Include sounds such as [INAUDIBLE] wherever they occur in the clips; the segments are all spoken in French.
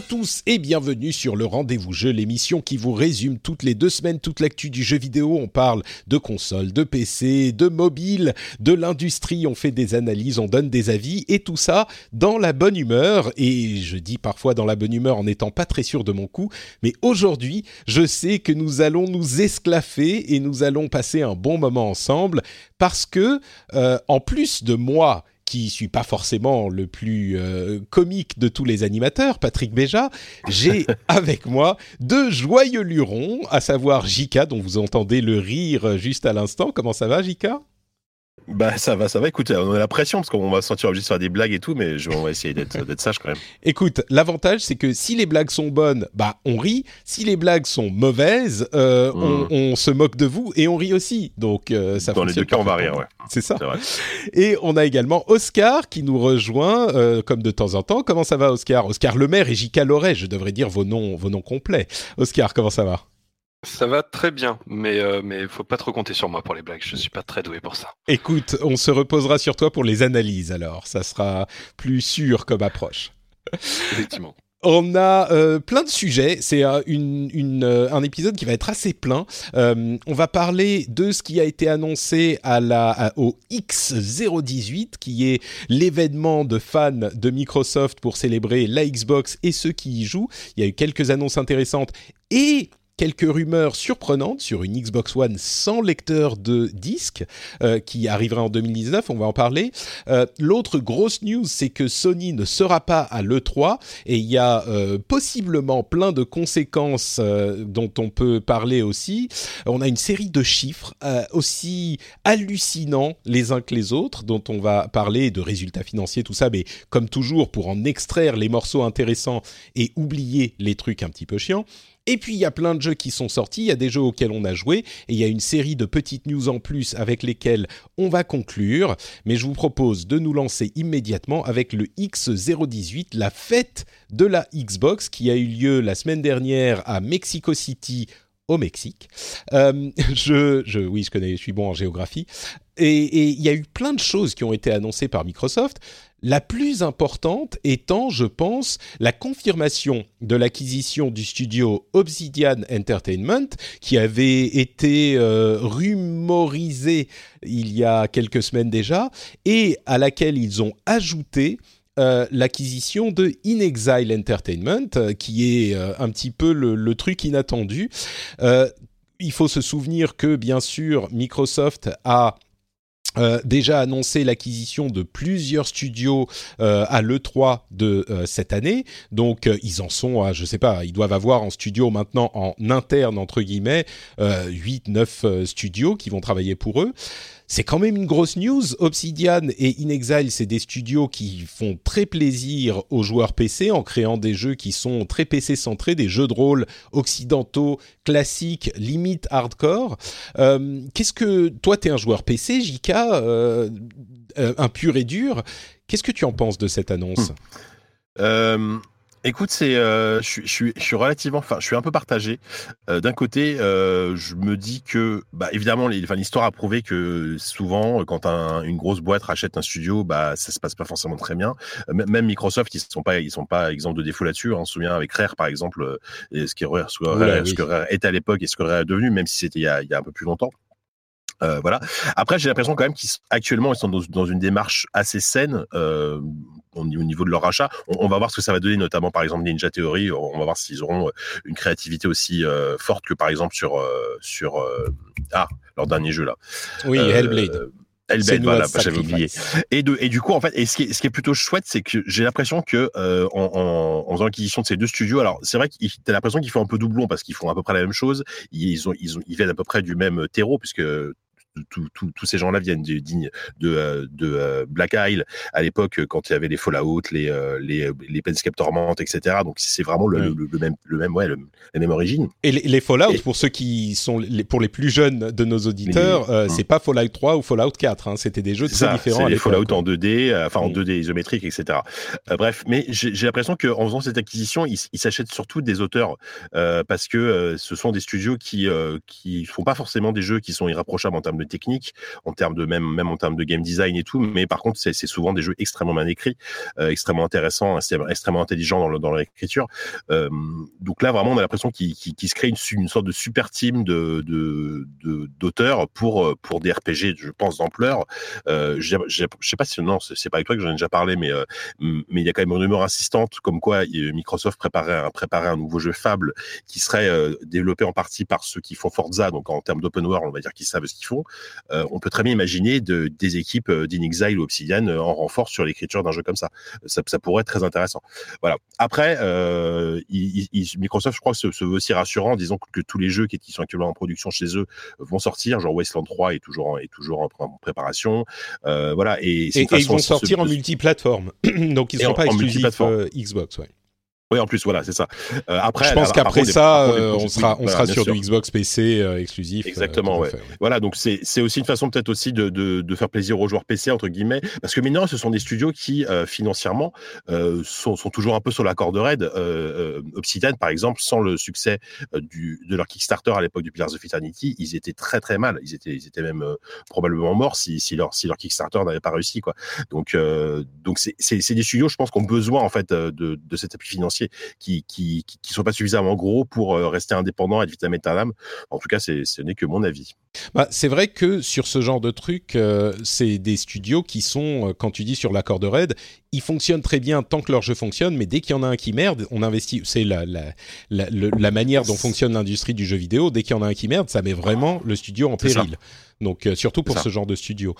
tous et bienvenue sur le Rendez-vous Jeu, l'émission qui vous résume toutes les deux semaines toute l'actu du jeu vidéo. On parle de consoles, de PC, de mobile, de l'industrie, on fait des analyses, on donne des avis et tout ça dans la bonne humeur. Et je dis parfois dans la bonne humeur en n'étant pas très sûr de mon coup, mais aujourd'hui, je sais que nous allons nous esclaffer et nous allons passer un bon moment ensemble parce que, euh, en plus de moi, qui suis pas forcément le plus euh, comique de tous les animateurs, Patrick Béja, j'ai [LAUGHS] avec moi deux joyeux lurons, à savoir Jika, dont vous entendez le rire juste à l'instant. Comment ça va, Jika? Bah ça va, ça va. Écoute, on a la pression parce qu'on va se sentir obligé de faire des blagues et tout, mais je, on va essayer [LAUGHS] d'être sage quand même. Écoute, l'avantage c'est que si les blagues sont bonnes, bah on rit. Si les blagues sont mauvaises, euh, on, on, se moque de vous et on rit aussi. Donc euh, ça Dans les deux cas, on va rire, ouais. C'est ça. [LAUGHS] Et on a également Oscar qui nous rejoint euh, comme de temps en temps. Comment ça va, Oscar? Oscar Lemaire et J.K. Loret, je devrais dire vos noms, vos noms complets. Oscar, comment ça va? Ça va très bien, mais euh, mais faut pas trop compter sur moi pour les blagues. Je suis pas très doué pour ça. Écoute, on se reposera sur toi pour les analyses alors. Ça sera plus sûr comme approche. Effectivement. On a euh, plein de sujets. C'est euh, une, une, euh, un épisode qui va être assez plein. On va parler de ce qui a été annoncé à la, à, au X018, qui est l'événement de fans de Microsoft pour célébrer la Xbox et ceux qui y jouent. Il y a eu quelques annonces intéressantes et quelques rumeurs surprenantes sur une Xbox One sans lecteur de disque euh, qui arrivera en 2019, on va en parler. Euh, L'autre grosse news, c'est que Sony ne sera pas à l'E3 et il y a euh, possiblement plein de conséquences euh, dont on peut parler aussi. On a une série de chiffres aussi hallucinants les uns que les autres dont on va parler, de résultats financiers, tout ça, mais comme toujours pour en extraire les morceaux intéressants et oublier les trucs un petit peu chiants. Et puis il y a plein de jeux qui sont sortis, il y a des jeux auxquels on a joué, et il y a une série de petites news en plus avec lesquelles on va conclure. Mais je vous propose de nous lancer immédiatement avec le X018, la fête de la Xbox qui a eu lieu la semaine dernière à Mexico City au Mexique. Euh, [LAUGHS] je, je, oui, je connais, je suis bon en géographie. Et il y a eu plein de choses qui ont été annoncées par Microsoft. La plus importante étant, je pense, la confirmation de l'acquisition du studio Obsidian Entertainment, qui avait été euh, rumorisé il y a quelques semaines déjà, et à laquelle ils ont ajouté euh, l'acquisition de In Exile Entertainment, euh, qui est euh, un petit peu le, truc inattendu. Il faut se souvenir que, bien sûr, Microsoft a euh, déjà annoncé l'acquisition de plusieurs studios euh, à l'E3 de euh, cette année. Donc ils en sont à, je sais pas, ils doivent avoir en studio maintenant en interne entre guillemets 8 9 studios qui vont travailler pour eux. C'est quand même une grosse news. Obsidian et In Exile, c'est des studios qui font très plaisir aux joueurs PC en créant des jeux qui sont très PC centrés, des jeux de rôle occidentaux, classiques, limite hardcore. Euh, Qu'est-ce que toi, t'es un joueur PC, JK, euh, un pur et dur. Qu'est-ce que tu en penses de cette annonce? Euh, Écoute, c'est, euh, je, suis, je suis relativement, enfin, je suis un peu partagé. Euh, D'un côté, euh, je me dis que, bah, évidemment, l'histoire a prouvé que souvent, quand un, une grosse boîte rachète un studio, bah, ça se passe pas forcément très bien. Même Microsoft, ils sont pas, ils sont pas exemples de défaut là-dessus. Hein. On se souvient avec Rare, par exemple, et ce, qui, ce, que, Rare, ce que Rare était à l'époque et ce que Rare est devenu, même si c'était il, il, y a un peu plus longtemps. Euh, voilà. Après, j'ai l'impression quand même qu'actuellement, ils sont dans, une démarche assez saine euh, au niveau de leur achat. On, va voir ce que ça va donner, notamment par exemple Ninja Theory. On va voir s'ils auront euh, une créativité aussi euh, forte que par exemple sur sur ah leur dernier jeu là. Oui, Hellblade. Hellblade, voilà, j'avais oublié. Et, de, et du coup, en fait, et ce qui est, ce qui est plutôt chouette, c'est que j'ai l'impression que en, en, en faisant l'acquisition de ces deux studios, alors c'est vrai que t'as l'impression qu'ils font un peu doublon parce qu'ils font à peu près la même chose. Ils ont, ils ont, ils viennent à peu près du même terreau puisque tous ces gens-là viennent de, de, euh, de, euh, Black Isle à l'époque quand il y avait les Fallout, les euh, les les Torment, etc. Donc c'est vraiment le, le, même le même ouais la même origine. Et les, Fallout pour ceux qui sont les, pour les plus jeunes de nos auditeurs, euh, c'est pas Fallout 3 ou Fallout 4. Hein, C'était des jeux très différents. Les Fallout en 2D, enfin en 2D isométrique, etc. bref, mais j'ai l'impression qu'en faisant cette acquisition, ils il s'achètent surtout des auteurs parce que ce sont des studios qui qui font pas forcément des jeux qui sont irrapprochables en termes de technique, en termes de même même en termes de game design et tout. Mais par contre, c'est souvent des jeux extrêmement bien écrits, euh, extrêmement intéressants, extrêmement intelligents dans, dans l'écriture. Euh, donc là, vraiment, on a l'impression qu'il se crée une, une, sorte de super team de d'auteurs pour pour des RPG, je pense d'ampleur. Euh, je sais pas si non, c'est pas avec toi que j'en ai déjà parlé, mais mais il y a quand même une rumeur insistante comme quoi Microsoft préparait un préparait un nouveau jeu Fable qui serait développé en partie par ceux qui font Forza, donc en termes d'open world, on va dire qu'ils savent ce qu'ils font, euh, on peut très bien imaginer de, des équipes euh, d'Inexile ou Obsidian euh, en renfort sur l'écriture d'un jeu comme ça. ça. ça. pourrait être très intéressant. Voilà. Après, Microsoft, je crois, se, se, veut aussi rassurant en disant que, tous les jeux qui, sont actuellement en production chez eux vont sortir. Genre Wasteland 3 est toujours en, est toujours en, préparation. voilà. Et, et, ils vont sortir en multiplateforme. [CLEARS THROAT] Donc ils ne sont pas exclusifs Xbox. Ouais. Oui, en plus, voilà, c'est ça. Euh, après, je pense qu'après ça, euh, on sera, on sera sur du Xbox PC euh, exclusif. Exactement, ouais. Voilà, donc c'est aussi une façon peut-être aussi de, de, de, faire plaisir aux joueurs PC entre guillemets, parce que maintenant, ce sont des studios qui financièrement sont, sont, toujours un peu sur la corde raide. Obsidian, par exemple, sans le succès du, de leur Kickstarter à l'époque du Pillars of Eternity, ils étaient très très mal. Ils étaient, ils étaient même probablement morts si, si, leur, si leur Kickstarter n'avait pas réussi, quoi. Donc, donc c'est des studios, je pense, qui ont besoin en fait de, de cet appui qui qui, qui, sont pas suffisamment gros pour euh, rester indépendants et vitam aeternam. En tout cas, ce n'est que mon avis. Bah, c'est vrai que sur ce genre de truc, euh, c'est des studios qui sont, euh, quand tu dis sur la corde raide, ils fonctionnent très bien tant que leur jeu fonctionne, mais dès qu'il y en a un qui merde, on investit. C'est la, la, la, la, manière dont fonctionne l'industrie du jeu vidéo. Dès qu'il y en a un qui merde, ça met vraiment le studio en péril. Donc euh, surtout pour ce genre de studio.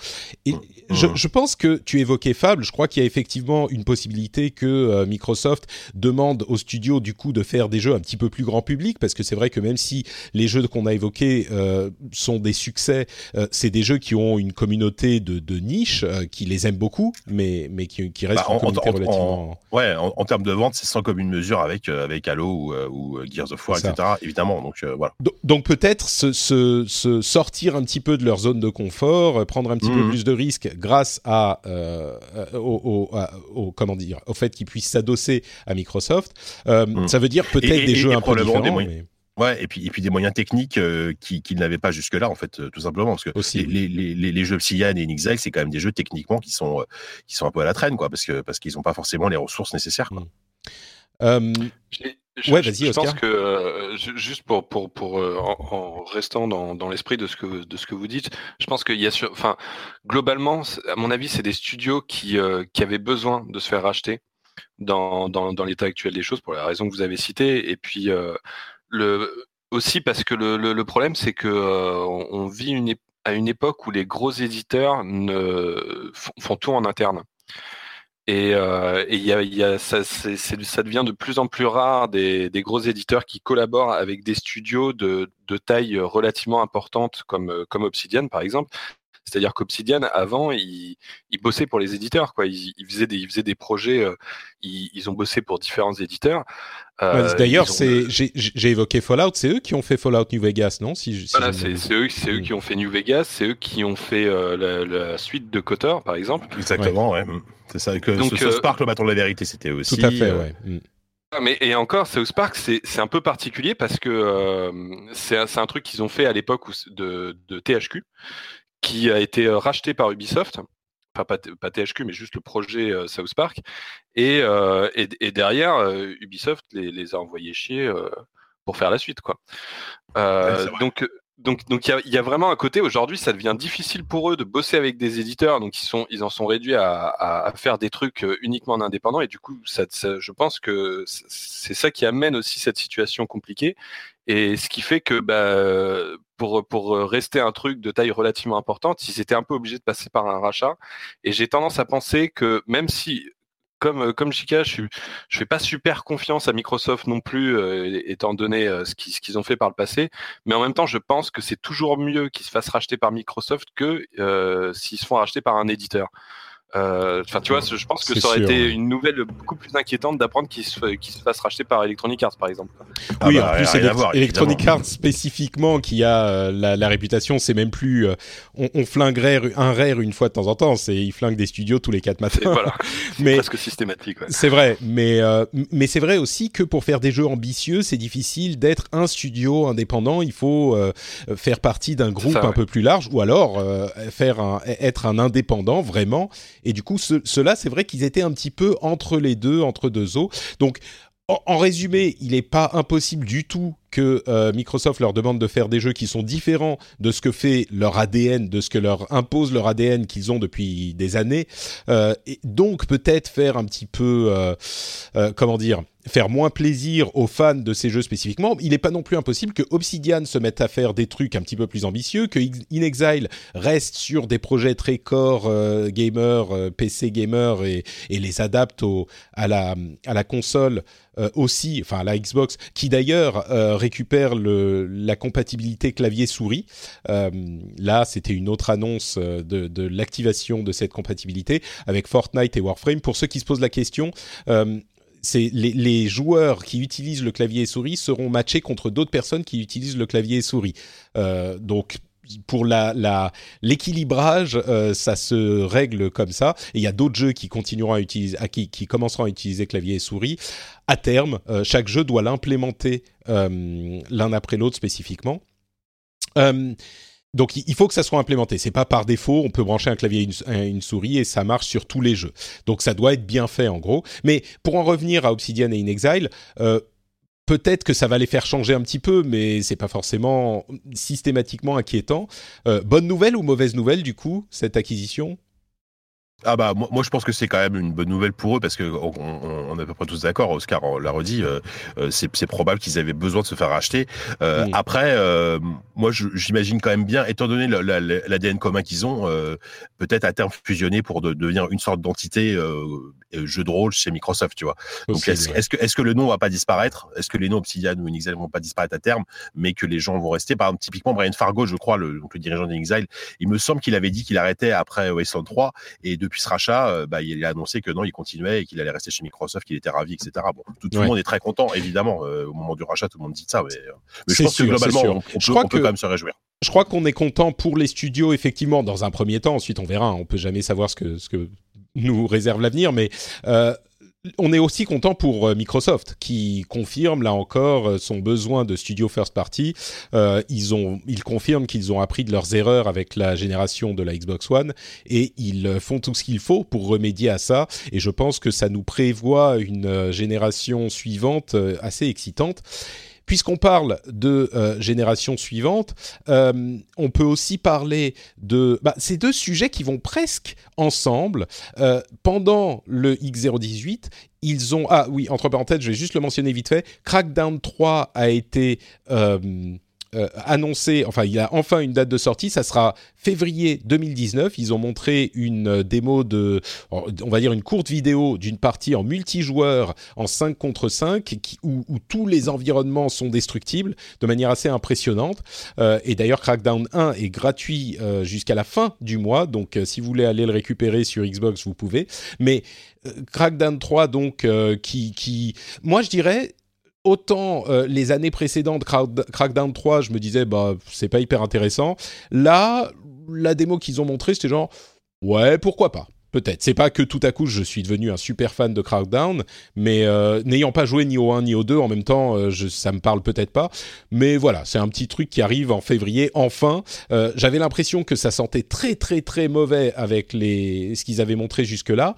Et mmh. je, je, pense que tu évoquais Fable. Je crois qu'il y a effectivement une possibilité que euh, Microsoft demande aux studios du coup de faire des jeux un petit peu plus grand public, parce que c'est vrai que même si les jeux qu'on a évoqués euh, sont des succès, c'est des jeux qui ont une communauté de, de niche qui les aime beaucoup, mais mais qui, qui restent bah, en, ouais, en, termes de vente, c'est sans commune mesure avec avec Halo ou, ou Gears of War, etc. Évidemment. Donc voilà. Donc, donc peut-être se, se, se, sortir un petit peu de leur zone de confort, euh, prendre un petit peu mhm. plus de risques grâce à, euh, au, au, comment dire, au fait qu'ils puissent s'adosser à Microsoft. Euh, mhm. Ça veut dire peut-être des jeux un peu différents. mais... Ouais, et puis, et puis des moyens techniques euh, qu'ils qui n'avaient pas jusque-là, en fait, tout simplement. Parce que Aussi, les, les, les, les, jeux Psyan et Inixile, c'est quand même des jeux techniquement qui sont, qui sont un peu à la traîne, quoi, parce que parce qu'ils n'ont pas forcément les ressources nécessaires. Quoi. Mm. Je, ouais, vas-y, Je pense que euh, juste pour pour pour euh, en, restant dans, dans l'esprit de ce que de ce que vous dites, je pense qu'il y a sur, enfin globalement, à mon avis, c'est des studios qui euh, qui avaient besoin de se faire racheter dans dans, dans l'état actuel des choses pour la raison que vous avez citée, et puis le aussi parce que le le, problème c'est que on, vit une à une époque où les gros éditeurs ne font tout en interne. Et, euh, et y a, y a, ça, ça, devient de plus en plus rare des, des, gros éditeurs qui collaborent avec des studios de, de taille relativement importante comme, comme Obsidian par exemple. C'est-à-dire qu'Obsidian, avant, ils, ils, bossaient pour les éditeurs. Quoi. Ils, ils, faisaient, des, ils faisaient des projets, euh, ils, ils, ont bossé pour différents éditeurs. Euh, D'ailleurs, c'est j'ai évoqué Fallout, c'est eux qui ont fait Fallout New Vegas, non si, si Voilà, c'est eux, eux mm. qui ont fait New Vegas, c'est eux qui ont fait euh, la, la, suite de Cotter, par exemple. Exactement, ouais. C'est ça. Que Donc, ce, Spark, le bâton de la vérité, c'était aussi. Tout à fait, ouais. Mm. Ah, mais et encore, South Park, c'est un peu particulier parce que euh, c'est un, truc qu'ils ont fait à l'époque de, de THQ qui a été euh, racheté par Ubisoft. Enfin, pas, pas THQ, mais juste le projet euh, South Park. Et, euh, et, et, derrière, euh, Ubisoft les, les, a envoyés chier pour faire la suite. Quoi. donc, donc, donc il y a, vraiment un côté aujourd'hui, ça devient difficile pour eux de bosser avec des éditeurs, donc ils sont, ils en sont réduits à, faire des trucs uniquement en indépendant, et du coup, ça, je pense que c'est ça qui amène aussi cette situation compliquée, et ce qui fait que bah, pour, pour rester un truc de taille relativement importante, ils étaient un peu obligés de passer par un rachat, et j'ai tendance à penser que même si comme euh, comme Chica, je je fais pas super confiance à Microsoft non plus, euh, étant donné euh, ce qu'ils ont fait par le passé. Mais en même temps, je pense que c'est toujours mieux qu'ils se fassent racheter par Microsoft que s'ils se font racheter par un éditeur. Euh, enfin, tu vois, je pense que ça aurait été une nouvelle beaucoup plus inquiétante d'apprendre qu'il se, qu se fasse racheter par Electronic Arts, par exemple. Ah oui, bah, en plus, Electronic Arts spécifiquement, qui a euh, la, la, réputation, c'est même plus euh, on, on, flinguerait un rare une fois de temps en temps, c'est ils flinguent des studios tous les quatre matins. Voilà, [LAUGHS] mais presque systématique. Ouais. C'est vrai, mais mais c'est vrai aussi que pour faire des jeux ambitieux, c'est difficile d'être un studio indépendant. Il faut faire partie d'un groupe un peu plus large, ou alors faire un, être un indépendant vraiment et du coup, ceux-là, c'est vrai qu'ils étaient un petit peu entre les deux, entre deux eaux. Donc, en, résumé, il n'est pas impossible du tout que euh, Microsoft leur demande de faire des jeux qui sont différents de ce que fait leur ADN, de ce que leur impose leur ADN qu'ils ont depuis des années. Euh, et donc peut-être faire un petit peu, euh, comment dire, faire moins plaisir aux fans de ces jeux spécifiquement. Il n'est pas non plus impossible que Obsidian se mette à faire des trucs un petit peu plus ambitieux, que In Exile reste sur des projets très core gamer, PC gamer et, et les adapte au, à, la, à la console aussi, enfin la Xbox, qui d'ailleurs récupère le, la compatibilité clavier-souris. Euh, là, c'était une autre annonce euh, de, l'activation de cette compatibilité avec Fortnite et Warframe. Pour ceux qui se posent la question, euh, c'est les, joueurs qui utilisent le clavier et souris seront matchés contre d'autres personnes qui utilisent le clavier et souris. Euh, donc pour l'équilibrage, euh, ça se règle comme ça. Et il y a d'autres jeux qui continueront à utiliser, qui, commenceront à utiliser clavier et souris. À terme, euh, chaque jeu doit l'implémenter euh, l'un après l'autre spécifiquement. donc il faut que ça soit implémenté. C'est pas par défaut. On peut brancher un clavier et une, souris et ça marche sur tous les jeux. Donc ça doit être bien fait en gros. Mais pour en revenir à Obsidian et In Exile, peut-être que ça va les faire changer un petit peu, mais c'est pas forcément systématiquement inquiétant. Euh, bonne nouvelle ou mauvaise nouvelle du coup cette acquisition? Ah bah moi, je pense que c'est quand même une bonne nouvelle pour eux parce que on, est à peu près tous d'accord. Oscar l'a redit, euh, euh, c'est probable qu'ils avaient besoin de se faire racheter. Euh, Après, euh, moi j'imagine quand même bien, étant donné l'ADN commun qu'ils ont, peut-être à terme fusionner pour devenir une sorte d'entité jeu de rôle chez Microsoft, tu vois. Donc est-ce est que est-ce que le nom va pas disparaître? Est-ce que les noms Obsidian ou Inexile vont pas disparaître à terme, mais que les gens vont rester? Par exemple, typiquement Brian Fargo, je crois, le, donc le dirigeant d'Inexile, il me semble qu'il avait dit qu'il arrêtait après Wasteland 3 et de depuis ce rachat, euh, bah, il a annoncé que non, il continuait et qu'il allait rester chez Microsoft, qu'il était ravi, etc. Bon, tout, le monde est très content, évidemment. Euh, au moment du rachat, tout le monde dit ça, mais, euh, je pense que globalement, on, peut, quand même se réjouir. Je crois qu'on est content pour les studios, effectivement, dans un premier temps. Ensuite, on verra. On peut jamais savoir ce que, ce que nous réserve l'avenir, mais on est aussi content pour euh, Microsoft qui confirme là encore euh, son besoin de studio first party. Euh, ils ont, ils confirment qu'ils ont appris de leurs erreurs avec la génération de la Xbox One et ils font tout ce qu'il faut pour remédier à ça. Et je pense que ça nous prévoit une génération suivante assez excitante. Puisqu'on parle de euh, génération suivante, euh, on peut aussi parler de bah, ces deux sujets qui vont presque ensemble. Euh, pendant le X018, ils ont... Ah oui, entre parenthèses, je vais juste le mentionner vite fait. Crackdown 3 a été... Euh, annoncé, enfin il a enfin une date de sortie, ça sera février 2019. Ils ont montré une euh, démo de, on va dire une courte vidéo d'une partie en multijoueur en 5 contre 5, où, tous les environnements sont destructibles de manière assez impressionnante. Euh, et d'ailleurs Crackdown 1 est gratuit jusqu'à la fin du mois, donc si vous voulez aller le récupérer sur Xbox, vous pouvez. Mais Crackdown 3 donc qui, qui moi je dirais autant euh, les années précédentes, Crackdown 3, je me disais, bah, c'est pas hyper intéressant. Là, la démo qu'ils ont montrée, c'était genre, ouais, pourquoi pas Peut-être. C'est pas que tout à coup je suis devenu un super fan de Crackdown, mais euh, n'ayant pas joué ni au 1 ni au 2 en même temps, euh, ça me parle peut-être pas. Mais voilà, c'est un petit truc qui arrive en février. Enfin, j'avais l'impression que ça sentait très très très mauvais avec les ce qu'ils avaient montré jusque là.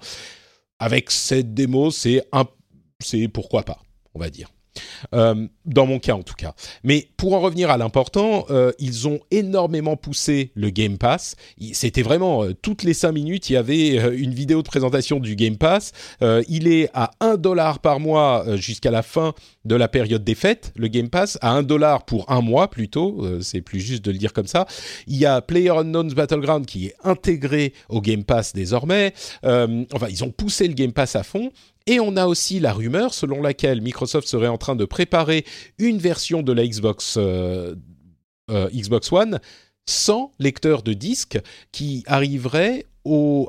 Avec cette démo, c'est un, c'est pourquoi pas, on va dire. Euh, dans mon cas en tout cas. Mais pour en revenir à l'important, euh, ils ont énormément poussé le Game Pass. C'était vraiment toutes les 5 minutes, il y avait une vidéo de présentation du Game Pass. il est à 1 dollar par mois jusqu'à la fin de la période des fêtes, le Game Pass, à 1 dollar pour un mois plutôt, c'est plus juste de le dire comme ça. Il y a PlayerUnknown's Battleground qui est intégré au Game Pass désormais. enfin, ils ont poussé le Game Pass à fond. Et on a aussi la rumeur selon laquelle Microsoft serait en train de préparer une version de la Xbox, euh, euh, Xbox One sans lecteur de disque qui arriverait au,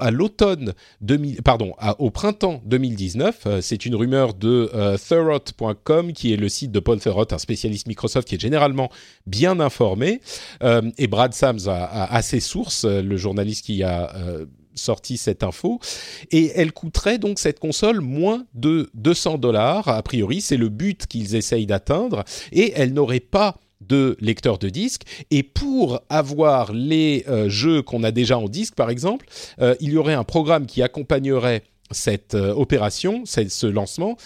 printemps 2019. Euh, c'est une rumeur de euh, qui est le site de Paul Thurrott, un spécialiste Microsoft qui est généralement bien informé. et Brad Sams a, a, a, ses sources, le journaliste qui a sorti cette info. Et elle coûterait donc cette console moins de 200 dollars. A priori, c'est le but qu'ils essayent d'atteindre. Et elle n'aurait pas de lecteur de disque. Et pour avoir les euh, jeux qu'on a déjà en disque, par exemple, euh, il y aurait un programme qui accompagnerait cette euh, opération, ce lancement,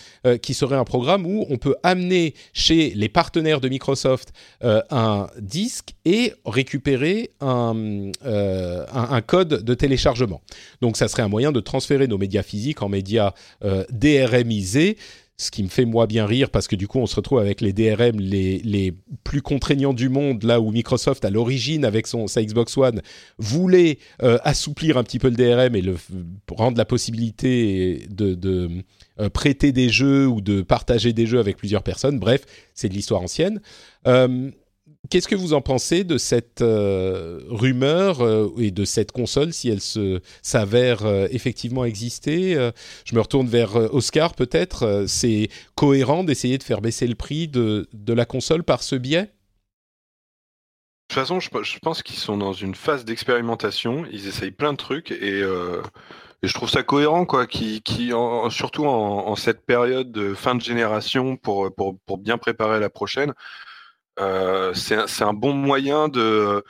qui serait un programme où on peut amener chez les partenaires de Microsoft un disque et récupérer un, un, code de téléchargement. Donc ça serait un moyen de transférer nos médias physiques en médias DRMisés ce qui me fait moi bien rire parce que du coup on se retrouve avec les DRM les, les plus contraignants du monde là où Microsoft à l'origine avec son sa Xbox One voulait euh, assouplir un petit peu le DRM et rendre la possibilité de, de euh, prêter des jeux ou de partager des jeux avec plusieurs personnes. Bref c'est de l'histoire ancienne. Euh, Qu'est-ce que vous en pensez de cette euh, rumeur euh, et de cette console si elle se s'avère euh, effectivement exister Je me retourne vers Oscar peut-être. c'est cohérent d'essayer de faire baisser le prix de, la console par ce biais? De toute façon, je, pense qu'ils sont dans une phase d'expérimentation. Ils essayent plein de trucs et, je trouve ça cohérent, quoi. Qui, surtout en, cette période de fin de génération pour bien préparer la prochaine. Euh, c'est un, bon moyen de.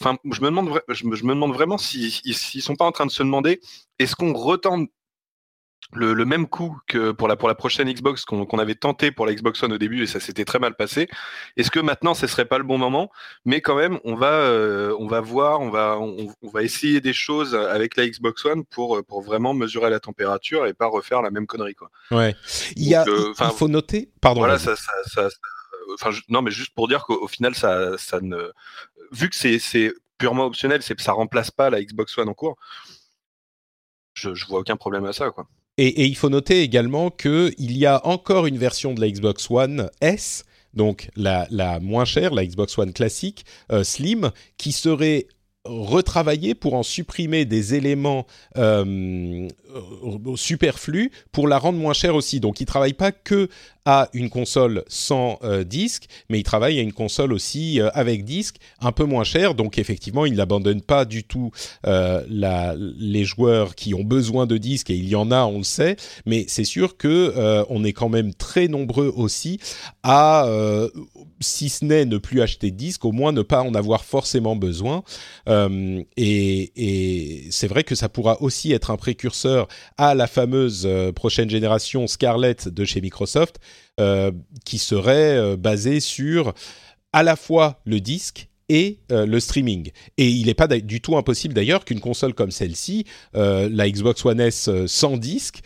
Enfin, je, me demande, je, me, demande vraiment s'ils si, sont pas en train de se demander est-ce qu'on retente le, même coup que pour la, pour la prochaine Xbox qu'on avait tenté pour la Xbox One au début et ça s'était très mal passé? Est-ce que maintenant ce serait pas le bon moment? Mais quand même, on va, euh, on va voir, on va, on, va essayer des choses avec la Xbox One pour, pour vraiment mesurer la température et pas refaire la même connerie. Quoi. Ouais. Il, y a, euh, il faut noter. Pardon. Voilà, ça, ça, ça, non, mais juste pour dire qu'au final, ça, vu que c'est purement optionnel, c'est ça remplace pas la Xbox One en cours. Je, je vois aucun problème à ça, quoi. Et, il faut noter également qu'il y a encore une version de la Xbox One S, donc la, la moins chère, la Xbox One classique, euh, Slim, qui serait retravaillée pour en supprimer des éléments euh, superflus pour la rendre moins chère aussi. Donc, il travaille pas que à une console sans euh, disque, mais il travaille à une console aussi euh, avec disque, un peu moins cher. Donc effectivement, il n'abandonne pas du tout les joueurs qui ont besoin de disques, et il y en a, on le sait. Mais c'est sûr que on est quand même très nombreux aussi à, si ce n'est ne plus acheter de disques, au moins ne pas en avoir forcément besoin. Et, et c'est vrai que ça pourra aussi être un précurseur à la fameuse prochaine génération Scarlett de chez Microsoft euh, qui serait euh, basé sur à la fois le disque et euh, le streaming. Et il n'est pas du tout impossible d'ailleurs qu'une console comme celle-ci, la Xbox One S sans disque,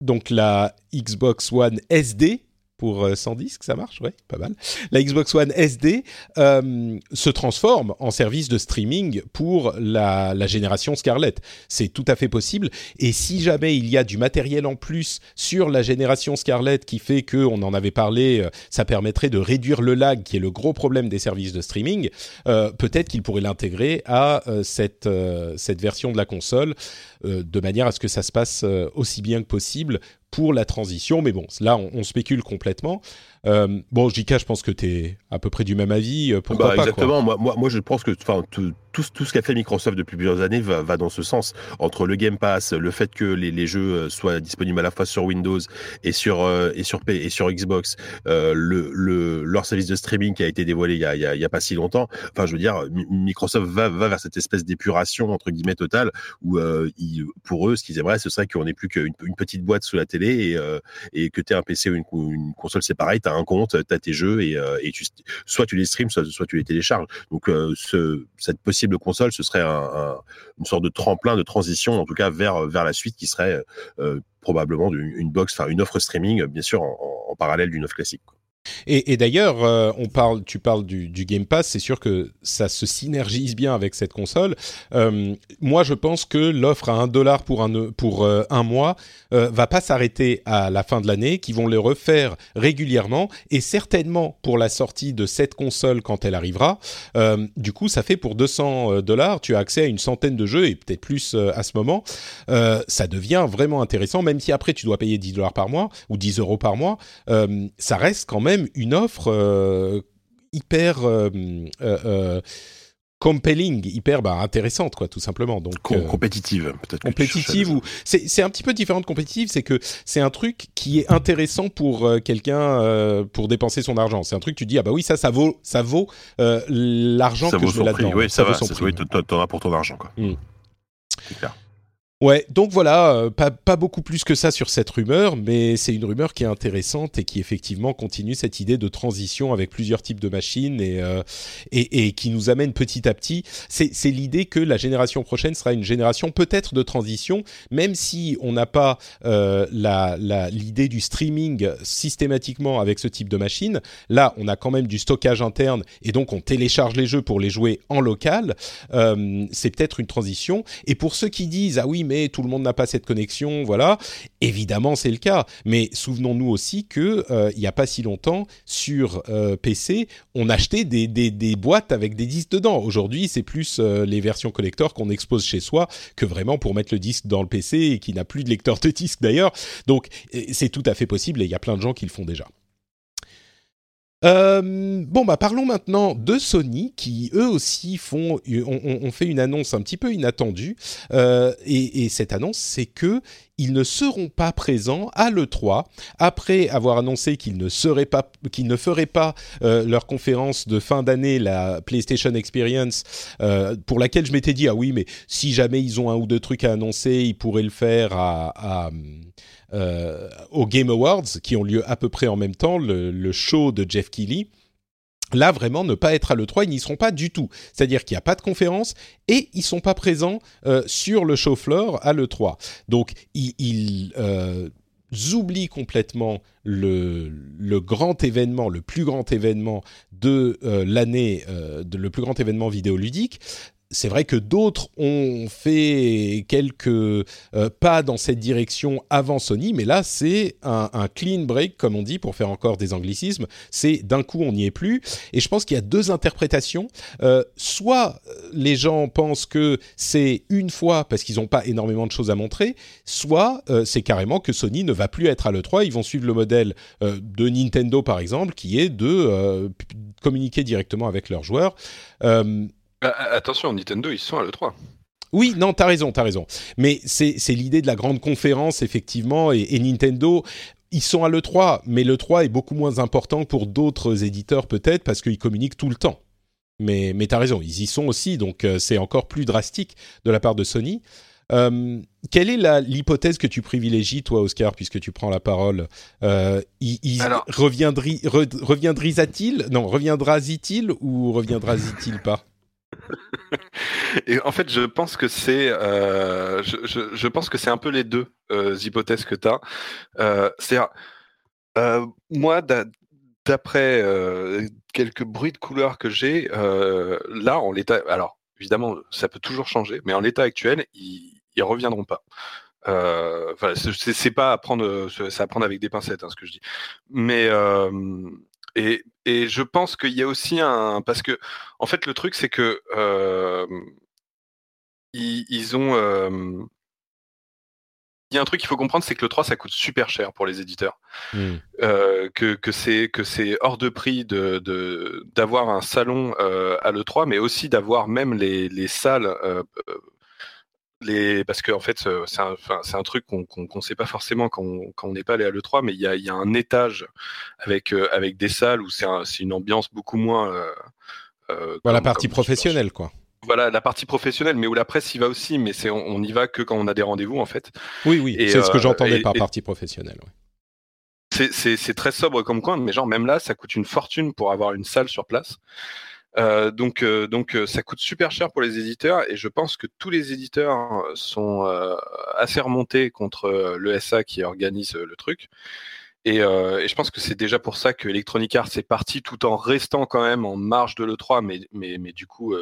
donc la Xbox One SD, pour 100 euh, disques, ça marche, ouais, pas mal. La Xbox One SD euh, se transforme en service de streaming pour la, génération Scarlett. C'est tout à fait possible. Et si jamais il y a du matériel en plus sur la génération Scarlett qui fait que, on en avait parlé, euh, ça permettrait de réduire le lag, qui est le gros problème des services de streaming, peut-être qu'il pourrait l'intégrer à cette, cette version de la console de manière à ce que ça se passe aussi bien que possible pour la transition, mais bon, là on, spécule complètement. Euh, bon, JK, je pense que tu es à peu près du même avis. Pourquoi bah, pas, Exactement. Moi, moi, moi, je pense que tout, tout, tout ce qu'a fait Microsoft depuis plusieurs années va, va, dans ce sens. Entre le Game Pass, le fait que les, les, jeux soient disponibles à la fois sur Windows et sur, et sur, et sur Xbox, euh, le, le, leur service de streaming qui a été dévoilé il y a, y a, pas si longtemps. Enfin, je veux dire, Microsoft va, va vers cette espèce d'épuration entre guillemets totale où euh, pour eux, ce qu'ils aimeraient, ce serait qu'on ait plus qu'une une petite boîte sous la télé et, euh, et que tu aies un PC ou une, une console, tu un compte, tu as tes jeux et, euh, tu, soit tu les streams, soit, soit tu les télécharges. Donc, ce, cette possible console, ce serait un, une sorte de tremplin, de transition, en tout cas, vers, la suite qui serait probablement une, box, enfin une offre streaming, bien sûr, en parallèle d'une offre classique. Et, d'ailleurs, euh, on parle, tu parles du, Game Pass, c'est sûr que ça se synergise bien avec cette console. Euh, moi, je pense que l'offre à un dollar pour un pour euh, un mois va pas s'arrêter à la fin de l'année, qu'ils vont le refaire régulièrement et certainement pour la sortie de cette console quand elle arrivera. du coup, ça fait pour 200 dollars, tu as accès à une centaine de jeux et peut-être plus à ce moment. ça devient vraiment intéressant, même si après tu dois payer 10 dollars par mois ou 10 euros par mois. ça reste quand même une offre euh, hyper euh, euh, compelling, hyper bah, intéressante, quoi, tout simplement. Donc compétitive, peut-être. Compétitive ou c'est un petit peu différent de compétitive, c'est que c'est un truc qui est intéressant pour quelqu'un pour dépenser son argent. C'est un truc tu dis ah bah oui ça ça vaut ça vaut l'argent que je mets là-dedans. Oui, ça, va, ça, oui, t'en as pour ton argent quoi. Mm. Clair. Ouais, donc voilà, euh, pas, beaucoup plus que ça sur cette rumeur, mais c'est une rumeur qui est intéressante et qui effectivement continue cette idée de transition avec plusieurs types de machines et, euh, et, qui nous amène petit à petit. C'est l'idée que la génération prochaine sera une génération peut-être de transition, même si on n'a pas euh, l'idée du streaming systématiquement avec ce type de machine. Là, on a quand même du stockage interne et donc on télécharge les jeux pour les jouer en local. Euh, c'est peut-être une transition. Et pour ceux qui disent ah oui mais tout le monde n'a pas cette connexion, voilà. Évidemment, c'est le cas. Mais souvenons-nous aussi que euh, il n'y a pas si longtemps sur euh, PC, on achetait des, des, boîtes avec des disques dedans. Aujourd'hui, c'est plus euh, les versions collector qu'on expose chez soi que vraiment pour mettre le disque dans le PC et qui n'a plus de lecteur de disque d'ailleurs. Donc, c'est tout à fait possible et il y a plein de gens qui le font déjà. Euh, bon, bah parlons maintenant de Sony qui eux aussi font, ont, fait une annonce un petit peu inattendue. Euh, et, et, cette annonce, c'est que ils ne seront pas présents à l'E3 après avoir annoncé qu'ils ne seraient pas, qu'ils ne feraient pas euh, leur conférence de fin d'année, la PlayStation Experience, euh, pour laquelle je m'étais dit ah oui, mais si jamais ils ont un ou deux trucs à annoncer, ils pourraient le faire à, à euh, aux Game Awards, qui ont lieu à peu près en même temps, le, show de Jeff Keighley. Là, vraiment, ne pas être à l'E3, ils n'y seront pas du tout. C'est-à-dire qu'il n'y a pas de conférence et ils ne sont pas présents euh, sur le show floor à l'E3. Donc, ils, euh, oublient complètement le, le, grand événement, le plus grand événement de l'année, le plus grand événement vidéoludique c'est vrai que d'autres ont fait quelques euh, pas dans cette direction avant Sony, mais là c'est un, clean break, comme on dit, pour faire encore des anglicismes. C'est d'un coup on n'y est plus. Et je pense qu'il y a deux interprétations. Euh, soit les gens pensent que c'est une fois parce qu'ils n'ont pas énormément de choses à montrer, soit euh, c'est carrément que Sony ne va plus être à l'E3. Ils vont suivre le modèle de Nintendo par exemple, qui est de communiquer directement avec leurs joueurs. Bah, attention, Nintendo, ils sont à l'E3. Oui, non, t'as raison, t'as raison. Mais c'est l'idée de la grande conférence, effectivement, et, Nintendo, ils sont à l'E3, mais l'E3 est beaucoup moins important pour d'autres éditeurs, peut-être, parce qu'ils communiquent tout le temps. Mais, mais t'as raison, ils y sont aussi, donc euh, c'est encore plus drastique de la part de Sony. Euh, quelle est l'hypothèse que tu privilégies, toi, Oscar, puisque tu prends la parole euh, il, reviendra-t-il Non, reviendra-t-il ou reviendra-t-il pas? [LAUGHS] Et en fait, je pense que c'est, euh, je, pense que c'est un peu les deux euh, hypothèses que tu as. Euh, c'est moi, d'après quelques bruits de couleurs que j'ai, là, en l'état, alors évidemment, ça peut toujours changer, mais en l'état actuel, ils, ils reviendront pas. C'est pas à prendre, c'est à prendre avec des pincettes, hein, ce que je dis. Mais et, et je pense qu'il y a aussi un parce que en fait le truc c'est que euh, ils, ils, ont euh, y a un truc qu'il faut comprendre, c'est que le 3, ça coûte super cher pour les éditeurs. Hmm. Euh, que, que c'est hors de prix de d'avoir un salon euh, à l'E3, mais aussi d'avoir même les, les salles. Euh, les, parce qu'en en fait, c'est un, c'est un truc qu'on qu'on sait pas forcément quand on n'est pas allé à l'E3, mais il y a, y a un étage avec, avec des salles où c'est un, une ambiance beaucoup moins. la partie professionnelle, quoi voilà la partie professionnelle, mais où la presse y va aussi, mais c'est on, n'y y va que quand on a des rendez-vous en fait. Oui, oui, c'est ce que euh, j'entendais par partie professionnelle. C'est très sobre comme coin, mais genre même là, ça coûte une fortune pour avoir une salle sur place. Euh, donc, euh, donc ça coûte super cher pour les éditeurs et je pense que tous les éditeurs sont assez remontés contre l'ESA qui organise le truc. Et, je pense que c'est déjà pour ça que Electronic Arts est parti tout en restant quand même en marge de l'E3, mais, mais, mais du coup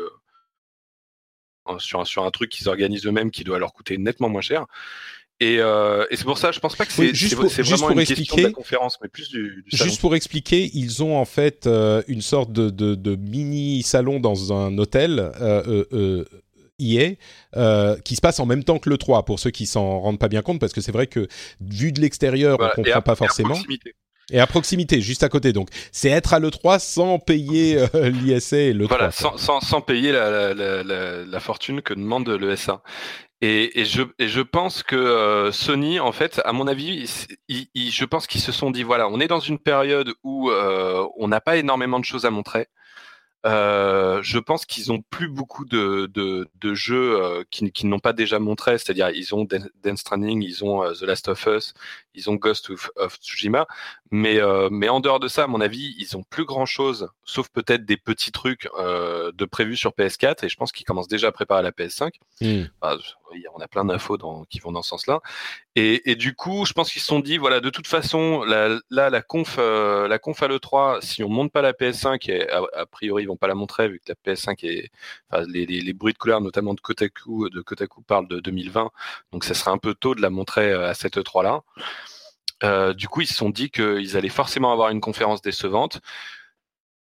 sur, sur un truc qu'ils organisent eux-mêmes qui doit leur coûter nettement moins cher. Et, euh, et c'est pour ça, je pense pas que c'est juste pour, vraiment pour une expliquer, question de la conférence, mais plus du, du Juste pour expliquer, ils ont en fait euh, une sorte de, de, de, mini salon dans un hôtel euh, euh, IA euh, qui se passe en même temps que le 3 pour ceux qui s'en rendent pas bien compte parce que c'est vrai que vu de l'extérieur on comprend pas forcément. Et à proximité, juste à côté. Donc, c'est être à l'E3 sans payer euh, l'ISA et le Voilà, sans, sans, sans, payer la, la, la, la, fortune que demande l'ESA. Et, je, je pense que euh, Sony, en fait, à mon avis, je pense qu'ils se sont dit, voilà, on est dans une période où euh, on n'a pas énormément de choses à montrer. Euh, je pense qu'ils ont plus beaucoup de, de, de jeux euh, qui, qui n'ont pas déjà montré, c'est-à-dire ils ont Dance Stranding, ils ont euh, The Last of Us, ils ont Ghost of, Tsushima, mais mais en dehors de ça, à mon avis, ils ont plus grand-chose, sauf peut-être des petits trucs de prévus sur PS4, et je pense qu'ils commencent déjà à préparer la PS5 on a plein d'infos qui vont dans ce sens-là. Et, du coup, je pense qu'ils se sont dit, voilà, de toute façon, là, la conf, euh, la conf à l'E3, si on monte pas la PS5, et a, priori pas la montrer vu que la PS5 est, enfin, les, bruits de couleur, notamment de Kotaku, de Kotaku parlent de 2020, donc ça serait un peu tôt de la montrer euh, à cette E3 là. Euh, du coup, ils se sont dit qu'ils allaient forcément avoir une conférence décevante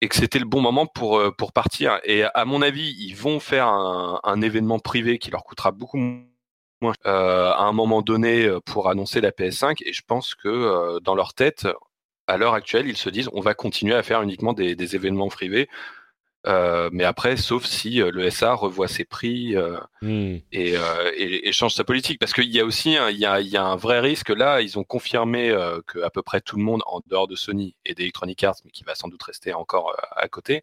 et que c'était le bon moment pour euh, pour partir. Et à mon avis, ils vont faire un, événement privé qui leur coûtera beaucoup moins euh, à un moment donné euh, pour annoncer la PS5. Et je pense que euh, dans leur tête, à l'heure actuelle, ils se disent on va continuer à faire uniquement des événements privés euh, mais après, sauf si euh, le SA revoit ses prix euh, hmm. et, et, et, change sa politique, parce qu'il y a aussi un, il y a, il y a un vrai risque. Là, ils ont confirmé que à peu près tout le monde, en dehors de Sony et d'Electronic Arts, mais qui va sans doute rester encore à côté,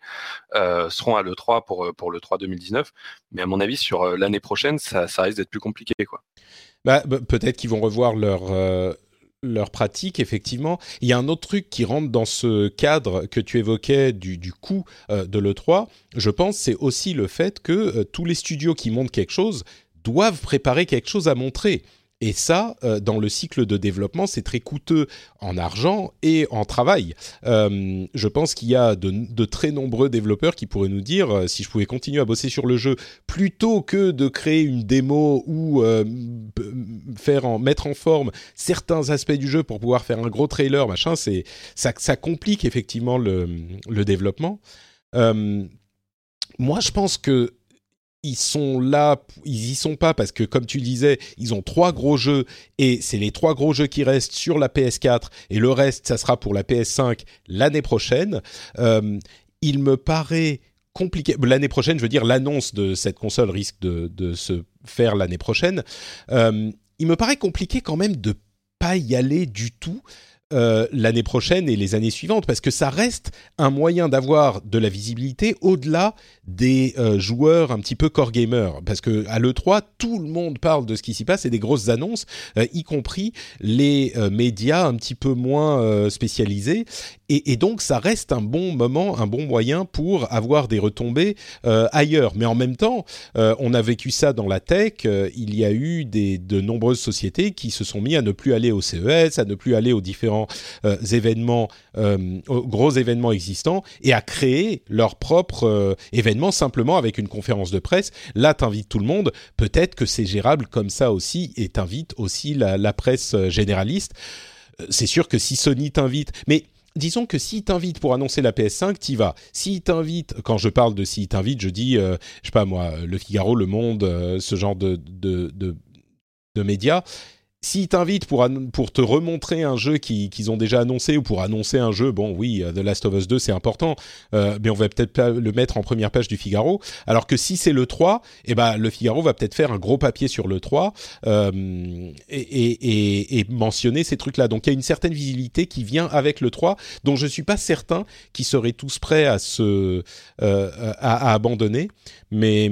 seront à l'E3 pour pour le 3 2019. Mais à mon avis, sur l'année prochaine, ça, ça risque d'être plus compliqué, quoi. Bah, peut-être qu'ils vont revoir leur leur pratique, effectivement. Il y a un autre truc qui rentre dans ce cadre que tu évoquais du, du coût euh, de l'E3, je pense, c'est aussi le fait que euh, tous les studios qui montent quelque chose doivent préparer quelque chose à montrer. Et ça, euh, dans le cycle de développement, c'est très coûteux en argent et en travail. Euh, je pense qu'il y a de, très nombreux développeurs qui pourraient nous dire, euh, si je pouvais continuer à bosser sur le jeu, plutôt que de créer une démo ou faire mettre en forme certains aspects du jeu pour pouvoir faire un gros trailer, machin, c'est ça, complique effectivement le développement. moi, je pense que ils sont là, ils y sont pas parce que comme tu disais, ils ont trois gros jeux et c'est les trois gros jeux qui restent sur la PS4 et le reste ça sera pour la PS5 l'année prochaine. Euh, il me paraît compliqué. L'année prochaine, je veux dire, l'annonce de cette console risque de, se faire l'année prochaine. Euh, il me paraît compliqué quand même de pas y aller du tout euh, l'année prochaine et les années suivantes, parce que ça reste un moyen d'avoir de la visibilité au-delà des euh, joueurs un petit peu core gamer, parce que à l'E3, tout le monde parle de ce qui s'y passe et des grosses annonces, euh, y compris les médias un petit peu moins spécialisés, et, et, donc ça reste un bon moment, un bon moyen pour avoir des retombées ailleurs. Mais en même temps, on a vécu ça dans la tech, il y a eu des, de nombreuses sociétés qui se sont mis à ne plus aller au CES, à ne plus aller aux différents euh, événements, euh, gros événements existants, et à créer leur propre euh, événement simplement avec une conférence de presse. Là, t'invites tout le monde. Peut-être que c'est gérable comme ça aussi, et t'invites aussi la, presse généraliste. C'est sûr que si Sony t'invite, mais disons que s'il t'invite pour annoncer la PS5, t'y vas. S'il t'invite, quand je parle de s'il t'invite, je dis, je sais pas moi, Le Figaro, Le Monde, ce genre de, de, de médias s'ils t'invitent pour, pour te remontrer un jeu qu'ils ont déjà annoncé ou pour annoncer un jeu, bon oui, euh, The Last of Us 2 c'est important, euh, mais on va peut-être pas le mettre en première page du Figaro. Alors que si c'est le 3, eh ben le Figaro va peut-être faire un gros papier sur le 3 euh, et, et, et, mentionner ces trucs-là. Donc il y a une certaine visibilité qui vient avec le 3, dont je suis pas certain qu'ils seraient tous prêts à se euh, à, à, abandonner. Mais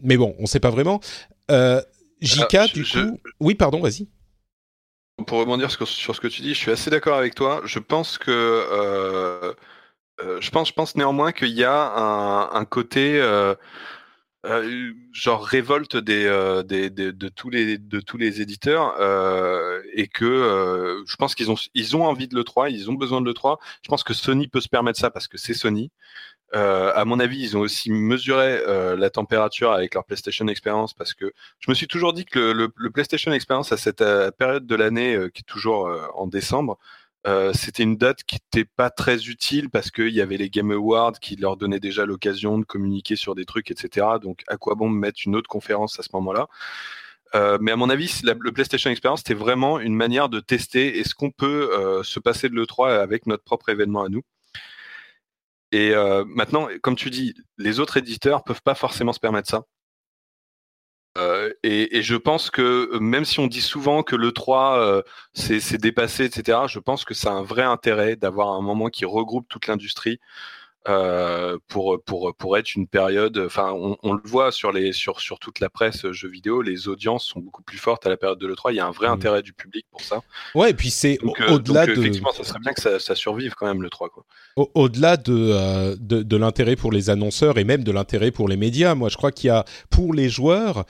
mais bon, on sait pas vraiment. JK, du coup, oui, pardon, vas-y. Pour rebondir sur, ce que tu dis, je suis assez d'accord avec toi. Je pense que euh, euh, je pense, je pense néanmoins qu'il y a un, côté euh, genre révolte de tous les de tous les éditeurs et que je pense qu'ils ont ils ont envie de le 3, ils ont besoin de le 3. Je pense que Sony peut se permettre ça parce que c'est Sony. Euh, à mon avis, ils ont aussi mesuré euh, la température avec leur PlayStation Experience parce que je me suis toujours dit que le, PlayStation Experience à cette euh, période de l'année qui est toujours en décembre, c'était une date qui n'était pas très utile parce qu'il y avait les Game Awards qui leur donnaient déjà l'occasion de communiquer sur des trucs, etc. Donc à quoi bon mettre une autre conférence à ce moment-là? Mais à mon avis, le PlayStation Experience, c'était vraiment une manière de tester est-ce qu'on peut se passer de l'E3 avec notre propre événement à nous? Et euh, maintenant, comme tu dis, les autres éditeurs peuvent pas forcément se permettre ça. Euh, et, je pense que même si on dit souvent que le 3 euh, c'est dépassé, etc., je pense que ça a un vrai intérêt d'avoir un moment qui regroupe toute l'industrie euh, pour, pour, pour être une période. Enfin, on, le voit sur, les, sur, sur toute la presse jeux vidéo, les audiences sont beaucoup plus fortes à la période de l'E3. Il y a un vrai mmh. intérêt du public pour ça. Ouais, et puis c'est euh, au-delà de. Effectivement, ça serait bien que ça, ça survive quand même l'E3. Au-delà de, euh, de, de l'intérêt pour les annonceurs et même de l'intérêt pour les médias, moi je crois qu'il y a pour les joueurs,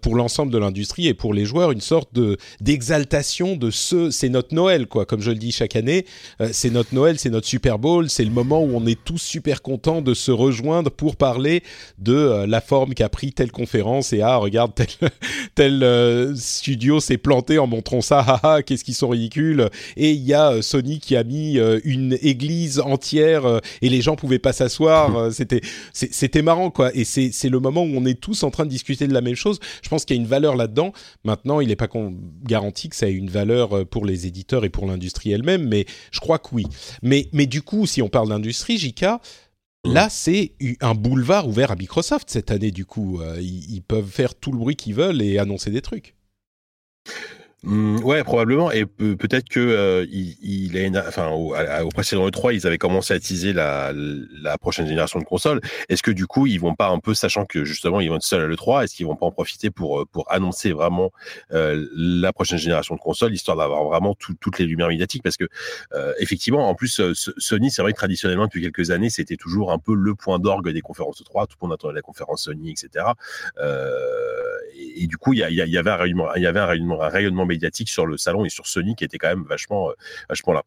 pour l'ensemble de l'industrie et pour les joueurs, une sorte de d'exaltation de ce. C'est notre Noël, quoi. Comme je le dis chaque année, c'est notre Noël, c'est notre Super Bowl, c'est le moment où on est tous super content de se rejoindre pour parler de euh, la forme qu'a pris telle conférence et ah regarde tel, [LAUGHS] tel euh, studio s'est planté en montrant ça, [LAUGHS] haha qu'est-ce qu'ils sont ridicules et il y a euh, Sony qui a mis une église entière et les gens pouvaient pas s'asseoir, [LAUGHS] c'était c'était marrant quoi et c'est c'est le moment où on est tous en train de discuter de la même chose. Je pense qu'il y a une valeur là-dedans. Maintenant, il n'est pas garanti que ça ait une valeur pour les éditeurs et pour l'industrie elle-même, mais je crois que oui. Mais mais du coup, si on parle d'industrie, JK, Là, c'est un boulevard ouvert à Microsoft cette année, du coup. Euh, ils, peuvent faire tout le bruit qu'ils veulent et annoncer des trucs. Mmh, ouais, probablement. Et peut-être que euh, il, il enfin, au, au, précédent E3, ils avaient commencé à teaser la, la prochaine génération de consoles. Est-ce que du coup, ils vont pas un peu, sachant que justement, ils vont être seuls à l'E3, est-ce qu'ils vont pas en profiter pour euh, pour annoncer vraiment euh, la prochaine génération de consoles, histoire d'avoir vraiment toutes les lumières médiatiques? Parce que euh, effectivement, en plus, Sony, c'est vrai que traditionnellement depuis quelques années, c'était toujours un peu le point d'orgue des conférences E3. Tout le monde attendait la conférence Sony, etc. Et, et, du coup, il y, y, y, avait un rayonnement, il y avait un rayonnement, un rayonnement médiatique sur le salon et sur Sony qui était quand même vachement, euh, vachement là.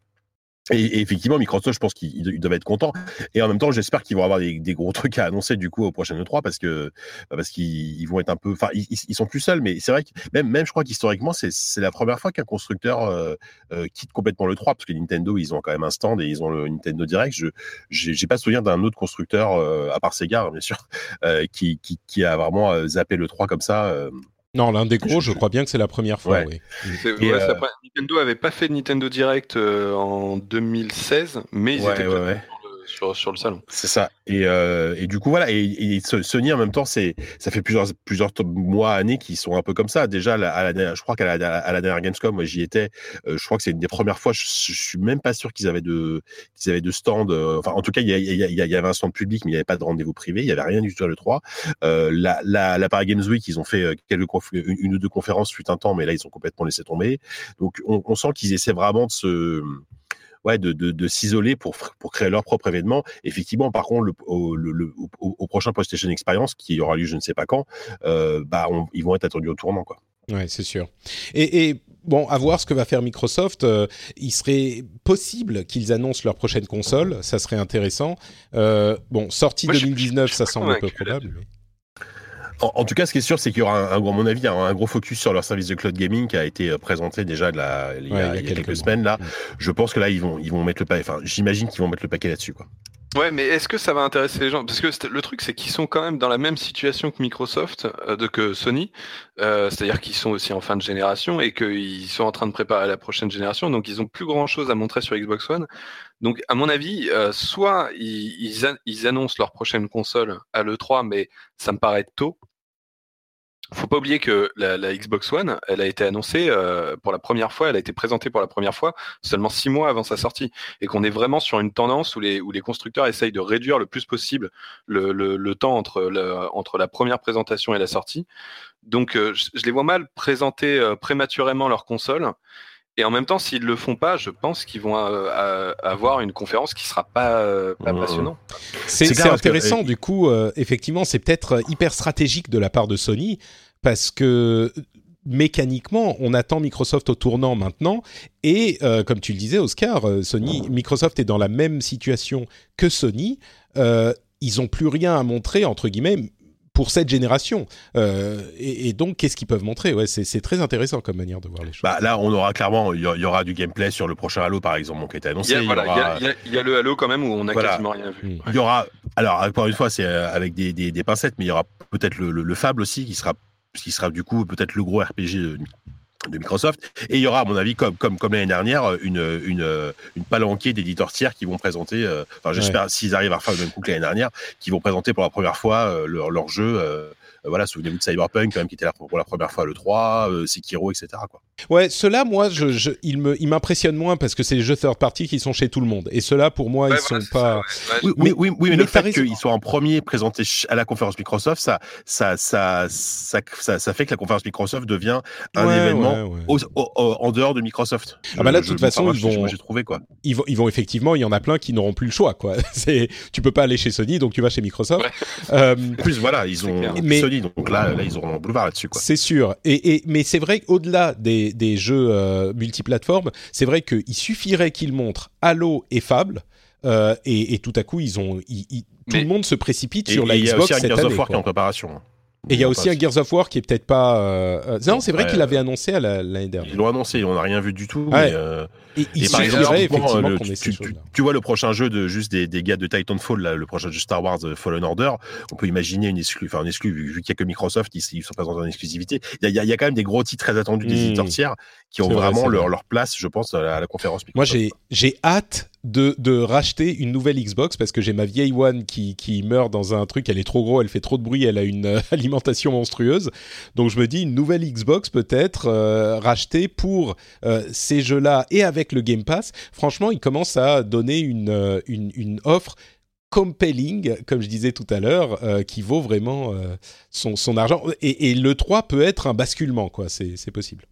Et, effectivement, Microsoft, je pense qu'ils doivent être contents. Et en même temps, j'espère qu'ils vont avoir des, gros trucs à annoncer du coup au prochain E3 parce que bah, parce qu'ils vont être un peu. Enfin, ils, sont plus seuls, mais c'est vrai que même même je crois qu'historiquement, c'est la première fois qu'un constructeur euh, euh, quitte complètement le 3 parce que Nintendo, ils ont quand même un stand et ils ont le Nintendo Direct. Je j'ai pas souvenir d'un autre constructeur à part Sega, bien sûr, qui, qui, qui a vraiment zappé le 3 comme ça. Non, l'un des gros, je, crois bien que c'est la première fois. Oui. Euh, Nintendo avait pas fait Nintendo Direct euh, en 2016, mais ils étaient sur, le salon. C'est ça. Et, euh, du coup, voilà. Et, Sony, en même temps, ça fait plusieurs, mois, années qui sont un peu comme ça. Déjà, à la, je crois qu'à la, dernière Gamescom, moi, j'y étais. Euh, je crois que c'est une des premières fois. Je, suis même pas sûr qu'ils avaient de, qu'ils stand. Euh, enfin, en tout cas, il y, avait un stand public, mais il n'y avait pas de rendez-vous privé. Il y avait rien du tout à le 3. Euh, la, la, la Paris Games Week, ils ont fait une, ou deux conférences fut un temps, mais là, ils ont complètement laissé tomber. Donc, on, on sent qu'ils essaient vraiment de se ouais, de, de, de s'isoler pour, pour créer leur propre événement. Effectivement, par contre, le, au, le, au, prochain PlayStation Experience, qui aura lieu je ne sais pas quand, euh, bah, ils vont être attendus au tournant. Quoi. Ouais, c'est sûr. Et, et, bon, à voir ce que va faire Microsoft. Euh, il serait possible qu'ils annoncent leur prochaine console, ça serait intéressant. Euh, bon, sortie 2019, ça semble un peu probable. En, tout cas, ce qui est sûr, c'est qu'il y aura, un, à mon avis, un, gros focus sur leur service de cloud gaming qui a été euh, présenté déjà de la, il, y a, quelques, semaines. Là, je pense que là, ils vont, ils vont mettre le paquet. Enfin, j'imagine qu'ils vont mettre le paquet là-dessus, quoi. Ouais, mais est-ce que ça va intéresser les gens? Parce que le truc, c'est qu'ils sont quand même dans la même situation que Microsoft, euh, de, que Sony, euh, c'est-à-dire qu'ils sont aussi en fin de génération et qu'ils sont en train de préparer la prochaine génération, donc ils ont plus grand-chose à montrer sur Xbox One. Donc, à mon avis, euh, soit ils, annoncent leur prochaine console à l'E3, mais ça me paraît tôt, faut pas oublier que la, Xbox One, elle a été annoncée euh, pour la première fois, elle a été présentée pour la première fois seulement six mois avant sa sortie, et qu'on est vraiment sur une tendance où les, constructeurs essayent de réduire le plus possible le, temps entre, la première présentation et la sortie. Donc, euh, je, les vois mal présenter prématurément leur console. Et en même temps, s'ils le font pas, je pense qu'ils vont avoir une conférence qui sera pas, pas mmh. passionnante. C'est intéressant, du coup, effectivement, c'est peut-être hyper stratégique de la part de Sony parce que mécaniquement, on attend Microsoft au tournant maintenant. Et euh, comme tu le disais, Oscar, euh, Sony, Microsoft est dans la même situation que Sony. Euh, ils n'ont plus rien à montrer entre guillemets pour cette génération. Et, donc, qu'est-ce qu'ils peuvent montrer? Ouais, c'est très intéressant comme manière de voir les choses. Bah, là, on aura clairement, il y, aura du gameplay sur le prochain Halo, par exemple, qui a été annoncé. Il y a, le Halo quand même où on a quasiment rien vu. Il y aura, alors encore une fois, c'est avec des, pincettes, mais il y aura peut-être le, le, Fable aussi qui sera qui sera du coup peut-être le gros RPG de, Microsoft. Et il y aura, à mon avis, comme, comme, comme l'année dernière, une, une, une palanquée d'éditeurs tiers qui vont présenter, euh, enfin j'espère, s'ils arrivent à faire le même coup que l'année dernière, qui vont présenter pour la première fois euh, leur, leur, jeu euh, euh, voilà, souvenez-vous de Cyberpunk quand même qui était là pour, la première fois le 3, euh, Sekiro, etc. Quoi. Ouais, ceux-là, moi, je, je, ils me, ils m'impressionnent moins parce que c'est les jeux third party qui sont chez tout le monde. Et ceux-là, pour moi, ils sont pas. oui, mais, oui, oui, mais, le fait qu'ils soient en premier présentés à la conférence Microsoft, ça, ça, ça, ça, ça, fait que la conférence Microsoft devient un événement en dehors de Microsoft. Ah bah là, de toute façon, ils vont. J'ai trouvé quoi. Ils vont, ils vont effectivement. Il y en a plein qui n'auront plus le choix, quoi. [LAUGHS] C'est, tu peux pas aller chez Sony, donc tu vas chez Microsoft. Euh, plus, voilà, ils ont Sony donc là, là ils auront un boulevard là-dessus. C'est sûr. Et, et, mais c'est vrai qu'au-delà des, des, jeux euh, multiplateformes, c'est vrai qu'il suffirait qu'ils montrent Halo et Fable. Euh, et, et, tout à coup, ils ont, tout le monde se précipite sur la Xbox cette année. Il y a aussi Gears of War qui est en préparation. Et il y a aussi un Gears of War qui est peut-être pas. Euh, euh, non, c'est vrai qu'il l'avait annoncé l'année dernière. Ils l'ont annoncé, on n'a rien vu du tout. Mais, euh... et, il par exemple, effectivement le, tu, tu, tu, vois le prochain jeu de juste des, des gars de Titanfall, là, le prochain jeu Star Wars Fallen Order, on peut imaginer une exclu, enfin une vu, qu'il n'y a que Microsoft, ils, ils sont présentés en exclusivité. Il y, a, il y a quand même des gros titres très attendus des mmh. éditeurs tiers qui ont vraiment leur, leur, place, je pense, à la, conférence Microsoft. Moi, j'ai hâte de, de, racheter une nouvelle Xbox parce que j'ai ma vieille One qui, qui meurt dans un truc, elle est trop gros, elle fait trop de bruit, elle a une euh, [LAUGHS] monstrueuse. Donc je me dis une nouvelle Xbox peut-être euh, rachetée pour euh, ces jeux-là et avec le Game Pass. Franchement, il commence à donner une, une, une offre compelling, comme je disais tout à l'heure, qui vaut vraiment son, son, argent. Et, et, le 3 peut être un basculement, quoi. C'est possible.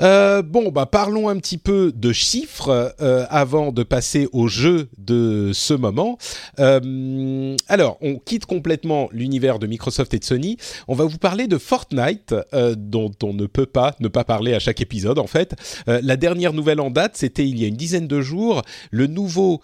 Euh, bon, bah parlons un petit peu de chiffres euh, avant de passer au jeu de ce moment. Euh, alors, on quitte complètement l'univers de Microsoft et de Sony. On va vous parler de Fortnite, dont on ne peut pas ne pas parler à chaque épisode. En fait, la dernière nouvelle en date, c'était il y a une dizaine de jours, le nouveau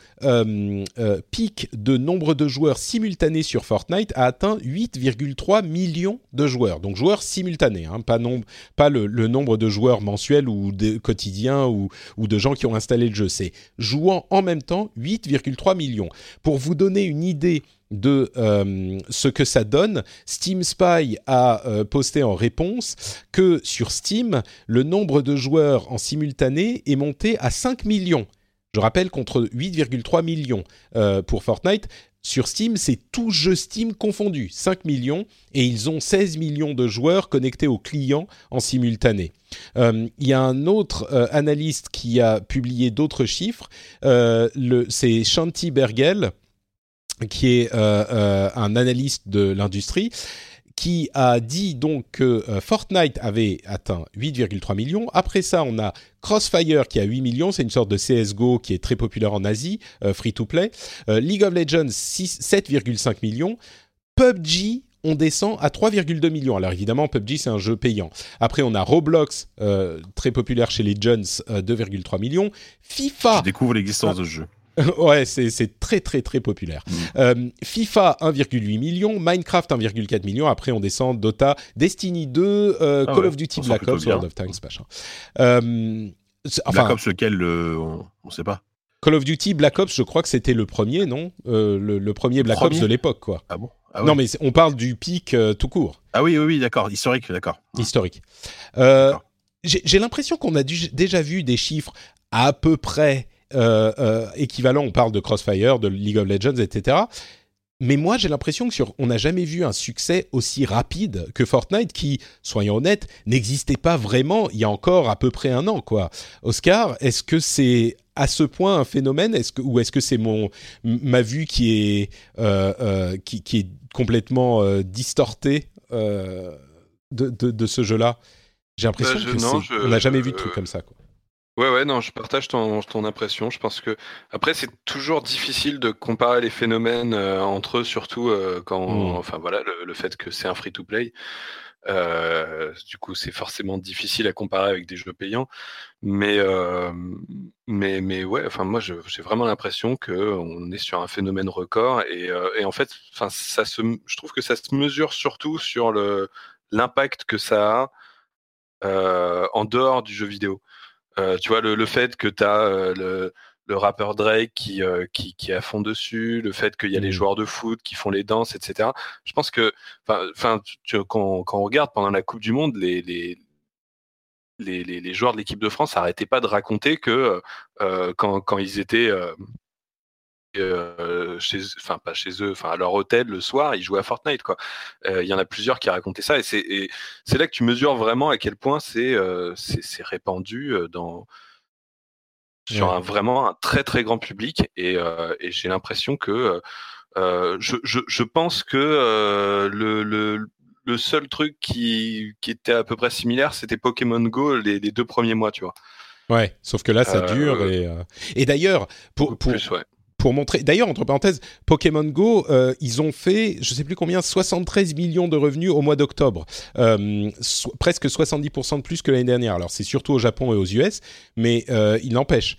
pic de nombre de joueurs simultanés sur Fortnite a atteint 8,3 millions de joueurs. Donc joueurs simultanés, hein, pas, le, le nombre de joueurs mensuels ou de quotidien ou, ou de gens qui ont installé le jeu. C'est jouant en même temps 8,3 millions. Pour vous donner une idée de euh, ce que ça donne, Steam Spy a euh, posté en réponse que sur Steam, le nombre de joueurs en simultané est monté à 5 millions. Je rappelle contre 8,3 millions euh, pour Fortnite. Sur Steam, c'est tout jeu Steam confondu, 5 millions, et ils ont 16 millions de joueurs connectés aux clients en simultané. Euh, il y a un autre euh, analyste qui a publié d'autres chiffres, euh, c'est Shanti Bergel, qui est un analyste de l'industrie qui a dit donc que Fortnite avait atteint 8,3 millions. Après ça, on a Crossfire qui a 8 millions, c'est une sorte de CSGO qui est très populaire en Asie, free to play. League of Legends 7,5 millions. PUBG on descend à 3,2 millions. Alors évidemment, PUBG, c'est un jeu payant. Après, on a Roblox, euh, très populaire chez les jeunes, 2,3 euh, millions. FIFA... Je découvre l'existence de ce jeu. [LAUGHS] ouais, c'est très très très populaire. Mm. Euh, FIFA 1,8 million, Minecraft 1,4 million. Après, on descend Dota, Destiny 2, ah Call of Duty Black Ops, World of Tanks, machin. enfin, Black Ops lequel on, ne sait pas. Call of Duty Black Ops, je crois que c'était le premier, non? Le, le, premier Black Ops de l'époque, quoi. Ah bon? Ah Non, mais on parle du pic tout court. Ah oui, oui, oui d'accord, historique, d'accord. Historique. Euh, j'ai l'impression qu'on a déjà vu des chiffres à peu près euh, euh, équivalents. On parle de Crossfire, de League of Legends, etc. Mais moi, j'ai l'impression que sur, on n'a jamais vu un succès aussi rapide que Fortnite, qui, soyons honnêtes, n'existait pas vraiment il y a encore à peu près un an, quoi. Oscar, est-ce que c'est à ce point un phénomène, est-ce que, ou est-ce que c'est mon ma vue qui est euh, qui, qui, est complètement distortée de, de, de, ce jeu-là? J'ai l'impression bah, que on n'a jamais vu de truc comme ça. Quoi. Ouais, ouais, non, je partage ton, ton impression. Je pense que après, c'est toujours difficile de comparer les phénomènes euh, entre eux, surtout euh, quand, mmh. enfin voilà, le, fait que c'est un free-to-play. Euh, du coup, c'est forcément difficile à comparer avec des jeux payants. Mais, mais, mais ouais, enfin moi, j'ai vraiment l'impression que on est sur un phénomène record. Et, et en fait, enfin, ça se, je trouve que ça se mesure surtout sur le l'impact que ça a en dehors du jeu vidéo. Euh, tu vois, le, fait que tu as euh, le, le, rappeur Drake qui, qui, qui, est à fond dessus, le fait qu'il y a les mmh. joueurs de foot qui font les danses, etc. Je pense que, enfin, quand, quand, on regarde pendant la Coupe du Monde, les, les les, les, les, joueurs de l'équipe de France n'arrêtaient pas de raconter que euh, quand, quand, ils étaient euh, chez, enfin pas chez eux, enfin à leur hôtel le soir, ils jouaient à Fortnite quoi. Euh, il y en a plusieurs qui racontaient ça et c'est c'est là que tu mesures vraiment à quel point c'est euh, c'est répandu dans sur un vraiment un très très grand public et, et j'ai l'impression que je, je, je, pense que le, le, le seul truc qui, qui était à peu près similaire, c'était Pokémon Go les, les, deux premiers mois, tu vois. Ouais, sauf que là, ça dure. Et, et d'ailleurs, pour, pour, ouais pour montrer. D'ailleurs, entre parenthèses, Pokémon Go, euh, ils ont fait, je sais plus combien, 73 millions de revenus au mois d'octobre, euh, presque 70% de plus que l'année dernière. Alors c'est surtout au Japon et aux US, mais euh, il n'empêche,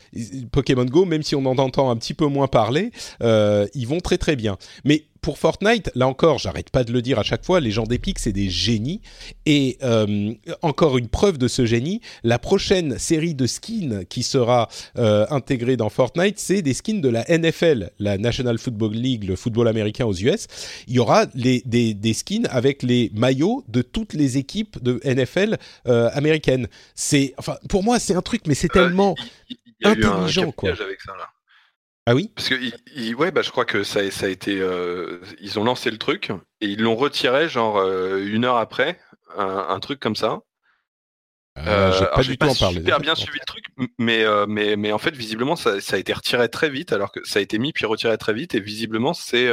Pokémon Go, même si on en entend un petit peu moins parler, euh, ils vont très très bien. Mais pour Fortnite, là encore, j'arrête pas de le dire à chaque fois, les gens d'Epic, c'est des génies. Et euh, encore une preuve de ce génie, la prochaine série de skins qui sera euh, intégrée dans Fortnite, c'est des skins de la NFL, la National Football League, le football américain aux US. Il y aura les, des, des, skins avec les maillots de toutes les équipes de NFL euh, américaines. C'est, enfin, pour moi, c'est un truc, mais c'est tellement intelligent, quoi. Avec ça, là. Ah oui Parce que ouais, bah, je crois que ça, ça a été. Euh, ils ont lancé le truc et ils l'ont retiré genre euh, une heure après, un, truc comme ça. Euh, j'ai pas du tout en parler. super bien suivi le truc, mais, mais, mais en fait, visiblement, ça, ça, a été retiré très vite, alors que ça a été mis puis retiré très vite, et visiblement, c'est.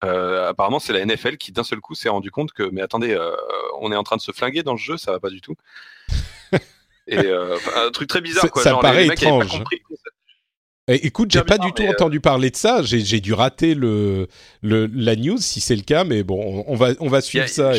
apparemment, c'est la NFL qui d'un seul coup s'est rendu compte que, mais attendez, on est en train de se flinguer dans le jeu, ça va pas du tout. [LAUGHS] et un truc très bizarre, quoi. Ça genre, paraît les mecs étrange. Pas compris écoute, j'ai pas du tout entendu parler de ça. J'ai dû rater le, le, la news si c'est le cas, mais bon, on va on va suivre ça.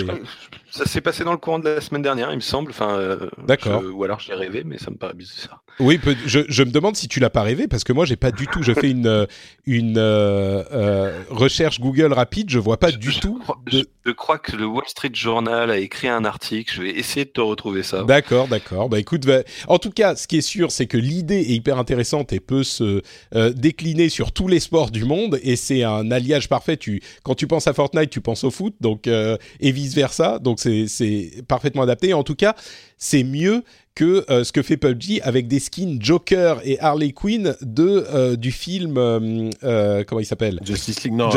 Ça s'est passé dans le courant de la semaine dernière, il me semble. Enfin, euh, D'accord. Ou alors j'ai rêvé, mais ça me paraît bizarre. Oui, je, je me demande si tu l'as pas rêvé parce que moi j'ai pas du tout. Je fais une euh, une euh, euh, recherche Google rapide, je vois pas du tout. Je, crois que le Wall Street Journal a écrit un article. Je vais essayer de te retrouver ça. D'accord, d'accord. Bah écoute, en tout cas, ce qui est sûr, c'est que l'idée est hyper intéressante et peut se décliner sur tous les sports du monde et c'est un alliage parfait. Tu quand tu penses à Fortnite, tu penses au foot, donc et vice versa. Donc c'est parfaitement adapté. En tout cas, c'est mieux que euh, ce que fait PUBG avec des skins Joker et Harley Quinn de euh, du film euh, comment il s'appelle? Justice League non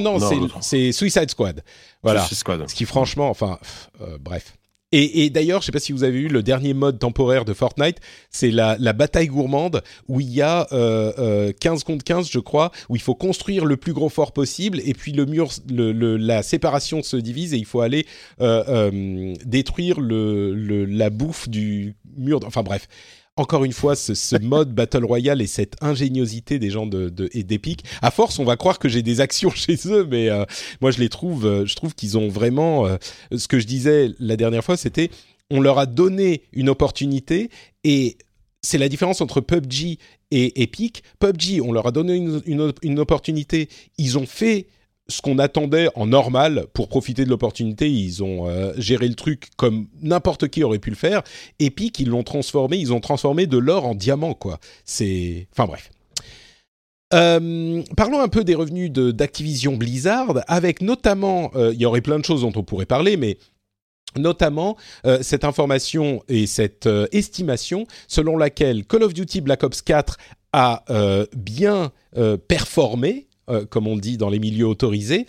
non non, c'est Suicide Squad. Voilà. Ce qui franchement enfin bref et, d'ailleurs, je sais pas si vous avez vu le dernier mode temporaire de Fortnite, c'est la, bataille gourmande où il y a euh, 15 euh, contre 15, je crois, où il faut construire le plus gros fort possible et puis le mur, le, la séparation se divise et il faut aller euh, euh, détruire le, la bouffe du mur. Enfin bref, encore une fois ce, mode Battle Royale et cette ingéniosité des gens de, et d'Epic. À force, on va croire que j'ai des actions [LAUGHS] chez eux, mais euh, moi je les trouve, euh, je trouve qu'ils ont vraiment. Euh, ce que je disais la dernière fois, c'était on leur a donné une opportunité et c'est la différence entre PUBG et Epic. PUBG, on leur a donné une, une opportunité, ils ont fait ce qu'on attendait en normal pour profiter de l'opportunité. Ils ont euh, géré le truc comme n'importe qui aurait pu le faire. Epic, ils l'ont transformé, ils ont transformé de l'or en diamant, quoi. C'est, enfin bref. Euh, parlons un peu des revenus d'Activision Blizzard, avec notamment, euh, il y aurait plein de choses dont on pourrait parler, mais notamment cette information et cette estimation selon laquelle Call of Duty Black Ops 4 a bien performé euh, comme on dit dans les milieux autorisés.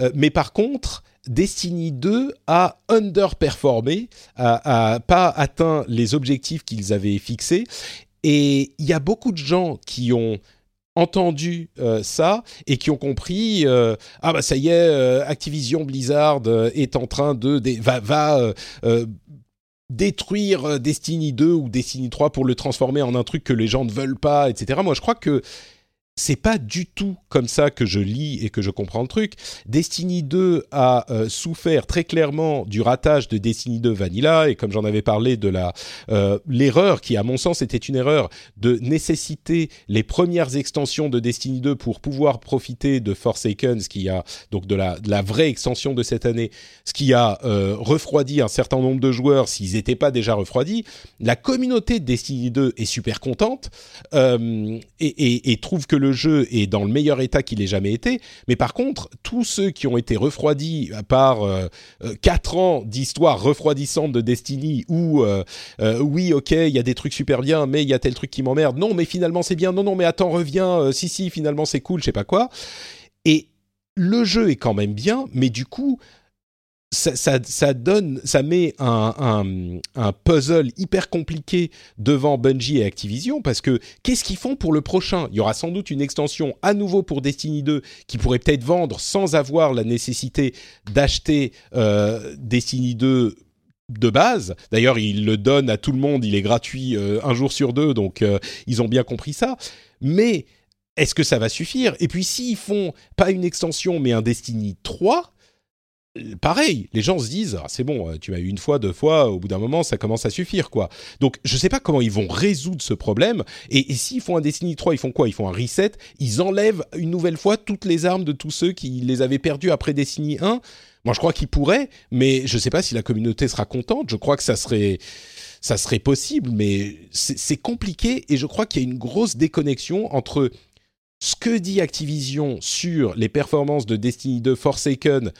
Euh, mais par contre, Destiny 2 a underperformé, a, pas atteint les objectifs qu'ils avaient fixés. Et il y a beaucoup de gens qui ont entendu euh, ça et qui ont compris ah bah ça y est Activision Blizzard est en train de, va détruire Destiny 2 ou Destiny 3 pour le transformer en un truc que les gens ne veulent pas etc moi je crois que c'est pas du tout comme ça que je lis et que je comprends le truc. Destiny 2 a euh, souffert très clairement du ratage de Destiny 2 Vanilla et comme j'en avais parlé de la euh, l'erreur qui à mon sens était une erreur de nécessiter les premières extensions de Destiny 2 pour pouvoir profiter de Forsaken, ce qui a donc de la, la vraie extension de cette année, ce qui a euh, refroidi un certain nombre de joueurs s'ils n'étaient pas déjà refroidis. La communauté de Destiny 2 est super contente et trouve que le le jeu est dans le meilleur état qu'il ait jamais été. Mais par contre, tous ceux qui ont été refroidis par euh, 4 euh, ans d'histoire refroidissante de Destiny où euh, euh, oui, ok, il y a des trucs super bien, mais il y a tel truc qui m'emmerde. Non, mais finalement c'est bien. Non, non, mais attends, reviens. si, si, finalement c'est cool, je sais pas quoi. Et le jeu est quand même bien, mais du coup, ça, donne, ça met un, puzzle hyper compliqué devant Bungie et Activision parce que qu'est-ce qu'ils font pour le prochain? Il y aura sans doute une extension à nouveau pour Destiny 2 qui pourrait peut-être vendre sans avoir la nécessité d'acheter euh, Destiny 2 de base. D'ailleurs, ils le donnent à tout le monde, il est gratuit euh, un jour sur deux, donc euh, ils ont bien compris ça. Mais est-ce que ça va suffire? Et puis s'ils font pas une extension mais un Destiny 3 pareil, les gens se disent ah, c'est bon, tu m'as eu une fois, deux fois, au bout d'un moment, ça commence à suffire, quoi. Donc, je sais pas comment ils vont résoudre ce problème. Et, s'ils font un Destiny 3, ils font quoi? Ils font un reset, ils enlèvent une nouvelle fois toutes les armes de tous ceux qui les avaient perdues après Destiny 1. Moi, je crois qu'ils pourraient, mais je sais pas si la communauté sera contente. Je crois que ça serait ça serait possible, mais c'est compliqué et je crois qu'il y a une grosse déconnexion entre ce que dit Activision sur les performances de Destiny 2 Forsaken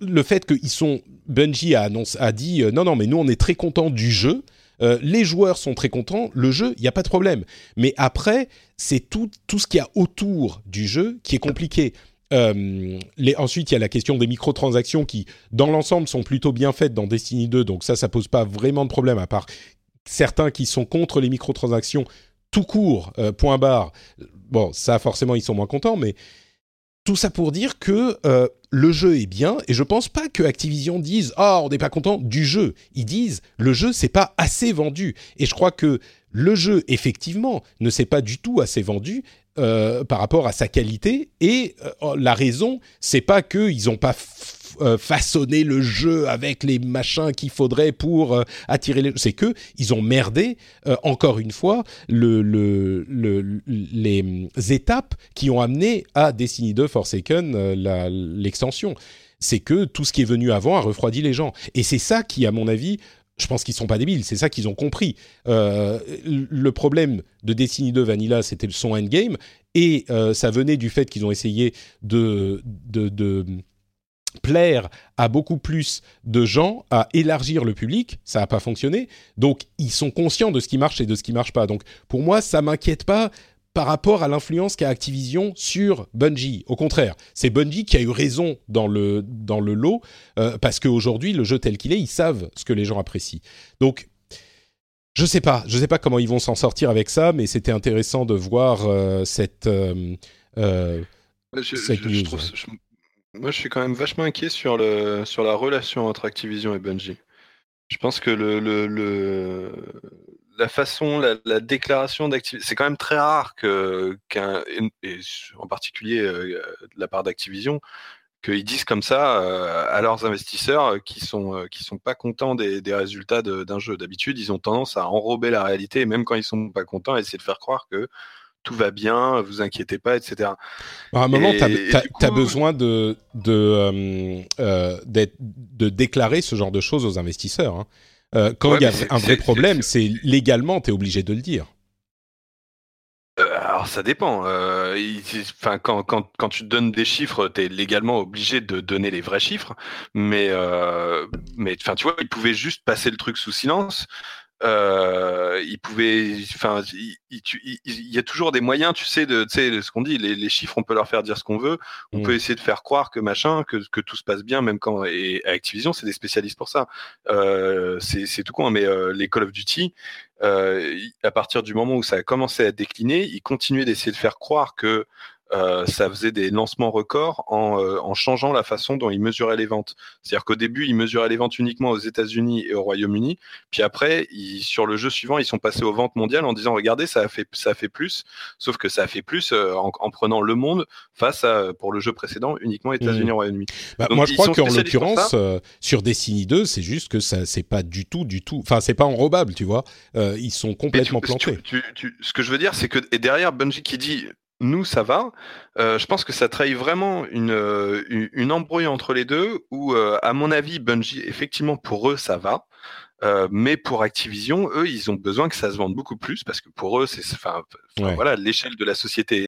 le fait qu'ils sont Bungie a, a dit euh, non non mais nous on est très content du jeu. Euh, les joueurs sont très contents, le jeu, il n'y a pas de problème. Mais après, c'est tout, tout ce qu'il y a autour du jeu qui est compliqué. Euh, ensuite, il y a la question des microtransactions qui, dans l'ensemble, sont plutôt bien faites dans Destiny 2. Donc ça, ça pose pas vraiment de problème, à part certains qui sont contre les microtransactions tout court, point barre. Bon, ça, forcément, ils sont moins contents, mais tout ça pour dire que euh, le jeu est bien et je pense pas que Activision dise ah on n'est pas content du jeu. Ils disent le jeu c'est pas assez vendu et je crois que le jeu effectivement ne s'est pas du tout assez vendu euh, par rapport à sa qualité et euh, la raison c'est pas qu'ils ont pas euh, façonner le jeu avec les machins qu'il faudrait pour euh, attirer les. C'est que ils ont merdé euh, encore une fois le, le, les étapes qui ont amené à Destiny 2 Forsaken l'extension. C'est que tout ce qui est venu avant a refroidi les gens. Et c'est ça qui, à mon avis, je pense qu'ils sont pas débiles, c'est ça qu'ils ont compris. le problème de Destiny 2 Vanilla, c'était son endgame, et ça venait du fait qu'ils ont essayé de, plaire à beaucoup plus de gens, à élargir le public, ça n'a pas fonctionné. Donc ils sont conscients de ce qui marche et de ce qui marche pas. Donc pour moi, ça m'inquiète pas par rapport à l'influence qu'a Activision sur Bungie. Au contraire, c'est Bungie qui a eu raison dans le, dans le lot, euh, parce qu'aujourd'hui, le jeu tel qu'il est, ils savent ce que les gens apprécient. Donc, je sais pas, je sais pas comment ils vont s'en sortir avec ça, mais c'était intéressant de voir euh, cette... Euh, je, trouve, moi, je suis quand même vachement inquiet sur, le, sur la relation entre Activision et Bungie. Je pense que le, le, la façon, la, déclaration d'Activision, c'est quand même très rare que, qu'un, en particulier euh, de la part d'Activision, qu'ils disent comme ça euh, à leurs investisseurs qui sont euh, qui sont pas contents des, des résultats d'un jeu. D'habitude, ils ont tendance à enrober la réalité et même quand ils sont pas contents, à essayer de faire croire que tout va bien, vous inquiétez pas, etc. À un moment, tu as, besoin de de, de déclarer ce genre de choses aux investisseurs. Hein. quand il y a un vrai problème, c'est légalement, tu es obligé de le dire. alors ça dépend. Enfin, quand, quand, quand, tu donnes des chiffres, tu es légalement obligé de donner les vrais chiffres. Mais, mais enfin, tu vois, ils pouvaient juste passer le truc sous silence euh, il pouvait, enfin, il, y a toujours des moyens, tu sais, de, tu sais, ce qu'on dit, les, chiffres, on peut leur faire dire ce qu'on veut, on peut mm. essayer de faire croire que machin, que, que tout se passe bien, même quand et Activision, c'est des spécialistes pour ça. Euh, c'est tout con, mais euh, les Call of Duty, euh, à partir du moment où ça a commencé à décliner, ils continuaient d'essayer de faire croire que euh, ça faisait des lancements records en, euh, en, changeant la façon dont ils mesuraient les ventes. C'est-à-dire qu'au début, ils mesuraient les ventes uniquement aux États-Unis et au Royaume-Uni, puis après, ils, sur le jeu suivant, ils sont passés aux ventes mondiales en disant regardez, ça a fait ça a fait plus, sauf que ça a fait plus euh, en, en, prenant le monde face à pour le jeu précédent uniquement États-Unis et mmh. Royaume-Uni. Bah, moi, je crois qu'en l'occurrence, sur Destiny 2, c'est juste que ça c'est pas du tout, du tout, enfin c'est pas enrobable, tu vois. ils sont complètement plantés. ce que je veux dire, c'est que et derrière Bungie qui dit nous, ça va. Euh, je pense que ça trahit vraiment une, euh, une, embrouille entre les deux, où, euh, à mon avis, Bungie, effectivement, pour eux, ça va. mais pour Activision, eux, ils ont besoin que ça se vende beaucoup plus, parce que pour eux, c'est, enfin, voilà, l'échelle de la société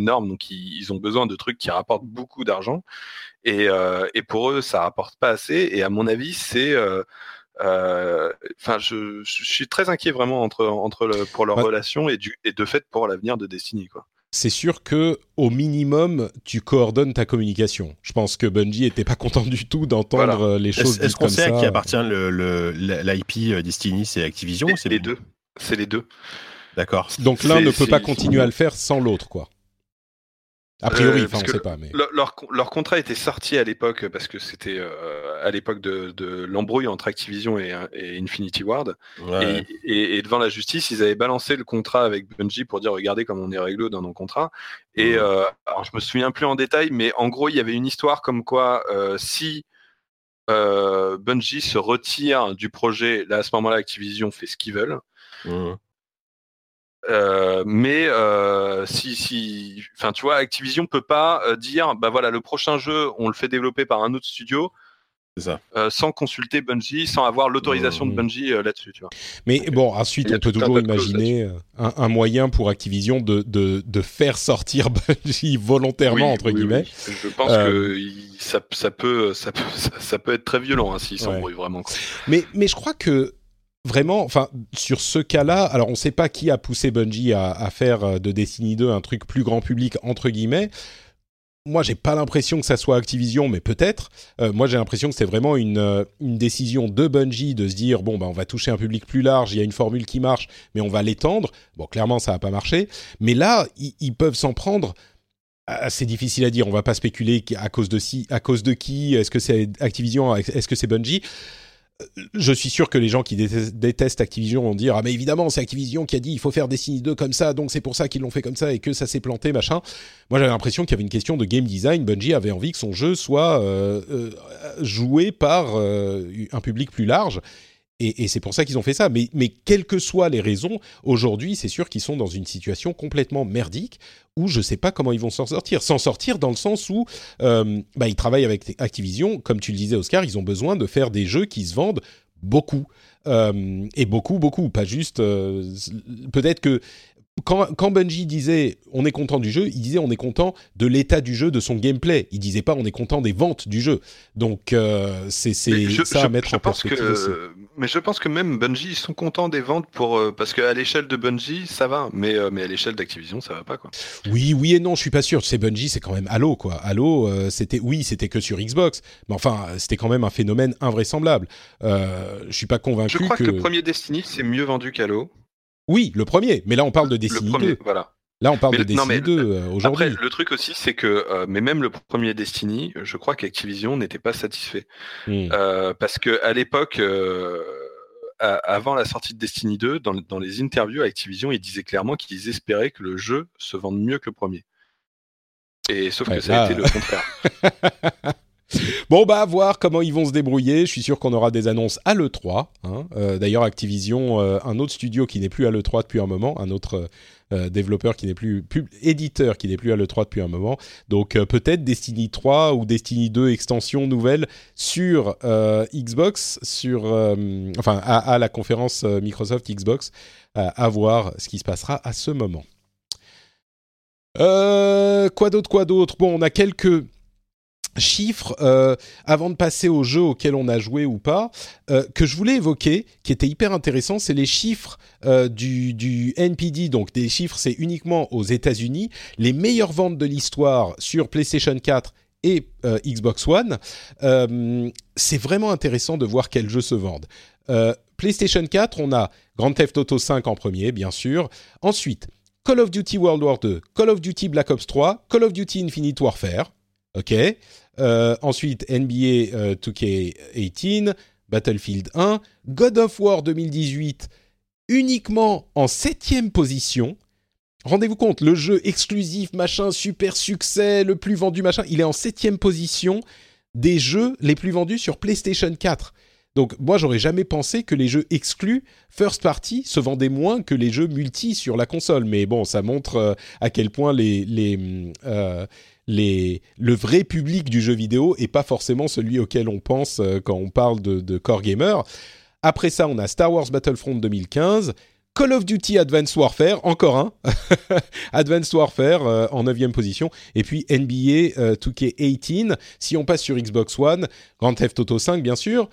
Énorme, donc ils, ont besoin de trucs qui rapportent beaucoup d'argent. Et, euh, et, pour eux, ça rapporte pas assez. Et à mon avis, c'est euh, euh, enfin, je, je, suis très inquiet vraiment entre, entre le, pour leur relation et, du, et de fait pour l'avenir de Destiny, quoi. C'est sûr que au minimum, tu coordonnes ta communication. Je pense que Bungie était pas content du tout d'entendre les choses Est-ce qu'on sait à qui appartient l'IP le, Destiny C'est Activision C'est les deux. C'est les deux. D'accord. Donc l'un ne peut pas continuer à le faire sans l'autre, quoi. A priori, euh, enfin, on sait pas. Mais... Leur, leur, contrat était sorti à l'époque parce que c'était euh, à l'époque de, de l'embrouille entre Activision et, et Infinity Ward. Et, et, devant la justice, ils avaient balancé le contrat avec Bungie pour dire regardez comme on est réglo dans nos contrats. Et euh, alors, je me souviens plus en détail, mais en gros, il y avait une histoire comme quoi euh, si Bungie se retire du projet, là à ce moment-là, Activision fait ce qu'ils veulent. Euh, mais euh, si, si, enfin, tu vois, Activision peut pas euh, dire, bah voilà, le prochain jeu, on le fait développer par un autre studio. Ça. sans consulter Bungie, sans avoir l'autorisation de mmh. Bungie là-dessus, tu vois. Mais bon, ensuite, on peut toujours imaginer un, moyen pour Activision de, de, de faire sortir [LAUGHS] Bungie volontairement entre guillemets. Je pense que ça, ça, peut, ça, peut, [LAUGHS] ça, peut être très violent hein, s'ils s'embrouillent vraiment. Mais, mais je crois que vraiment, enfin, sur ce cas-là, alors on ne sait pas qui a poussé Bungie à, faire euh, de Destiny 2 un truc plus grand public entre guillemets. Moi, j'ai pas l'impression que ça soit Activision, mais peut-être. Euh, moi, j'ai l'impression que c'est vraiment une, euh, une, décision de Bungie de se dire bon, bah, on va toucher un public plus large. Il y a une formule qui marche, mais on va l'étendre. Bon, clairement, ça n'a pas marché. Mais là, ils peuvent s'en prendre c'est difficile à dire. On va pas spéculer à cause de si, à cause de qui. Est-ce que c'est Activision Est-ce que c'est Bungie? Je suis sûr que les gens qui détestent Activision vont dire ah mais évidemment c'est Activision qui a dit il faut faire Destiny 2 comme ça donc c'est pour ça qu'ils l'ont fait comme ça et que ça s'est planté machin. Moi j'avais l'impression qu'il y avait une question de game design. Bungie avait envie que son jeu soit euh, euh, joué par euh, un public plus large et, c'est pour ça qu'ils ont fait ça. Mais, mais quelles que soient les raisons, aujourd'hui, c'est sûr qu'ils sont dans une situation complètement merdique où je ne sais pas comment ils vont s'en sortir. S'en sortir dans le sens où euh, bah, ils travaillent avec Activision. Comme tu le disais, Oscar, ils ont besoin de faire des jeux qui se vendent beaucoup. Euh, et beaucoup, beaucoup. Pas juste... Euh, peut-être que quand, quand, Bungie disait on est content du jeu, il disait on est content de l'état du jeu, de son gameplay. Il disait pas on est content des ventes du jeu. Donc euh, c'est ça je, à mettre je en pense que, Mais je pense que même Bungie ils sont contents des ventes pour euh, parce qu'à l'échelle de Bungie ça va, mais euh, mais à l'échelle d'Activision ça va pas quoi. Oui oui et non, je suis pas sûr. C'est Bungie, c'est quand même Halo quoi. Halo c'était oui c'était que sur Xbox, mais enfin c'était quand même un phénomène invraisemblable. je suis pas convaincu. Je crois que, que le premier Destiny c'est mieux vendu qu'Halo. Oui, le premier. Mais là, on parle de Destiny 2. Voilà. Là, on parle de Destiny 2 euh, aujourd'hui. Après, le truc aussi, c'est que, euh, mais même le premier Destiny, je crois qu'Activision n'était pas satisfait. Hmm. Euh, parce que à l'époque, avant la sortie de Destiny 2, dans, dans, les interviews, Activision, ils disaient clairement qu'ils espéraient que le jeu se vende mieux que le premier. Et sauf que ça a été le [LAUGHS] contraire. Bon, bah, à voir comment ils vont se débrouiller. Je suis sûr qu'on aura des annonces à l'E3. Hein. Euh, d'ailleurs, Activision, euh, un autre studio qui n'est plus à l'E3 depuis un moment, un autre développeur qui n'est plus, éditeur qui n'est plus à l'E3 depuis un moment. Donc, peut-être Destiny 3 ou Destiny 2 extension nouvelle sur Xbox, sur, enfin, à, à, la conférence Microsoft Xbox, à voir ce qui se passera à ce moment. quoi d'autre, quoi d'autre? Bon, on a quelques chiffres euh, avant de passer au jeu auquel on a joué ou pas euh, que je voulais évoquer qui était hyper intéressant c'est les chiffres euh, du, du, NPD donc des chiffres c'est uniquement aux États-Unis. Les meilleures ventes de l'histoire sur PlayStation 4 et Xbox One c'est vraiment intéressant de voir quels jeux se vendent. PlayStation 4 on a Grand Theft Auto 5 en premier bien sûr. Ensuite Call of Duty World War 2 Call of Duty Black Ops 3 Call of Duty Infinite Warfare ok euh, ensuite, NBA 2K18, euh, Battlefield 1, God of War 2018 uniquement en septième position. Rendez-vous compte, le jeu exclusif, machin, super succès, le plus vendu, machin, il est en septième position des jeux les plus vendus sur PlayStation 4. Donc moi j'aurais jamais pensé que les jeux exclus first party se vendaient moins que les jeux multi sur la console. Mais bon, ça montre euh, à quel point les, les, le vrai public du jeu vidéo et pas forcément celui auquel on pense euh, quand on parle de, core gamer. Après ça, on a Star Wars Battlefront 2015, Call of Duty Advanced Warfare, encore un, [LAUGHS] Advanced Warfare euh, en 9 position, et puis NBA 2K18. Euh, si on passe sur Xbox One, Grand Theft Auto 5 bien sûr,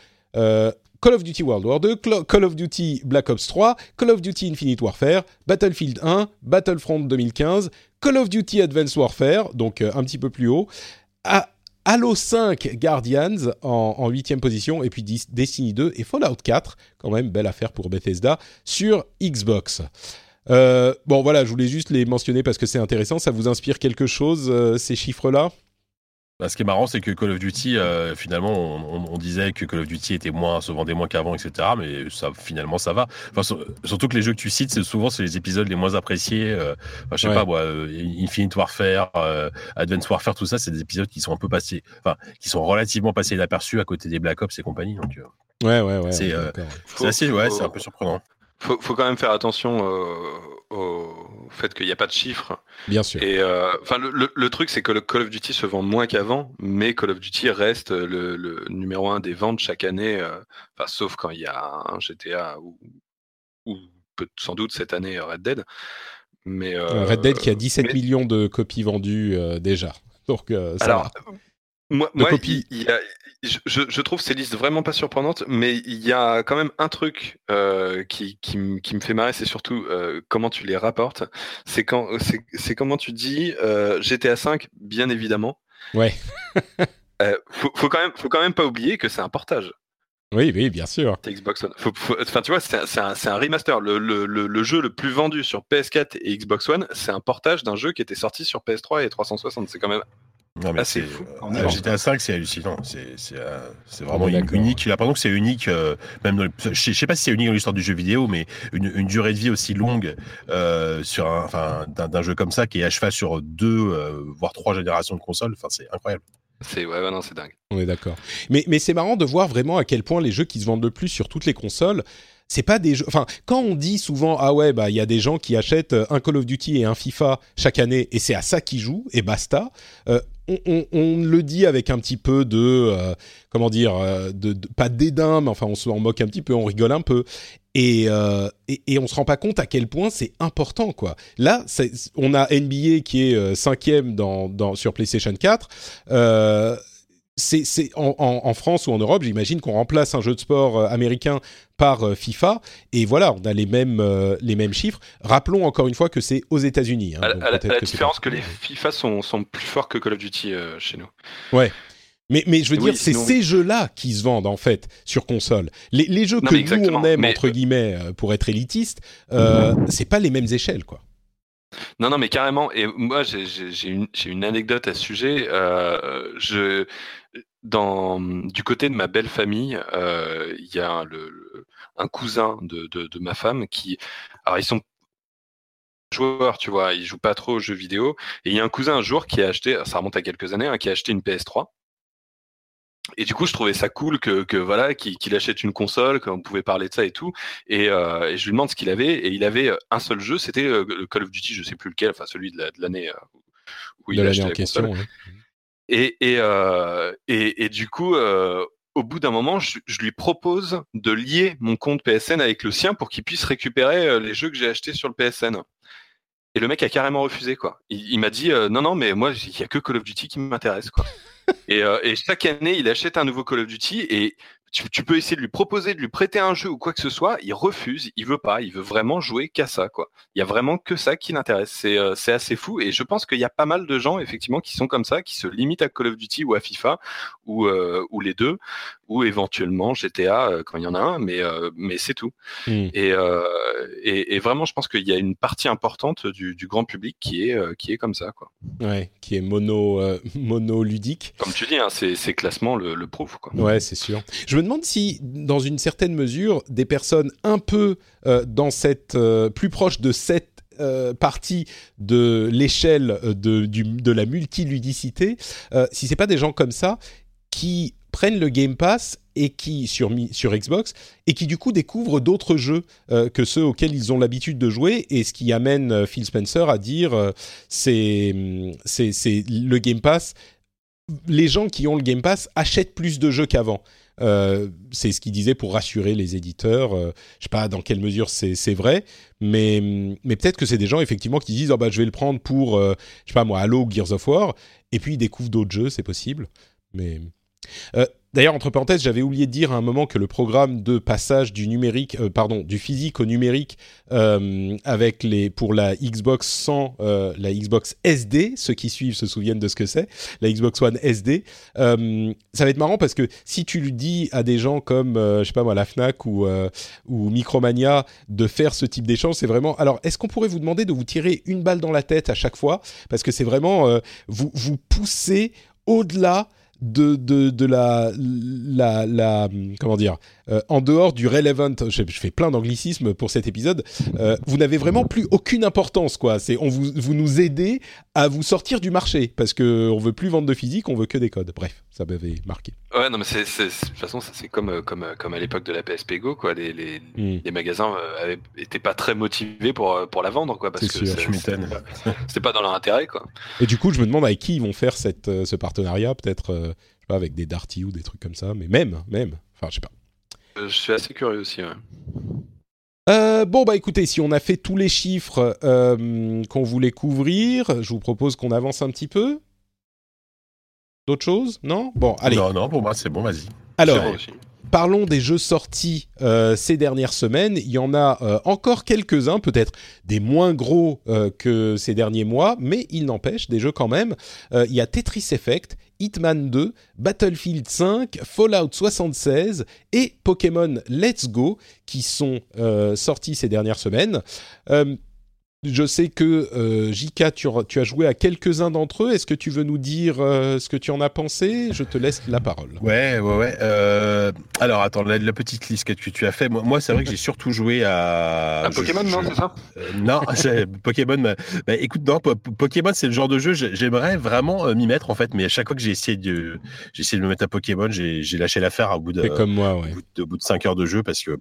Call of Duty World War 2, Call of Duty Black Ops 3, Call of Duty Infinite Warfare, Battlefield 1, Battlefront 2015, Call of Duty Advanced Warfare, donc euh, un petit peu plus haut, Halo 5 Guardians en huitième position, et puis Destiny 2 et Fallout 4, quand même belle affaire pour Bethesda, sur Xbox. Euh, bon voilà, je voulais juste les mentionner parce que c'est intéressant, ça vous inspire quelque chose, euh, ces chiffres-là? Bah, ce qui est marrant, c'est que Call of Duty, euh, finalement, on, disait que Call of Duty était moins, se vendait moins qu'avant, etc. Mais ça, finalement, ça va. surtout que les jeux que tu cites, c'est souvent c'est les épisodes les moins appréciés. Euh, je sais pas, moi, euh, Infinite Warfare, Advanced Warfare, tout ça, c'est des épisodes qui sont un peu passés, enfin, qui sont relativement passés inaperçus à côté des Black Ops et compagnie. Donc, ouais, ouais, ouais. C'est assez, ouais, c'est un peu surprenant. Faut, faut quand même faire attention au fait qu'il n'y a pas de chiffres. Bien sûr. Et euh, le, truc, c'est que le Call of Duty se vend moins qu'avant, mais Call of Duty reste le, numéro un des ventes chaque année, euh, sauf quand il y a un GTA ou, ou sans doute cette année Red Dead. Mais euh, Red Dead qui a 17 millions de copies vendues déjà. Donc ça Alors, Moi, moi il, y a, je, je, trouve ces listes vraiment pas surprenantes, mais il y a quand même un truc euh, qui, me fait marrer, c'est surtout euh, comment tu les rapportes. C'est quand, c'est comment tu dis euh, GTA 5, bien évidemment. Ouais. [LAUGHS] faut, faut, quand même, faut quand même pas oublier que c'est un portage. Oui, oui, bien sûr. Xbox One. enfin, tu vois, c'est un, un, remaster. Le, le, le, jeu le plus vendu sur PS4 et Xbox One, c'est un portage d'un jeu qui était sorti sur PS3 et 360. C'est quand même non, mais ah, c'est fou. Euh, GTA 5, c'est hallucinant. C'est euh, vraiment unique. L'impression que c'est unique, euh, même je, sais pas si c'est unique dans l'histoire du jeu vidéo, mais une, une, durée de vie aussi longue euh, sur un, enfin, d'un jeu comme ça qui est à cheval sur deux, voire trois générations de consoles. Enfin, c'est incroyable. C'est ouais, ouais, non, c'est dingue. On est d'accord. Mais, mais c'est marrant de voir vraiment à quel point les jeux qui se vendent le plus sur toutes les consoles c'est pas des jeux. Enfin, quand on dit souvent ah ouais bah il y a des gens qui achètent un Call of Duty et un FIFA chaque année et c'est à ça qu'ils jouent et basta. Euh, on, le dit avec un petit peu de, euh, comment dire, euh, de, pas dédain, mais enfin on se en moque un petit peu, on rigole un peu. Et, euh, et, on se rend pas compte à quel point c'est important, quoi. Là, on a NBA qui est cinquième dans, sur PlayStation 4 c'est en, France ou en Europe, j'imagine qu'on remplace un jeu de sport euh, américain par euh, FIFA et voilà, on a les mêmes euh, les mêmes chiffres. Rappelons encore une fois que c'est aux États-Unis. Hein, à, la, différence que les FIFA sont, sont, plus forts que Call of Duty chez nous. Ouais. Mais, mais je veux dire, c'est ces jeux-là qui se vendent en fait sur console. Les, les jeux que nous on aime entre guillemets pour être élitiste, c'est pas les mêmes échelles quoi. Non, non, mais carrément. Et moi, j'ai une, une, anecdote à ce sujet. Euh, je, dans, du côté de ma belle famille, euh, il y a le, un cousin de, de, de, ma femme qui. Alors, ils sont joueurs, tu vois, ils jouent pas trop aux jeux vidéo. Et il y a un cousin un jour qui a acheté, ça remonte à quelques années, hein, qui a acheté une PS3 et du coup, je trouvais ça cool que, que voilà, qu'il achète une console, qu'on pouvait parler de ça et tout. Et, euh, et je lui demande ce qu'il avait, et il avait euh, un seul jeu, c'était euh, le Call of Duty, je sais plus lequel, enfin celui de l'année où il a acheté en question. Et, et, et, et, du coup, au bout d'un moment, je, je, lui propose de lier mon compte PSN avec le sien pour qu'il puisse récupérer les jeux que j'ai achetés sur le PSN. Et le mec a carrément refusé, quoi. Il, il m'a dit non, non, mais moi, il y a que Call of Duty qui m'intéresse, quoi. [LAUGHS] et, euh, et, chaque année, il achète un nouveau Call of Duty et tu, peux essayer de lui proposer de lui prêter un jeu ou quoi que ce soit, il refuse, il veut pas, il veut vraiment jouer qu'à ça quoi. Il y a vraiment que ça qui l'intéresse. C'est euh, c'est assez fou et je pense qu'il y a pas mal de gens effectivement qui sont comme ça, qui se limitent à Call of Duty ou à FIFA ou euh, ou les deux ou éventuellement GTA euh, quand il y en a un, mais mais c'est tout. Hmm. Et, et, et vraiment, je pense qu'il y a une partie importante du, du grand public qui est qui est comme ça quoi. Ouais, qui est mono [LAUGHS] monoludique. Comme tu dis, hein, ces, ces classements le, le prouvent quoi. Ouais, c'est sûr. Je me demande si, dans une certaine mesure, des personnes un peu euh, dans cette euh, plus proche de cette euh, partie de l'échelle de, de la multiludicité, si c'est pas des gens comme ça qui prennent le Game Pass et qui sur sur Xbox et qui du coup découvrent d'autres jeux que ceux auxquels ils ont l'habitude de jouer. Et ce qui amène Phil Spencer à dire c'est c'est le Game Pass. Les gens qui ont le Game Pass achètent plus de jeux qu'avant. Euh, c'est ce qu'il disait pour rassurer les éditeurs. Euh, je sais pas dans quelle mesure c'est vrai, mais, mais peut-être que c'est des gens effectivement qui disent oh bah je vais le prendre pour euh, je sais pas moi Halo Gears of War. Et puis ils découvrent d'autres jeux, c'est possible. Mais D'ailleurs, entre parenthèses, j'avais oublié de dire à un moment que le programme de passage du numérique, euh, physique au numérique, euh, avec les pour la Xbox sans euh, la Xbox SD, ceux qui suivent se souviennent de ce que c'est, la Xbox One SD. ça va être marrant parce que si tu lui dis à des gens comme, je sais pas moi, la Fnac ou ou Micromania de faire ce type d'échange, c'est vraiment. Alors, est-ce qu'on pourrait vous demander de vous tirer une balle dans la tête à chaque fois? Parce que c'est vraiment vous vous poussez au-delà de, de, de la, la, la, comment dire, euh, en dehors du relevant, je, fais plein d'anglicismes pour cet épisode, euh, vous n'avez vraiment plus aucune importance, quoi. C'est, on vous, vous nous aidez à vous sortir du marché parce que on veut plus vendre de physique, on veut que des codes. Bref, ça m'avait marqué. Ouais, non, mais c'est, de toute façon, c'est comme, comme, comme à l'époque de la PSP Go, quoi. Les, les, hmm. les magasins n'étaient euh, pas très motivés pour, pour la vendre, quoi, parce que c'était pas, pas dans leur intérêt, quoi. Et du coup, je me demande avec qui ils vont faire cette, ce partenariat, peut-être, je sais pas, avec des Darty ou des trucs comme ça, mais même, même, enfin, je sais pas. Euh, je suis assez curieux aussi. Euh, bon bah écoutez, si on a fait tous les chiffres euh, qu'on voulait couvrir, je vous propose qu'on avance un petit peu. D'autres choses? Non? Bon, allez. Non, non, pour moi c'est bon, vas-y. Alors, parlons des jeux sortis ces dernières semaines. Il y en a encore quelques-uns, peut-être des moins gros que ces derniers mois, mais il n'empêche, des jeux quand même. il y a Tetris Effect, Hitman 2, Battlefield 5, Fallout 76 et Pokémon Let's Go qui sont euh, sortis ces dernières semaines. Euh, je sais que euh, Jika, tu, as joué à quelques-uns d'entre eux. Est-ce que tu veux nous dire euh, ce que tu en as pensé? Je te laisse la parole. Ouais, ouais, ouais. Euh, alors, attends, la, petite liste que tu, as fait. Moi, c'est vrai que j'ai surtout joué à. Un Pokémon, non, c'est ça? Non, [LAUGHS] Pokémon. Bah, écoute, non, Pokémon, c'est le genre de jeu. J'aimerais vraiment m'y mettre, en fait, mais à chaque fois que j'ai essayé de, j'ai essayé de me mettre à Pokémon, j'ai lâché l'affaire au bout de. comme moi, ouais. Au bout de, 5 heures de jeu parce que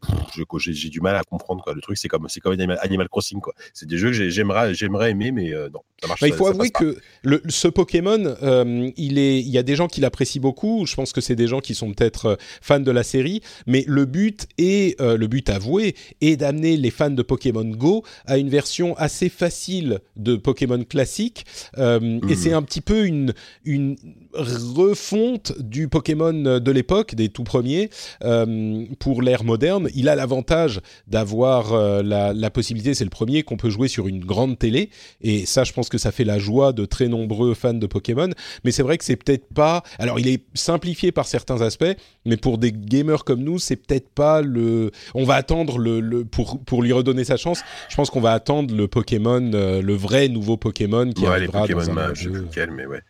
j'ai du mal à comprendre, quoi. Le truc, c'est comme, comme Animal Crossing, quoi. C'est des jeux jeu que j'aimerais, aimer, mais non. Bah, il faut avouer que le, ce Pokémon, euh, il est, il y a des gens qui l'apprécient beaucoup. Je pense que c'est des gens qui sont peut-être euh, fans de la série, mais le but est, euh, le but avoué, est d'amener les fans de Pokémon Go à une version assez facile de Pokémon classique. Et mhm. c'est un petit peu une, une refonte du Pokémon de l'époque, des tout premiers, pour l'ère moderne. Il a l'avantage d'avoir la, la possibilité, c'est le premier qu'on peut jouer sur une grande télé, et ça, je pense que ça fait la joie de très nombreux fans de Pokémon, mais c'est vrai que c'est peut-être pas. Alors, il est simplifié par certains aspects, mais pour des gamers comme nous, c'est peut-être pas le. On va attendre le, pour pour lui redonner sa chance. Je pense qu'on va attendre le Pokémon, euh, le vrai nouveau Pokémon qui arrivera dans un jeu. mais ouais.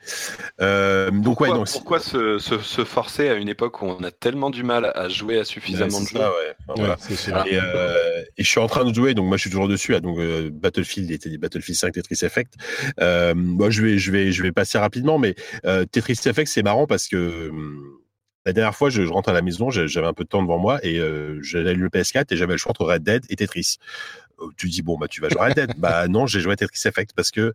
Euh, donc pourquoi, ouais, donc pourquoi se, se, forcer à une époque où on a tellement du mal à jouer à suffisamment de jeux voilà. et, euh, et, je suis en train de jouer, donc moi je suis toujours dessus. donc Battlefield était Battlefield 5, Tetris Effect. Euh, moi, je vais, je vais, je vais passer rapidement, mais euh, Tetris Effect, c'est marrant parce que hum, la dernière fois, je, rentre à la maison, j'avais un peu de temps devant moi et euh, j'avais le PS4 et j'avais le choix entre Red Dead et Tetris. Euh, tu dis bon bah tu vas jouer à Red Dead. [LAUGHS] bah non, j'ai joué à Tetris Effect parce que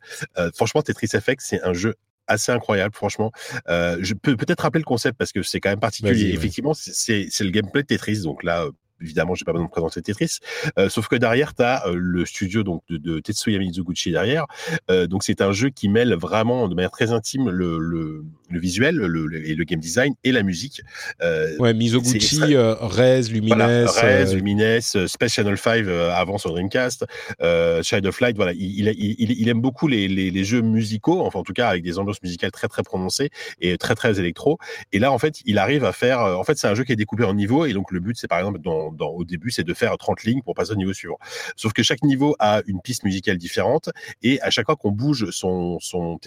franchement Tetris Effect c'est un jeu assez incroyable, franchement. je peux peut-être rappeler le concept parce que c'est quand même particulier. Effectivement, c'est le gameplay de Tetris. Donc là, évidemment, j'ai pas besoin de présenter Tetris. Euh, sauf que derrière, tu as euh, le studio donc de, de Tetsuya Mizuguchi derrière. Euh, donc c'est un jeu qui mêle vraiment de manière très intime le, le, le visuel le, et le game design et la musique. ouais, Mizuguchi, Rez, Lumines, voilà, Rez, Lumines, Space Channel 5 avant sur Dreamcast, Child of Light. Voilà, il, il, il, aime beaucoup les, les, les, jeux musicaux, enfin en tout cas avec des ambiances musicales très très prononcées et très très électro. Et là, en fait, il arrive à faire. En fait, c'est un jeu qui est découpé en niveaux et donc le but, c'est par exemple dans au début, c'est de faire 30 lignes pour passer au niveau suivant. Sauf que chaque niveau a une piste musicale différente et à chaque fois qu'on bouge son, son,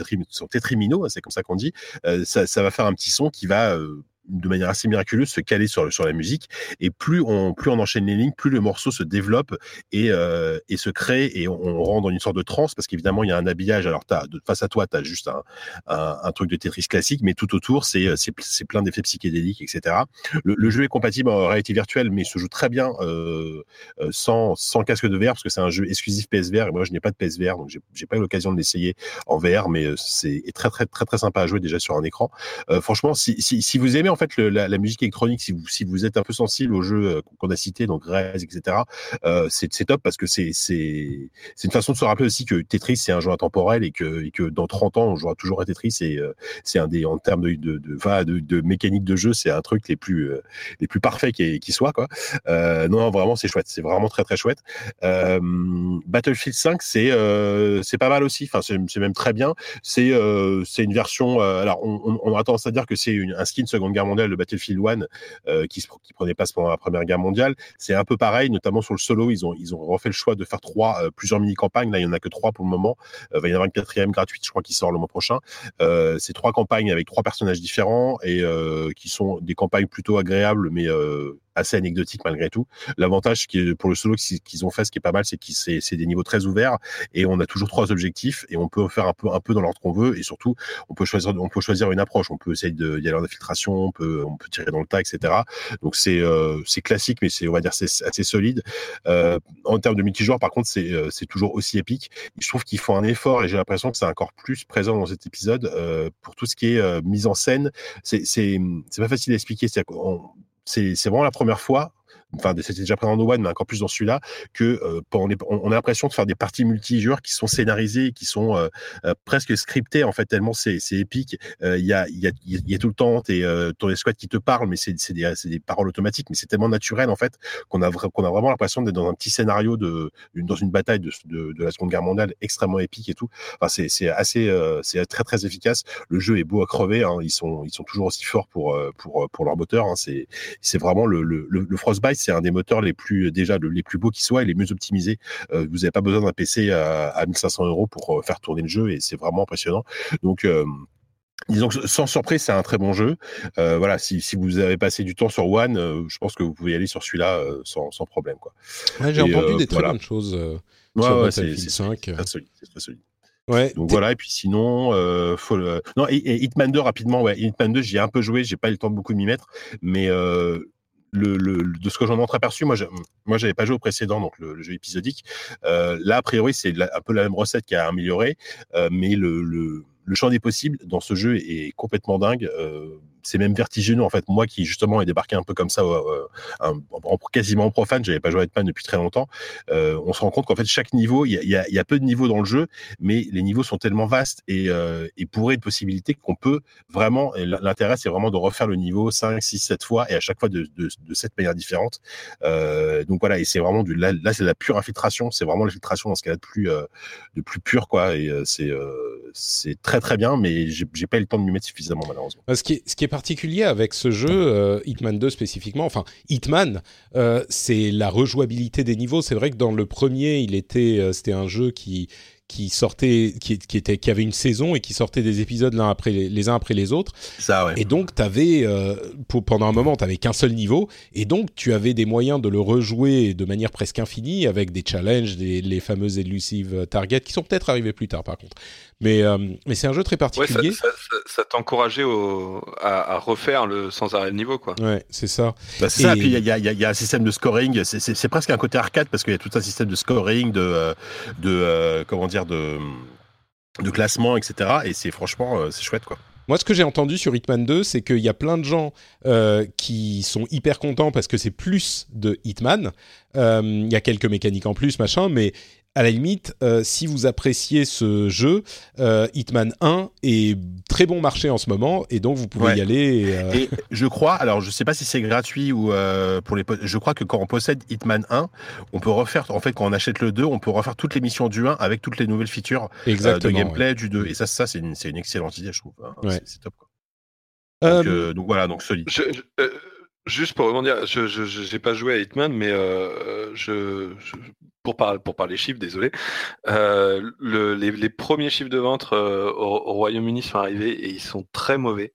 tétrimino, c'est comme ça qu'on dit, euh, ça, ça, va faire un petit son qui va euh, de manière assez miraculeuse se caler sur, sur la musique. Et plus on plus on enchaîne les lignes plus le morceau se développe et, euh, et se crée et on, rentre dans une sorte de transe parce qu'évidemment il y a un habillage. Alors as, face à toi tu as juste un, un, truc de Tetris classique mais tout autour c'est c'est plein d'effets psychédéliques etc le, jeu est compatible en réalité virtuelle mais il se joue très bien euh, euh sans, sans casque de VR parce que c'est un jeu exclusif PSVR et moi je n'ai pas de PSVR donc j'ai pas eu l'occasion de l'essayer en VR mais euh, c'est très très très très sympa à jouer déjà sur un écran. Euh, franchement si, si, si vous aimez en fait la, musique électronique, si vous, si vous êtes un peu sensible aux jeux euh, qu'on a cités, donc Rez, etc., euh, c'est top parce que c'est une façon de se rappeler aussi que Tetris c'est un jeu intemporel et que, que dans 30 ans on jouera toujours à Tetris et euh, c'est un des en termes de de, de, mécanique de jeu, c'est un truc les plus les plus parfaits qui, qui soit quoi. non, vraiment c'est chouette, c'est vraiment très très chouette. Battlefield 5 c'est c'est pas mal aussi, enfin c'est même très bien. C'est c'est une version alors on, on, a tendance à dire que c'est un skin Seconde Guerre mondiale de Battlefield 1 euh, qui, prenait place pendant la Première Guerre mondiale. C'est un peu pareil, notamment sur le solo. Ils ont, refait le choix de faire trois, euh, plusieurs mini-campagnes. Là, il n'y en a que trois pour le moment. Euh, il va y en avoir une quatrième gratuite, je crois, qui sort le mois prochain. c'est trois campagnes avec trois personnages différents et qui sont des campagnes plutôt agréables, mais assez anecdotique malgré tout. L'avantage pour le solo qu'ils ont fait, ce qui est pas mal, c'est que c'est des niveaux très ouverts et on a toujours trois objectifs et on peut faire un peu un peu dans l'ordre qu'on veut et surtout on peut choisir on peut choisir une approche. On peut essayer d'y aller en infiltration, on peut on peut tirer dans le tas, etc. Donc c'est euh, c'est classique, mais c'est on va dire c'est assez solide. Euh, en termes de multijoueur, par contre, c'est euh, c'est toujours aussi épique. Je trouve qu'ils font un effort et j'ai l'impression que c'est encore plus présent dans cet épisode euh, pour tout ce qui est euh, mise en scène. C'est c'est pas facile à expliquer. C'est vraiment la première fois enfin c'était déjà présent dans One, mais encore plus dans celui-là, que euh, on, a l'impression de faire des parties multijoueurs qui sont scénarisées, qui sont euh, euh, presque scriptées en fait tellement c'est épique. Il y a y a y a tout le temps tes ton escouade qui te parle, mais c'est des des paroles automatiques, mais c'est tellement naturel en fait qu'on a a vraiment l'impression d'être dans un petit scénario de dans une bataille de, de, de, la Seconde Guerre mondiale extrêmement épique et tout. Enfin c'est assez c'est très très efficace. Le jeu est beau à crever. Hein. Ils sont ils sont toujours aussi forts pour pour pour leur moteur. Hein. C'est c'est vraiment le Frostbite c'est un des moteurs les plus déjà les plus beaux qui soient et les mieux optimisés. Euh, vous n'avez pas besoin d'un PC à, à 1500 euros pour euh, faire tourner le jeu et c'est vraiment impressionnant. Donc euh, Disons que sans surprise, c'est un très bon jeu. Euh, voilà, si, si, vous avez passé du temps sur One, euh, je pense que vous pouvez aller sur celui-là euh, sans, sans, problème. Quoi. Ouais, J'ai entendu des très bonnes choses ouais, sur ouais, Battlefield 5. C'est très solide. Très solide. Ouais, Donc voilà, et puis sinon, euh, faut le... non, et, et Hitman 2 rapidement, ouais, Hitman 2, j'y ai un peu joué, j'ai pas eu le temps de beaucoup m'y mettre, mais euh, de ce que j'en ai entreaperçu, moi, moi, j'avais pas joué au précédent, donc le, jeu épisodique. là, a priori, c'est un peu la même recette qui a amélioré, mais le, le, champ des possibles dans ce jeu est complètement dingue c'est même vertigineux en fait. Moi qui justement ai débarqué un peu comme ça, euh, en, quasiment profane, j'avais pas joué à Hitman depuis très longtemps. Euh, on se rend compte qu'en fait chaque niveau, il y a, peu de niveaux dans le jeu, mais les niveaux sont tellement vastes et, euh, et bourrés de possibilités qu'on peut vraiment. L'intérêt c'est vraiment de refaire le niveau 5, 6, 7 fois et à chaque fois de, de, de cette manière différente. Euh, donc voilà, et c'est vraiment du là, là c'est la pure infiltration. C'est vraiment l'infiltration dans ce cas-là de plus euh, de plus pur quoi. Et c'est c'est très très bien, mais j'ai pas eu le temps de m'y mettre suffisamment malheureusement. Ce qui est particulier avec ce jeu, euh, Hitman 2 spécifiquement, enfin Hitman, euh, c'est la rejouabilité des niveaux. C'est vrai que dans le premier, il était, euh, c'était un jeu qui qui sortait, qui, qui, était, qui avait une saison et qui sortait des épisodes l'un après les, uns après les autres. Ça, ouais. Et donc, t'avais, pour, pendant un moment, tu avais qu'un seul niveau, et donc tu avais des moyens de le rejouer de manière presque infinie avec des challenges, des, les fameuses elusive targets qui sont peut-être arrivés plus tard, par contre. Mais, euh, mais c'est un jeu très particulier. ça, ça, t'encourageait à, à, refaire le sans arrêt de niveau, quoi. Ouais, c'est ça. Bah, c'est ça, puis il y a, y a, un système de scoring. C'est presque un côté arcade parce qu'il y a tout un système de scoring, de, euh, de euh, comment dire, de, de classement, etc. Et c'est franchement, c'est chouette, quoi. Moi, ce que j'ai entendu sur Hitman 2, c'est qu'il y a plein de gens qui sont hyper contents parce que c'est plus de Hitman. Il y a quelques mécaniques en plus, machin, mais à la limite, euh, si vous appréciez ce jeu, euh, Hitman 1 est très bon marché en ce moment et donc vous pouvez y aller. Euh, et, je crois, alors je sais pas si c'est gratuit ou pour les, je crois que quand on possède Hitman 1, on peut refaire, en fait, quand on achète le 2, on peut refaire toutes les missions du 1 avec toutes les nouvelles features de gameplay du 2. Et ça, ça c'est une, une, excellente idée, je trouve. Hein. C'est top. Quoi. Donc, donc, voilà, donc solide. Juste pour rebondir, je n'ai pas joué à Hitman, mais je, pour, pour parler chiffres, désolé, euh, le, les, premiers chiffres de vente euh, au Royaume-Uni sont arrivés et ils sont très mauvais.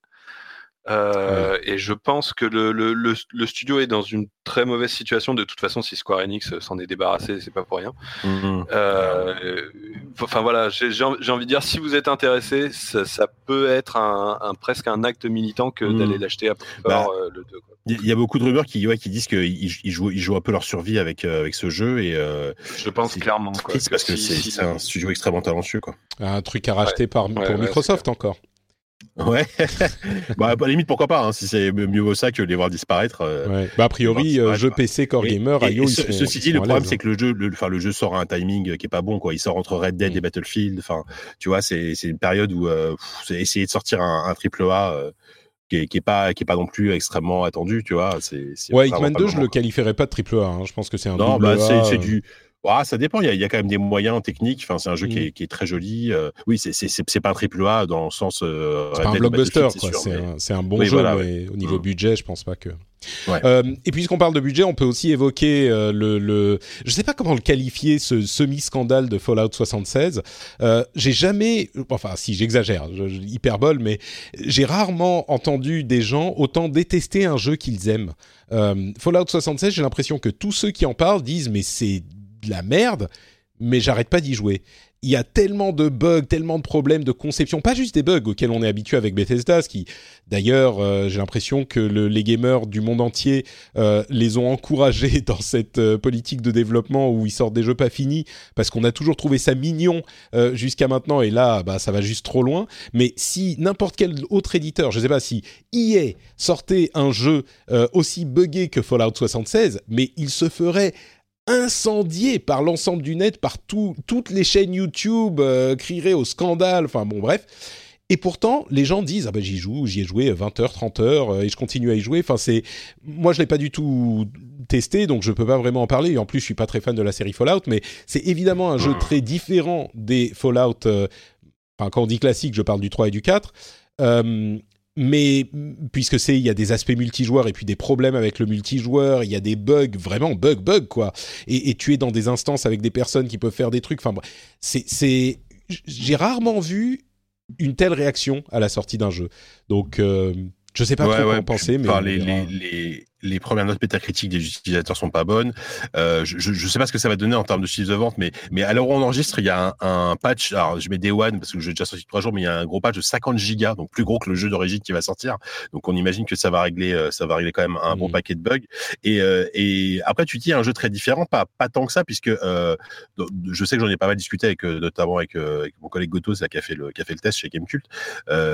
Euh, Et je pense que le, le, le, studio est dans une très mauvaise situation. De toute façon, si Square Enix s'en est débarrassé, c'est pas pour rien. Mhm. Euh, enfin voilà, j'ai envie de dire, si vous êtes intéressé, ça, ça peut être un, un, presque un acte militant que d'aller mhm. l'acheter à bah, euh, le 2. Il y a beaucoup de rumeurs qui, ouais, qui disent qu'ils ils jouent, ils jouent un peu leur survie avec, euh, avec ce jeu. Et, euh, je pense clairement. Quoi, parce que c'est un studio extrêmement talentueux. Quoi. Un truc à racheter par, pour Microsoft encore. Ouais. [LAUGHS] bah, à la limite, pourquoi pas, hein, si c'est mieux vaut ça que les voir disparaître. Euh, bah, a priori, euh, jeu PC, Core Gamer, IO, sont, Ceci dit, le problème, c'est hein. que le jeu, le, le jeu sort à un timing qui est pas bon, quoi. Il sort entre Red Dead et mm. Battlefield. Enfin, tu vois, c'est une période où euh, essayer de sortir un, triple A. Euh, qui est, qui est, pas qui est pas non plus extrêmement attendu tu vois c'est ouais Hitman 2 je le qualifierais pas de triple A hein. je pense que c'est un non bah c'est du ah, ça dépend, il y, a, il y, a, quand même des moyens techniques. Enfin, c'est un jeu qui, mmh. est, qui, est, très joli. Euh, oui, c'est pas un triple A dans le sens. Euh, c'est pas un blockbuster, c'est un, bon jeu, mais au niveau mmh. budget, je pense pas que. Ouais. Euh, et puisqu'on parle de budget, on peut aussi évoquer euh, le, le, je sais pas comment le qualifier, ce semi-scandale de Fallout 76. Euh, j'ai jamais, enfin si j'exagère, hyperbole, mais j'ai rarement entendu des gens autant détester un jeu qu'ils aiment. Fallout 76, j'ai l'impression que tous ceux qui en parlent disent mais c'est de la merde, mais j'arrête pas d'y jouer. Il y a tellement de bugs, tellement de problèmes de conception, pas juste des bugs auxquels on est habitué avec Bethesda, ce qui, d'ailleurs, euh, j'ai l'impression que les gamers du monde entier euh, les ont encouragés [LAUGHS] dans cette euh, politique de développement où ils sortent des jeux pas finis, parce qu'on a toujours trouvé ça mignon jusqu'à maintenant, et là, bah, ça va juste trop loin. Mais si n'importe quel autre éditeur, je sais pas si EA sortait un jeu aussi buggé que Fallout 76, mais il se ferait incendié par l'ensemble du net, par toutes les chaînes YouTube, euh, crieraient au scandale, enfin bon bref. Et pourtant, les gens disent ah ben j'y joue, j'y ai joué 20 heures, 30 heures euh, et je continue à y jouer. Enfin c'est moi je l'ai pas du tout testé donc je peux pas vraiment en parler et en plus je suis pas très fan de la série Fallout mais c'est évidemment un jeu très différent des Fallout euh, enfin quand on dit classique, je parle du 3 et du 4. Euh, mais puisque c'est il y a des aspects multijoueurs et puis des problèmes avec le multijoueur, il y a des bugs vraiment bug bug quoi. Et, et, tu es dans des instances avec des personnes qui peuvent faire des trucs. Enfin c'est c'est j'ai rarement vu une telle réaction à la sortie d'un jeu. Donc euh, je sais pas trop quoi en penser, mais les, les, les premières notes métacritiques des utilisateurs sont pas bonnes. Euh, je ne sais pas ce que ça va donner en termes de chiffre de vente, mais, mais à l'heure où on enregistre, il y a un, un, patch. Alors, je mets Day One parce que est déjà sorti trois jours, mais il y a un gros patch de 50 gigas, donc plus gros que le jeu d'origine qui va sortir. Donc, on imagine que ça va régler, euh, ça va régler quand même un bon mmh. paquet de bugs. Et, euh, et après, tu dis un jeu très différent, pas, pas tant que ça, puisque euh, je sais que j'en ai pas mal discuté avec, notamment avec, avec mon collègue Goto, qui a fait le, qui a fait le test chez Gamecult.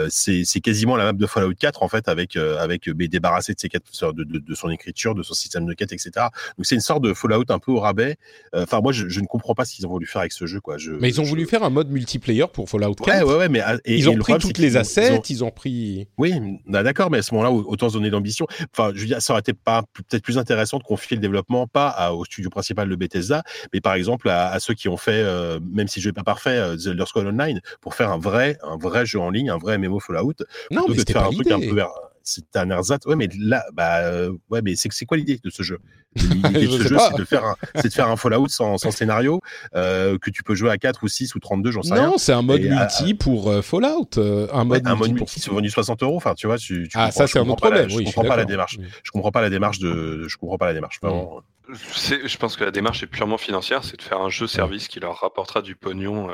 c'est quasiment la map de Fallout 4 en fait, avec, avec mais débarrassé de ses quatre, de, de, de son écriture, de son système de quête, etc. Donc c'est une sorte de Fallout un peu au rabais. Euh, enfin, moi, je, ne comprends pas ce qu'ils ont voulu faire avec ce jeu, quoi. Je, mais ils ont voulu faire un mode multiplayer pour Fallout 4. Ouais, ouais, ouais mais ah, ils ont pris toutes les assets, ils ont... pris. Oui, bah, d'accord, mais à ce moment-là, autant se donner d'ambition. Enfin, je veux dire, ça aurait été pas peut-être plus intéressant de confier le développement pas au studio principal de Bethesda, mais par exemple à, ceux qui ont fait, euh, même si le jeu pas parfait, euh, The Elder Scrolls Online, pour faire un vrai, un vrai jeu en ligne, un vrai MMO Fallout. Non, mais c'était pas un truc un peu c'est un ersatz. Ouais, mais là, bah, euh, ouais, mais c'est c'est quoi l'idée de ce jeu? [LAUGHS] L'idée de ce jeu, c'est de faire un, c'est de faire un Fallout sans, sans scénario euh, que tu peux jouer à 4 ou 6 ou 32, j'en sais rien. Non, c'est un mode multi pour euh, Fallout, un mode un mode multi, c'est vendu 60 euros. Enfin, tu vois, tu, ah ça c'est un autre problème. je, comprends pas la démarche. Je comprends pas la démarche de, je comprends pas la démarche. Vraiment. Je pense que la démarche est purement financière, c'est de faire un jeu service qui leur rapportera du pognon.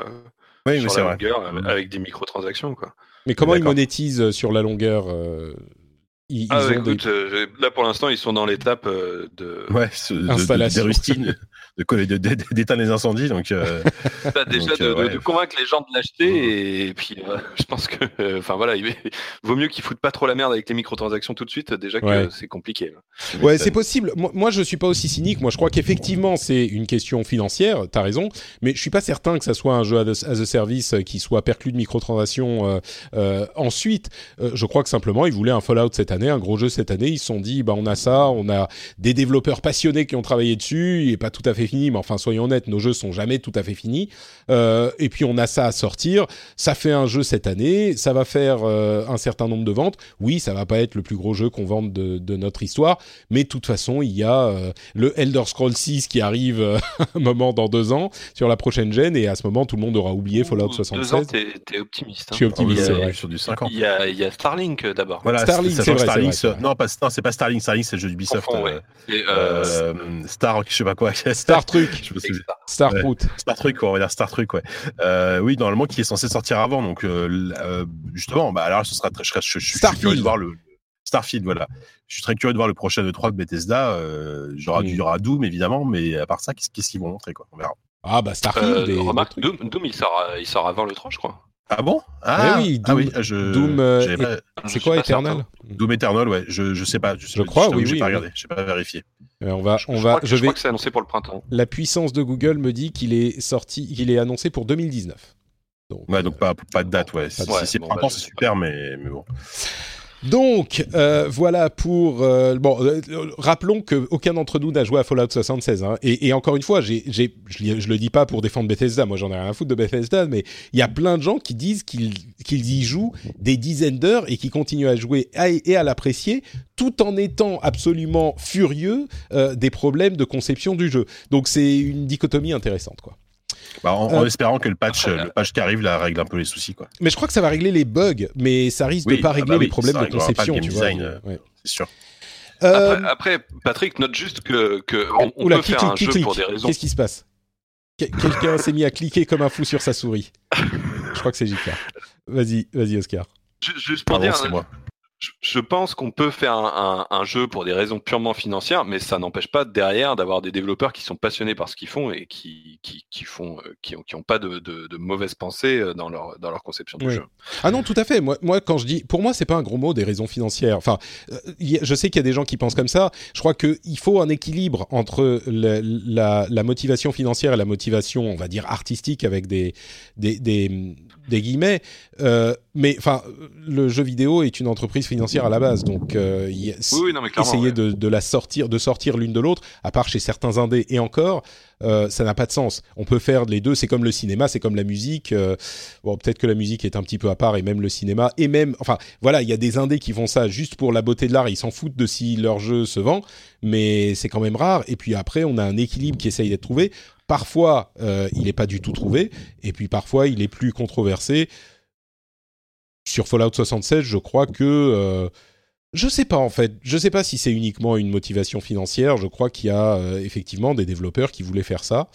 oui, sur la longueur, avec des microtransactions, quoi. Mais comment ils monétisent sur la longueur ah, écoute, euh, là pour l'instant, ils sont dans l'étape euh, de ouais, de, des rustines, [LAUGHS] de d'éteindre les incendies. Donc, euh, [LAUGHS] bah, déjà de, convaincre les gens de l'acheter et, puis [LAUGHS] je pense que, enfin voilà, il vaut mieux qu'ils foutent pas trop la merde avec les microtransactions tout de suite. Déjà que c'est compliqué. Ouais, c'est possible. Moi, moi, je suis pas aussi cynique. Moi, je crois qu'effectivement, c'est une question financière. T'as raison, mais je suis pas certain que ça soit un jeu as a service qui soit perclus de microtransactions. ensuite, je crois que simplement, ils voulaient un Fallout cette année un gros jeu cette année. Ils se sont dit, bah on a ça, on a des développeurs passionnés qui ont travaillé dessus. Il est pas tout à fait fini, mais enfin soyons honnêtes, nos jeux sont jamais tout à fait finis. Euh, et puis on a ça à sortir. Ça fait un jeu cette année, ça va faire euh, un certain nombre de ventes. Oui, ça va pas être le plus gros jeu qu'on vende de, notre histoire, mais de toute façon, il y a euh, le Elder Scrolls 6 qui arrive [LAUGHS] un moment dans deux ans sur la prochaine gen, et à ce moment, tout le monde aura oublié Fallout 76. Deux ans, t'es optimiste. Hein. Je suis optimiste, c'est vrai. Sur du 50. Il y a, il y a Starlink d'abord. Voilà, Starlink, c'est vrai. Starlink, non, pas, non, c'est pas Starlink. Starlink, c'est le jeu d'Ubisoft. Euh, euh, Star, je sais pas quoi. [LAUGHS] Star Truc. Star. Star Truc, on va dire Star Truc, ouais. Euh, oui, normalement, qui est censé sortir avant. Donc, justement, bah, alors, ce sera très. Je, je, je, suis curieux de voir le. Starfield, voilà. Je suis très curieux de voir le prochain E3 de Bethesda. Euh, il, y aura, il y aura Doom, évidemment, mais à part ça, qu'est-ce qu'ils vont montrer, quoi? On verra. Ah, bah Starfield. Euh, remarque, Doom, Doom, il, sort, il sort avant le 3, je crois. Ah bon? Ah, oui, Doom, ah oui, je, Doom euh, c'est quoi Eternal? Doom Eternal, ouais, je, je sais pas. Je, je crois, oui, oui. J'ai pas regardé, j'ai pas vérifié. Euh, on va, on va, je, vais... crois que c'est annoncé pour le printemps. La puissance de Google me dit qu'il est sorti, qu'il est annoncé pour 2019. Donc, ouais, donc pas, pas de date, ouais. Si, si c'est printemps, bah, c'est super, mais, mais bon. Donc euh, voilà pour euh, bon. Euh, rappelons que aucun d'entre nous n'a joué à Fallout 76. Hein, et, et, encore une fois, j'ai, j'ai, je, je, le dis pas pour défendre Bethesda. Moi, j'en ai rien à foutre de Bethesda, mais il y a plein de gens qui disent qu'ils qu'ils y jouent des dizaines d'heures et qui continuent à jouer et à l'apprécier, tout en étant absolument furieux euh, des problèmes de conception du jeu. Donc c'est une dichotomie intéressante, quoi. Bah, en, euh, espérant que le patch, le patch qui arrive là règle un peu les soucis quoi. Mais je crois que ça va régler les bugs, mais ça risque de pas ah régler bah les problèmes de conception, tu vois. Euh, c'est sûr. Euh, après, Patrick note juste que, que on, peut faire un jeu pour des raisons. Qu'est-ce qui se passe Quelqu'un s'est mis à cliquer comme un fou sur sa souris. je crois que c'est JK. Vas-y, vas-y Oscar. Juste pour dire, moi je pense qu'on peut faire un, jeu pour des raisons purement financières, mais ça n'empêche pas derrière d'avoir des développeurs qui sont passionnés par ce qu'ils font et qui, qui, font, euh, qui, qui ont pas de, de, mauvaises pensées euh, dans leur, dans leur conception du jeu. Ah non, tout à fait. Moi, moi, quand je dis, pour moi, c'est pas un gros mot des raisons financières. Enfin, euh, je sais qu'il y a des gens qui pensent comme ça. Je crois qu'il faut un équilibre entre la, la, motivation financière et la motivation, on va dire, artistique avec des, des, des, des guillemets. mais enfin, le jeu vidéo est une entreprise financière à la base, donc euh, essayer de, la sortir, de sortir l'une de l'autre, à part chez certains indés et encore, euh, ça n'a pas de sens. On peut faire les deux, c'est comme le cinéma, c'est comme la musique. Euh, bon, peut-être que la musique est un petit peu à part et même le cinéma et même, enfin, voilà, il y a des indés qui font ça juste pour la beauté de l'art, ils s'en foutent de si leur jeu se vend, mais c'est quand même rare. Et puis après, on a un équilibre qui essaye d'être trouvé. Parfois, il n'est pas du tout trouvé, et puis parfois, il est plus controversé sur Fallout 76, je crois que euh, je sais pas en fait. Je sais pas si c'est uniquement une motivation financière. Je crois qu'il y a effectivement des développeurs qui voulaient faire ça.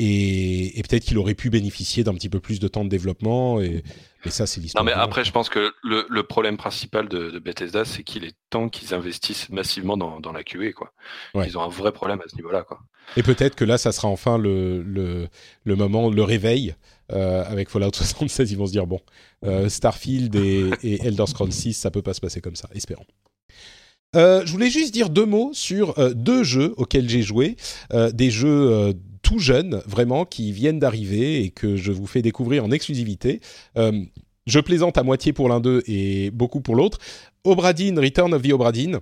Et, peut-être qu'il aurait pu bénéficier d'un petit peu plus de temps de développement. Et, ça, c'est l'histoire. Non, mais après, je pense que le, problème principal de, Bethesda, c'est qu'il est temps qu'ils investissent massivement dans, la QA. Quoi. Ils ont un vrai problème à ce niveau-là. Quoi. Et peut-être que là, ça sera enfin le, le, moment, le réveil. Euh, avec Fallout 76, ils vont se dire bon, euh, Starfield et, et, Elder Scrolls 6, ça peut pas se passer comme ça, espérons. Euh, je voulais juste dire deux mots sur deux jeux auxquels j'ai joué, des jeux jeunes, vraiment, qui viennent d'arriver et que je vous fais découvrir en exclusivité. Euh, je plaisante à moitié pour l'un d'eux et beaucoup pour l'autre. Obradine, Return of the Obradine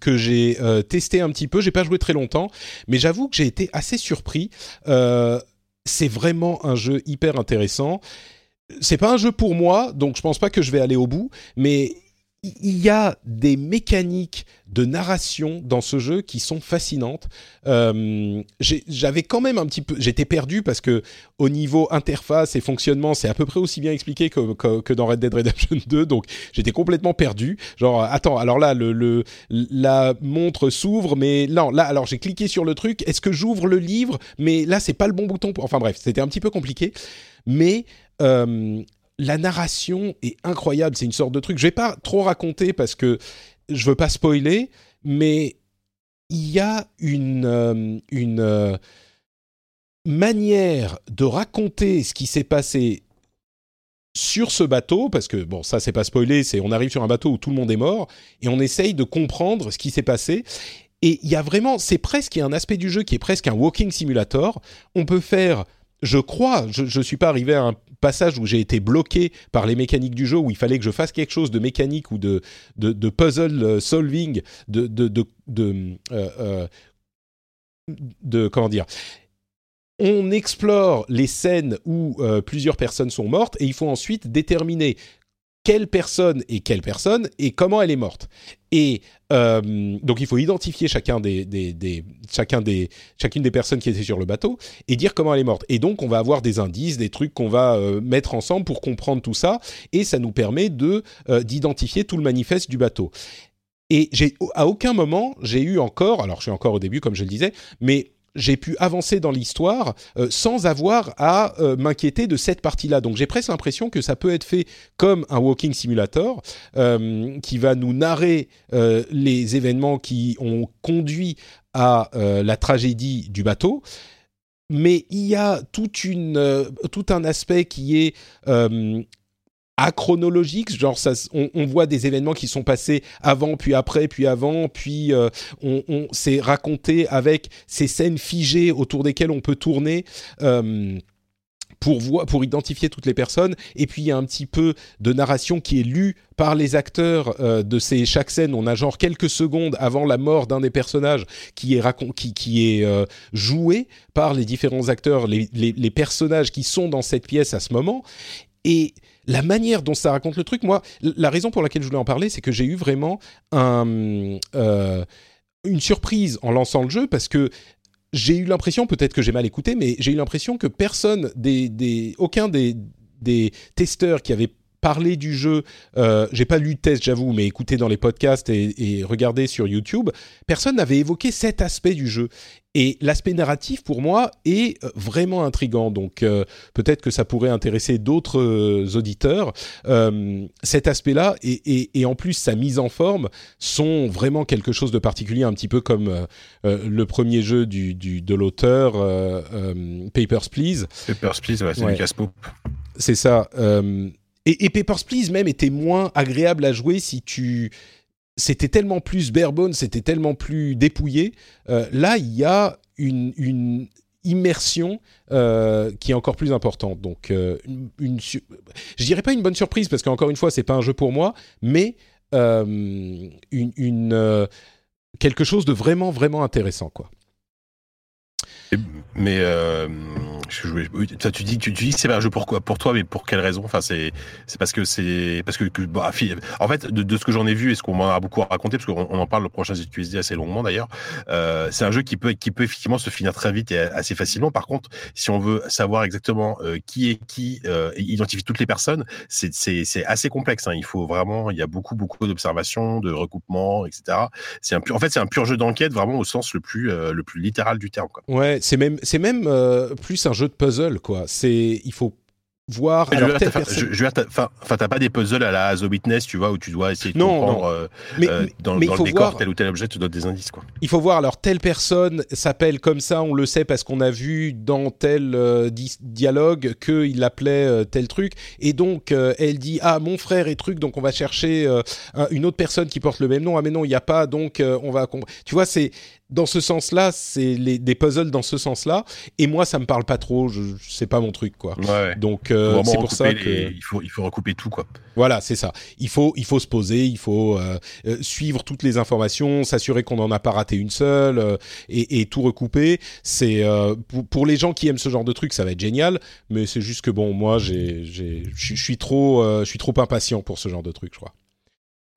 que j'ai euh, testé un petit peu, j'ai pas joué très longtemps, mais j'avoue que j'ai été assez surpris. Euh, c'est vraiment un jeu hyper intéressant. C'est pas un jeu pour moi, donc je pense pas que je vais aller au bout, mais il y a des mécaniques de narration dans ce jeu qui sont fascinantes. Euh, j'avais quand même un petit peu, j'étais perdu parce que au niveau interface et fonctionnement, c'est à peu près aussi bien expliqué que, dans Red Dead Redemption [LAUGHS] 2, donc j'étais complètement perdu. Genre, attends, alors là, la montre s'ouvre, mais non, là, alors j'ai cliqué sur le truc. Est-ce que j'ouvre le livre? Mais là, c'est pas le bon bouton. Enfin bref, c'était un petit peu compliqué, mais euh, la narration est incroyable. C'est une sorte de truc. Je vais pas trop raconter parce que je veux pas spoiler, mais il y a une, euh, une euh, manière de raconter ce qui s'est passé sur ce bateau, parce que bon, ça c'est pas spoilé, c'est on arrive sur un bateau où tout le monde est mort et on essaye de comprendre ce qui s'est passé. Et il y a vraiment, c'est presque un aspect du jeu qui est presque un walking simulator. On peut faire je crois, je ne suis pas arrivé à un passage où j'ai été bloqué par les mécaniques du jeu, où il fallait que je fasse quelque chose de mécanique ou de, de, puzzle euh, solving, de, de, euh, euh, de comment dire on explore les scènes où plusieurs personnes sont mortes et il faut ensuite déterminer quelle personne est quelle personne et comment elle est morte. Et euh, donc il faut identifier chacun des, des, chacun des, chacune des personnes qui étaient sur le bateau et dire comment elle est morte. Et donc on va avoir des indices, des trucs qu'on va euh, mettre ensemble pour comprendre tout ça et ça nous permet de euh, d'identifier tout le manifeste du bateau. Et à aucun moment j'ai eu encore, alors je suis encore au début comme je le disais, mais j'ai pu avancer dans l'histoire euh, sans avoir à euh, m'inquiéter de cette partie-là. Donc j'ai presque l'impression que ça peut être fait comme un walking simulator euh, qui va nous narrer les événements qui ont conduit à la tragédie du bateau. Mais il y a tout un aspect qui est achronologique, genre ça, on, voit des événements qui sont passés avant, puis après, puis avant, puis euh, on, on s'est raconté avec ces scènes figées autour desquelles on peut tourner. Euh, pour, voir, pour identifier toutes les personnes, et puis il y a un petit peu de narration qui est lue par les acteurs euh, de ces chaque scène. On a genre quelques secondes avant la mort d'un des personnages qui est qui, qui est joué par les différents acteurs, les, les, les, personnages qui sont dans cette pièce à ce moment. Et la manière dont ça raconte le truc, moi, la raison pour laquelle je voulais en parler, c'est que j'ai eu vraiment euh, une surprise en lançant le jeu parce que j'ai eu l'impression, peut-être que j'ai mal écouté, mais j'ai eu l'impression que personne, des, aucun des, testeurs qui avaient parler du jeu, euh, j'ai pas lu de test, j'avoue, mais écouté dans les podcasts et regardé sur YouTube, personne n'avait évoqué cet aspect du jeu. Et l'aspect narratif, pour moi, est euh, vraiment intrigant. Donc, euh, peut-être que ça pourrait intéresser d'autres euh, auditeurs. cet aspect-là, et, et, en plus sa mise en forme, sont vraiment quelque chose de particulier, un petit peu comme le premier jeu du, du de l'auteur, Papers, Please. Papers, Please, ouais, c'est Lucas Pope. C'est ça. Et, et, Papers, Please même était moins agréable à jouer si tu... C'était tellement plus barebone, c'était tellement plus dépouillé. Euh, là, il y a une, immersion euh, qui est encore plus importante. Donc, euh, je dirais pas une bonne surprise parce qu'encore une fois, c'est pas un jeu pour moi, mais euh, quelque chose de vraiment vraiment intéressant, quoi. Mais tu dis, tu, dis c'est pas un jeu pourquoi pour toi, mais pour quelle raison? Enfin, c'est c'est parce que c'est parce que, bah, en fait, de, ce que j'en ai vu et ce qu'on m'en a beaucoup raconté, parce qu'on en parle le prochain ZQSD assez longuement d'ailleurs, euh, c'est un jeu qui peut qui peut effectivement se finir très vite et assez facilement. Par contre, si on veut savoir exactement euh, qui est qui, euh, identifier toutes les personnes, c'est c'est assez complexe. Hein. Il faut vraiment, il y a beaucoup beaucoup d'observations, de recoupements, etc. C'est un pur, en fait, c'est un pur jeu d'enquête vraiment au sens le plus le plus littéral du terme. Quoi. Ouais, c'est même c'est même plus un jeu de puzzle, quoi. C'est, il faut voir. Alors, je, enfin, t'as pas des puzzles à la The Witness, tu vois, où tu dois essayer de comprendre euh, mais, euh, dans, le décor tel ou tel objet, tu donnes des indices, quoi. Il faut voir. Alors, telle personne s'appelle comme ça, on le sait parce qu'on a vu dans tel euh, dialogue qu'il appelait tel truc, et donc elle dit ah mon frère est truc, donc on va chercher une autre personne qui porte le même nom. Ah mais non, il n'y a pas, donc on va. Tu vois, c'est dans ce sens-là, c'est des puzzles dans ce sens-là. Et moi, ça me parle pas trop. Je, c'est pas mon truc, quoi. Donc euh, c'est pour ça que il faut il faut recouper tout, quoi. Voilà, c'est ça. Il faut il faut se poser, il faut euh, euh, suivre toutes les informations, s'assurer qu'on n'en a pas raté une seule et, tout recouper. C'est pour, les gens qui aiment ce genre de truc, ça va être génial. Mais c'est juste que bon, moi, j'ai je suis trop je suis trop impatient pour ce genre de truc, je crois.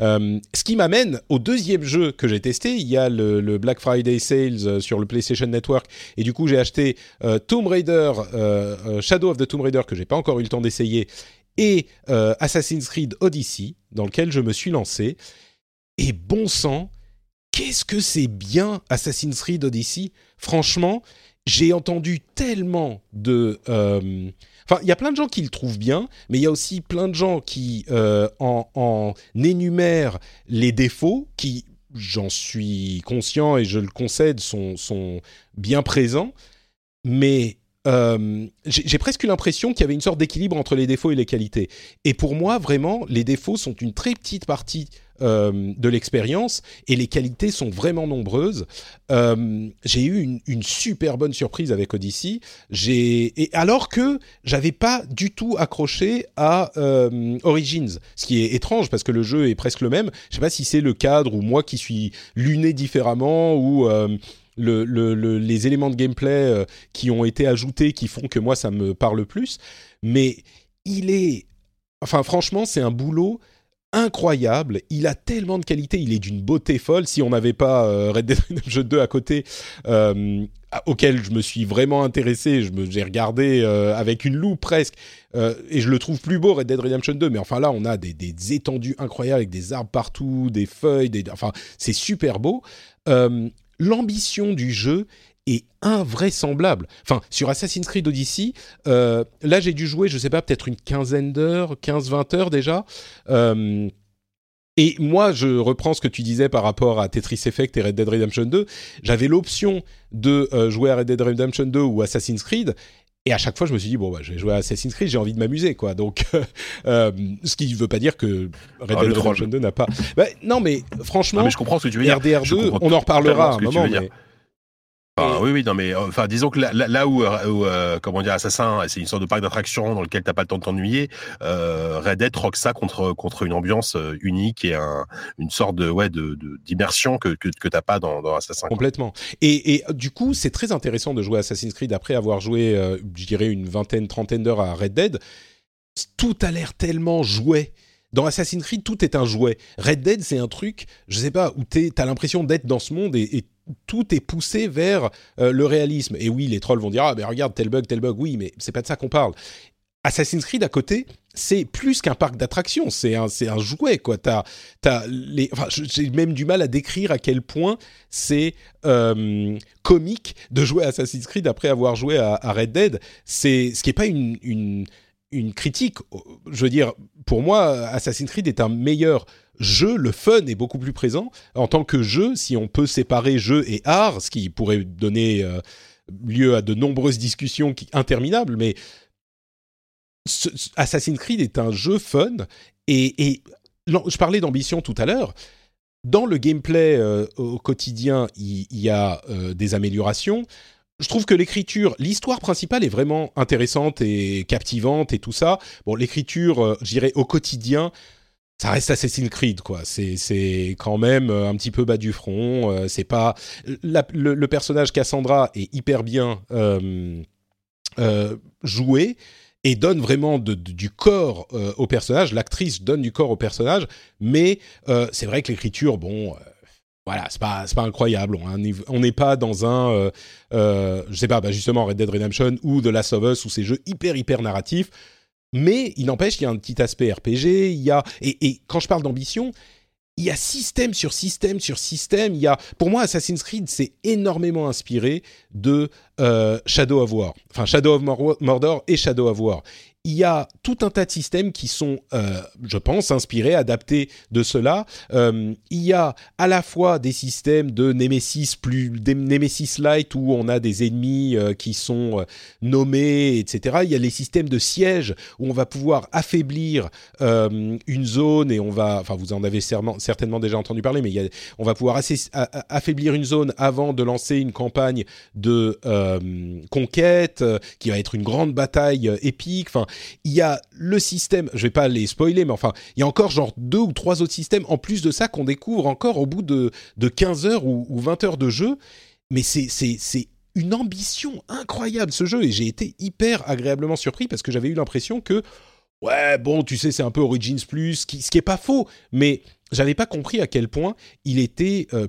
Euh, ce qui m'amène au deuxième jeu que j'ai testé. Il y a le, Black Friday Sales euh, sur le PlayStation Network et du coup j'ai acheté euh, Tomb Raider, Shadow of the Tomb Raider que j'ai pas encore eu le temps d'essayer et Assassin's Creed Odyssey dans lequel je me suis lancé. Et bon sang, qu'est-ce que c'est bien Assassin's Creed Odyssey? Franchement, j'ai entendu tellement de Enfin, il y a plein de gens qui le trouvent bien, mais il y a aussi plein de gens qui euh, en, énumèrent les défauts qui, j'en suis conscient et je le concède, sont, bien présents. Mais euh, j'ai presque l'impression qu'il y avait une sorte d'équilibre entre les défauts et les qualités. Et pour moi, vraiment, les défauts sont une très petite partie euh, de l'expérience et les qualités sont vraiment nombreuses. Euh, j'ai eu une, super bonne surprise avec Odyssey. J'ai et alors que j'avais pas du tout accroché à Origins, ce qui est étrange parce que le jeu est presque le même. Je sais pas si c'est le cadre ou moi qui suis luné différemment ou le, les éléments de gameplay euh, qui ont été ajoutés qui font que moi ça me parle plus. Mais il est, enfin franchement, c'est un boulot incroyable. Il a tellement de qualité, il est d'une beauté folle. Si on n'avait pas euh, Red Dead Redemption 2 à côté, euh, auquel je me suis vraiment intéressé, je me, j'ai regardé avec une loupe presque, et je le trouve plus beau Red Dead Redemption 2. Mais enfin là, on a des, des étendues incroyables avec des arbres partout, des feuilles, des, enfin c'est super beau l'ambition du jeu est invraisemblable. Enfin, sur Assassin's Creed Odyssey, euh, là j'ai dû jouer, je sais pas, peut-être une quinzaine d'heures, 15-20 heures déjà. Euh, et moi, je reprends ce que tu disais par rapport à Tetris Effect et Red Dead Redemption 2. J'avais l'option de euh, jouer à Red Dead Redemption 2 ou Assassin's Creed. Et à chaque fois, je me suis dit bon, bah, je vais jouer à Assassin's Creed, j'ai envie de m'amuser, quoi. Donc, ce qui ne veut pas dire que Red ah, Dead Redemption 2 n'a pas. Bah, non, mais franchement, mais je comprends ce que tu veux dire. RDR2, on en reparlera un moment, mais oui, oui, non, mais euh, enfin, disons que là, où, euh, euh, comment dire, Assassin, c'est une sorte de parc d'attractions dans lequel t'as pas le temps de t'ennuyer. Red Dead rock ça contre contre une ambiance unique et un, une sorte de ouais de d'immersion que que, que t'as pas dans, dans Assassin. Complètement. Et, et du coup, c'est très intéressant de jouer Assassin's Creed après avoir joué, je dirais, une vingtaine, trentaine d'heures à Red Dead. Tout a l'air tellement jouet. Dans Assassin's Creed, tout est un jouet. Red Dead, c'est un truc, je sais pas, où t'as l'impression d'être dans ce monde et, et tout est poussé vers euh, le réalisme. Et oui, les trolls vont dire ah mais regarde tel bug, tel bug. Oui, mais c'est pas de ça qu'on parle. Assassin's Creed à côté, c'est plus qu'un parc d'attractions, c'est un, c'est un jouet quoi. T'as, t'as les, enfin, j'ai même du mal à décrire à quel point c'est euh, comique de jouer à Assassin's Creed après avoir joué à, Red Dead. C'est ce qui est pas une, une, une critique. Je veux dire, pour moi, Assassin's Creed est un meilleur jeu, le fun est beaucoup plus présent. En tant que jeu, si on peut séparer jeu et art, ce qui pourrait donner euh, lieu à de nombreuses discussions interminables, mais Assassin's Creed est un jeu fun et, je parlais d'ambition tout à l'heure. Dans le gameplay euh, au quotidien, il, y, a euh, des améliorations. Je trouve que l'écriture, l'histoire principale est vraiment intéressante et captivante et tout ça. Bon, l'écriture, je dirais au quotidien, ça reste Assassin's Creed quoi. C'est quand même euh, un petit peu bas du front. Euh, c'est pas le, personnage Cassandra est hyper bien. Euh, jouer et donne vraiment du corps au personnage. L'actrice donne du corps au personnage, mais c'est vrai que l'écriture, bon, voilà, c'est pas pas incroyable. On n'est pas dans un, euh, euh, je sais pas, bah justement Red Dead Redemption ou The Last of Us ou ces jeux hyper hyper narratifs. Mais il n'empêche qu'il y a un petit aspect RPG. Il y a et, quand je parle d'ambition, il y a système sur système sur système. Il y a, pour moi, Assassin's Creed s'est énormément inspiré de euh, Shadow of War, enfin Shadow of Mordor et Shadow of War il y a tout un tas de systèmes qui sont, euh, je pense, inspirés, adaptés de cela. Euh, il y a à la fois des systèmes de Nemesis plus Nemesis Light où on a des ennemis euh, qui sont nommés, etc. Il y a les systèmes de siège où on va pouvoir affaiblir une zone et on va, enfin vous en avez certainement déjà entendu parler, mais il y a, on va pouvoir affaiblir une zone avant de lancer une campagne de conquête qui va être une grande bataille épique. Enfin, il y a le système, je vais pas les spoiler, mais enfin, il y a encore genre deux ou trois autres systèmes en plus de ça qu'on découvre encore au bout de, de 15 heures ou, 20 heures de jeu. Mais c'est, c'est, une ambition incroyable ce jeu et j'ai été hyper agréablement surpris parce que j'avais eu l'impression que ouais bon tu sais c'est un peu Origins Plus ce qui, ce qui est pas faux mais j'avais pas compris à quel point il était euh,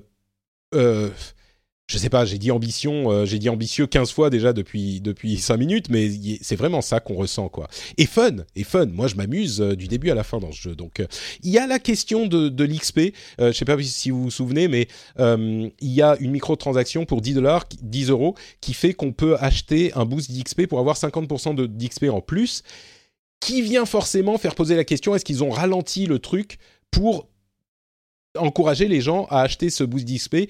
euh, je sais pas, j'ai dit ambition, euh, j'ai dit ambitieux 15 fois déjà depuis depuis 5 minutes, mais c'est vraiment ça qu'on ressent quoi. Et fun, et fun. Moi, je m'amuse euh, du début à la fin dans ce jeu. Donc, euh, il y a la question de, l'XP. je sais pas si vous vous souvenez, mais il y a une microtransaction pour 10 dollars, 10 euros, qui fait qu'on peut acheter un boost d'XP pour avoir 50% de d'XP en plus, qui vient forcément faire poser la question est-ce qu'ils ont ralenti le truc pour encourager les gens à acheter ce boost d'XP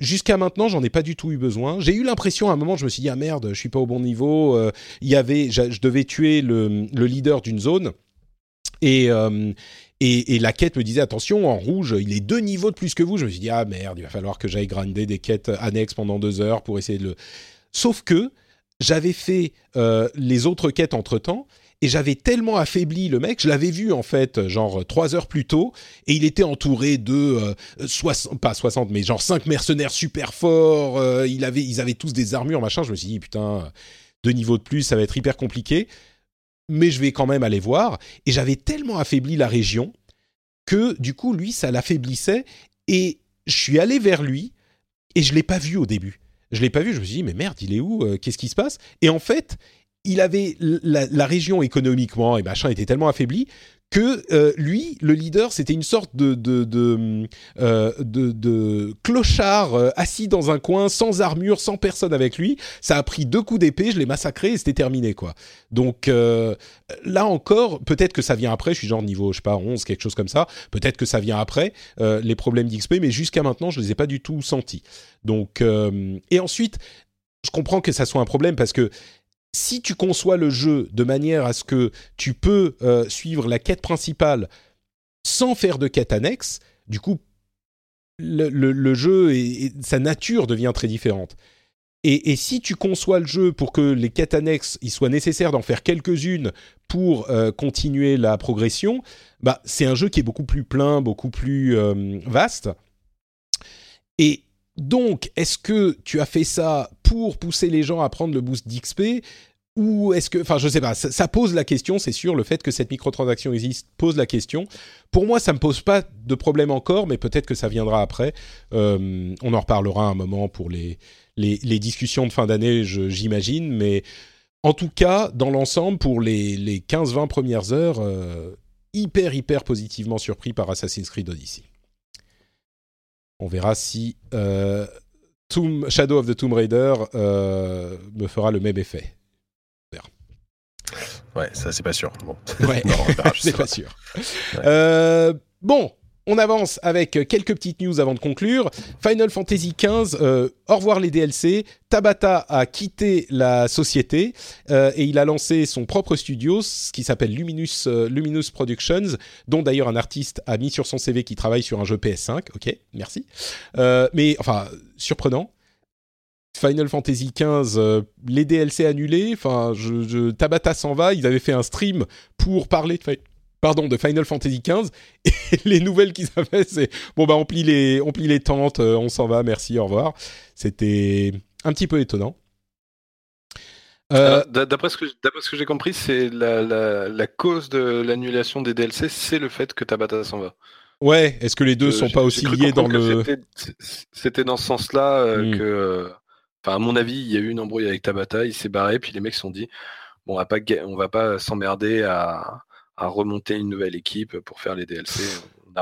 Jusqu'à maintenant, j'en ai pas du tout eu besoin. J'ai eu l'impression à un moment, je me suis dit ah merde, je suis pas au bon niveau. Euh, il y je, devais tuer le, le leader d'une zone et, euh, et la quête me disait attention en rouge, il est deux niveaux de plus que vous. Je me suis dit ah merde, il va falloir que j'aille grinder des quêtes annexes pendant deux heures pour essayer de le. Sauf que j'avais fait euh, les autres quêtes entre temps et j'avais tellement affaibli le mec, je l'avais vu en fait genre trois heures plus tôt et il était entouré de euh, 60, pas 60 mais genre cinq mercenaires super forts, euh, il avait, ils avaient tous des armures machin, je me suis dit putain deux niveaux de plus ça va être hyper compliqué. Mais je vais quand même aller voir. Et j'avais tellement affaibli la région que du coup lui ça l'affaiblissait. Et je suis allé vers lui et je l'ai pas vu au début. Je l'ai pas vu, je me suis dit mais merde, il est où euh, Qu'est-ce qui se passe? Et en fait, il avait la, région économiquement et machin était tellement affaiblie que euh, lui, le leader, c'était une sorte de euh, clochard euh, assis dans un coin, sans armure, sans personne avec lui. Ça a pris deux coups d'épée, je l'ai massacré et c'était terminé quoi. Donc là encore, peut-être que ça vient après. Je suis genre niveau, je sais pas, 11, quelque chose comme ça. Peut-être que ça vient après les problèmes d'XP, mais jusqu'à maintenant, je les ai pas du tout sentis. Donc et ensuite, je comprends que ça soit un problème parce que si tu conçois le jeu de manière à ce que tu peux euh, suivre la quête principale sans faire de quête annexe, du coup, le, jeu et, sa nature devient très différente. Et, si tu conçois le jeu pour que les quêtes annexes, il soit nécessaire d'en faire quelques-unes pour euh, continuer la progression, bah c'est un jeu qui est beaucoup plus plein, beaucoup plus euh, vaste. Et donc, est-ce que tu as fait ça pour pousser les gens à prendre le boost d'XP ou est-ce que, enfin, je sais pas, ça, pose la question, c'est sûr, le fait que cette microtransaction existe pose la question. Pour moi, ça me pose pas de problème encore, mais peut-être que ça viendra après. Euh, on en reparlera un moment pour les, les, discussions de fin d'année, j'imagine, mais en tout cas, dans l'ensemble, pour les, les 15-20 premières heures, euh, hyper, hyper positivement surpris par Assassin's Creed Odyssey. On verra si euh, Shadow of the Tomb Raider euh, me fera le même effet. Ouais, ça c'est pas sûr. Bon. Ouais, [LAUGHS] [LAUGHS] c'est pas sûr. Euh, bon, on avance avec quelques petites news avant de conclure. Final Fantasy XV, euh, au revoir les DLC. Tabata a quitté la société euh, et il a lancé son propre studio, ce qui s'appelle Luminous, euh, Productions, dont d'ailleurs un artiste a mis sur son CV qui travaille sur un jeu PS5. Ok, merci. mais enfin, surprenant. Final Fantasy XV, les DLC annulés. Enfin, Tabata s'en va. Ils avaient fait un stream pour parler de pardon, de Final Fantasy XV. [LAUGHS] Et les nouvelles qu'ils avaient, c'est bon bah on plie les, on plie les tentes, euh, on s'en va, merci, au revoir. C'était un petit peu étonnant. D'après ce que, ce que j'ai compris, c'est la, la, cause de l'annulation des DLC, c'est le fait que Tabata s'en va. Ouais, est-ce que les deux sont pas aussi liés dans le. C'était dans ce sens-là hmm. que. Enfin, à mon avis, il y a eu une embrouille avec Tabata, il s'est barré, puis les mecs se sont dit bon, on va pas, on va pas s'emmerder à, à remonter une nouvelle équipe pour faire les DLC.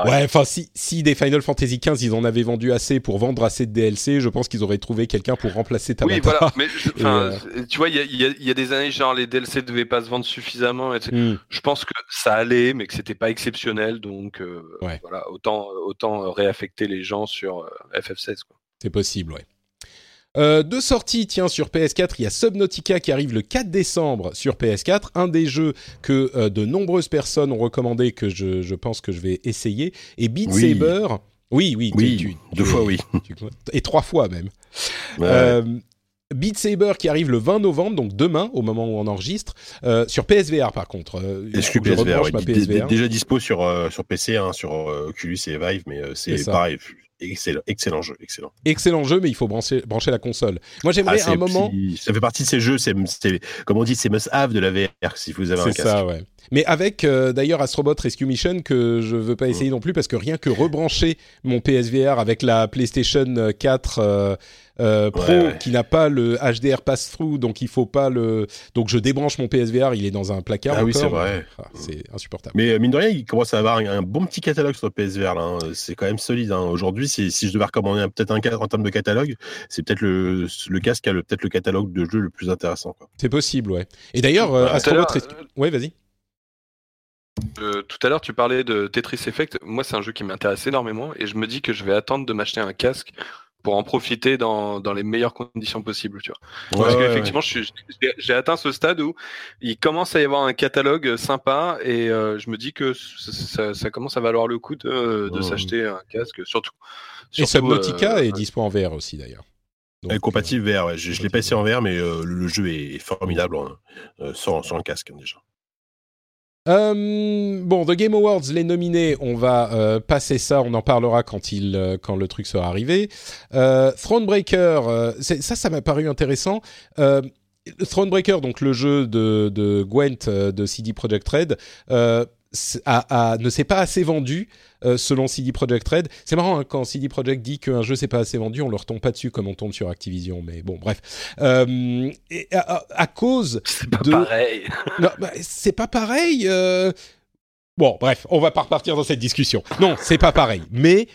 Ouais, enfin, si, si des Final Fantasy XV, ils en avaient vendu assez pour vendre assez de DLC, je pense qu'ils auraient trouvé quelqu'un pour remplacer Tabata. Oui, voilà. Mais [LAUGHS] euh, tu vois, il y a, y a, des années, genre les DLC devaient pas se vendre suffisamment. Hmm. Je pense que ça allait, mais que c'était pas exceptionnel. Donc, euh, voilà, autant, autant réaffecter les gens sur euh, FF16. C'est possible, ouais. Euh, deux sorties, tiens, sur PS4, il y a Subnautica qui arrive le 4 décembre sur PS4, un des jeux que euh, de nombreuses personnes ont recommandé que je, pense que je vais essayer, et Beat Saber. Oui, oui, oui deux fois oui. [LAUGHS] et trois fois même. Euh, Beat Saber qui arrive le 20 novembre, donc demain, au moment où on enregistre, sur PSVR par contre. PSVR, Déjà dispo sur, sur PC, hein, sur Oculus et Vive, mais c'est pareil, excellent, excellent jeu, excellent. Excellent jeu, mais il faut brancher, brancher la console. Moi, j'aimerais ah, un moment. Ça fait partie de ces jeux, c'est, comme on dit, c'est must-have de la VR si vous avez un casque. C'est ça, ouais. Mais avec euh, d'ailleurs Astrobot Rescue Mission que je veux pas essayer non plus parce que rien que rebrancher mon PSVR avec la PlayStation 4 euh, euh, Pro qui n'a pas le HDR pass-through, donc il faut pas le. Donc je débranche mon PSVR, il est dans un placard. Ah oui, c'est vrai. Ah, c'est insupportable. Mais mine de rien, il commence à avoir un, bon petit catalogue sur le PSVR là. Hein. C'est quand même solide. Hein. Aujourd'hui, si, si je devais recommander peut-être un en termes de catalogue, c'est peut-être le, le casque qui a peut-être le catalogue de jeux le plus intéressant. C'est possible, ouais. Et d'ailleurs, Astrobot Rescue. Ouais, vas-y. Euh, tout à l'heure, tu parlais de Tetris Effect. Moi, c'est un jeu qui m'intéresse énormément et je me dis que je vais attendre de m'acheter un casque pour en profiter dans, dans les meilleures conditions possibles, tu vois. Parce qu'effectivement, j'ai atteint ce stade où il commence à y avoir un catalogue sympa et euh, je me dis que ça, ça, commence à valoir le coup de, de s'acheter un casque, surtout. et Subnautica euh, est dispo en VR aussi, d'ailleurs. Elle est compatible VR, ouais. Je, je l'ai pas essayé en VR, mais le, jeu est formidable hein, sans, sans, le casque déjà. Euh, bon, The Game Awards, les nominés, on va euh, passer ça, on en parlera quand, il, euh, quand le truc sera arrivé. Thronebreaker, ça, ça m'a paru intéressant. Thronebreaker, donc le jeu de, de Gwent de CD Projekt Red, ne s'est pas assez vendu euh, selon CD Projekt Red. C'est marrant hein, quand CD Projekt dit qu'un jeu s'est pas assez vendu, on leur tombe pas dessus comme on tombe sur Activision. Mais bon, bref. Euh, à, cause c'est pas pareil. [LAUGHS] non, bah, c'est pas pareil. Euh. Bon, bref, on va pas repartir dans cette discussion. Non, c'est pas pareil. Mais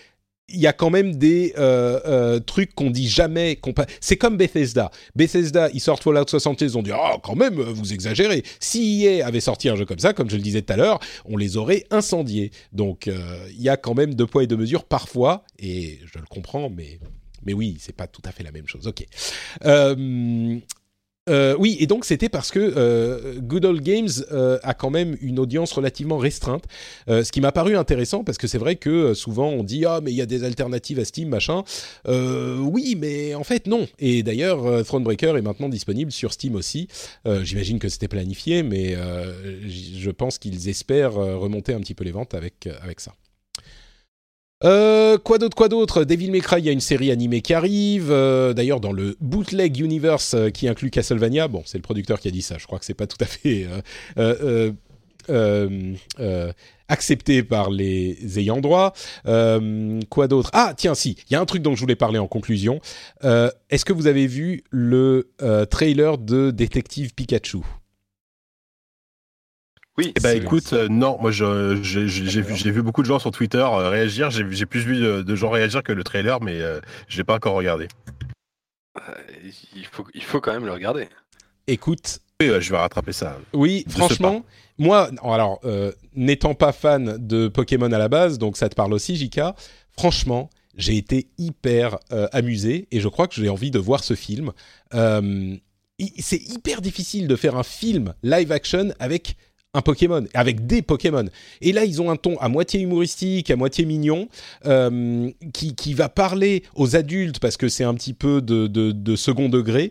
il y a quand même des euh, euh, trucs qu'on dit jamais. c'est comme Bethesda. Bethesda, ils sortent Fallout 76, ils ont dit oh quand même vous exagérez. Si EA avait sorti un jeu comme ça, comme je le disais tout à l'heure, on les aurait incendiés. Donc euh, il y a quand même deux poids et deux mesures parfois, et je le comprends, mais mais oui, c'est pas tout à fait la même chose. Ok. Euh, oui, et donc c'était parce que euh, Good Old Games euh, a quand même une audience relativement restreinte, ce qui m'a paru intéressant parce que c'est vrai que souvent on dit ah mais il y a des alternatives à Steam machin. oui, mais en fait non. Et d'ailleurs Thronebreaker est maintenant disponible sur Steam aussi. J'imagine que c'était planifié, mais je pense qu'ils espèrent remonter un petit peu les ventes avec avec ça. Euh, quoi d'autre, quoi d'autre? Devil May Cry, il y a une série animée qui arrive. Euh, d'ailleurs, dans le Bootleg Universe euh, qui inclut Castlevania, bon, c'est le producteur qui a dit ça. Je crois que c'est pas tout à fait accepté par les ayants droit. quoi d'autre? Ah, tiens, si, il y a un truc dont je voulais parler en conclusion. Est-ce que vous avez vu le trailer de Détective Pikachu? Oui, bah écoute, euh, non, moi j'ai vu, vu, beaucoup de gens sur Twitter euh, réagir, j'ai plus vu de, gens réagir que le trailer, mais euh, je l'ai pas encore regardé. il, faut, il faut quand même le regarder. Écoute. Oui, je vais rattraper ça. Oui, franchement, moi, alors, n'étant pas fan de Pokémon à la base, donc ça te parle aussi, Jika, franchement, j'ai été hyper amusé et je crois que j'ai envie de voir ce film. c'est hyper difficile de faire un film live action avec un Pokémon, avec des Pokémon. Et là, ils ont un ton à moitié humoristique, à moitié mignon, euh, qui, qui, va parler aux adultes parce que c'est un petit peu de, de, second degré.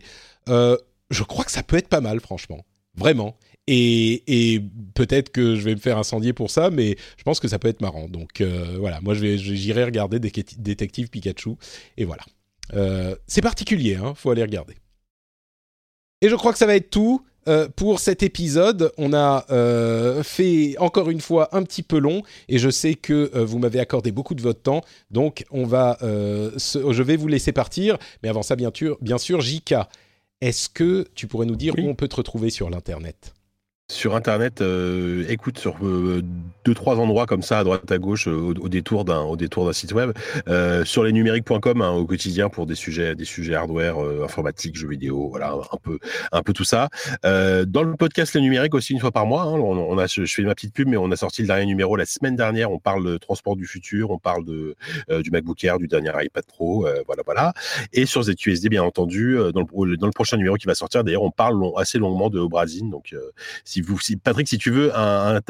Euh, je crois que ça peut être pas mal, franchement. Vraiment. Et, et peut-être que je vais me faire incendier pour ça, mais je pense que ça peut être marrant. Donc euh, voilà, moi j'irai regarder Détective Pikachu. Et voilà. c'est particulier, hein, faut aller regarder. Et je crois que ça va être tout. Euh, pour cet épisode, on a euh, fait encore une fois un petit peu long et je sais que euh, vous m'avez accordé beaucoup de votre temps, donc on va, je vais vous laisser partir. Mais avant ça, bien sûr, bien sûr, JK, est-ce que tu pourrais nous dire où on peut te retrouver sur l'internet? Sur internet, euh, écoute sur euh, deux trois endroits comme ça à droite à gauche au, détour d'un au détour d'un site web, euh, sur les numériques.com hein, au quotidien pour des sujets des sujets hardware, informatique, jeux vidéo, voilà un peu un peu tout ça. dans le podcast les numériques aussi une fois par mois, hein, on, a je, fais ma petite pub mais on a sorti le dernier numéro la semaine dernière. On parle de transport du futur, on parle de du MacBook Air, du dernier iPad Pro, voilà voilà. Et sur ZQSD bien entendu dans le dans le prochain numéro qui va sortir d'ailleurs on parle assez longuement de Obrazine donc si vous, Patrick, si tu veux un,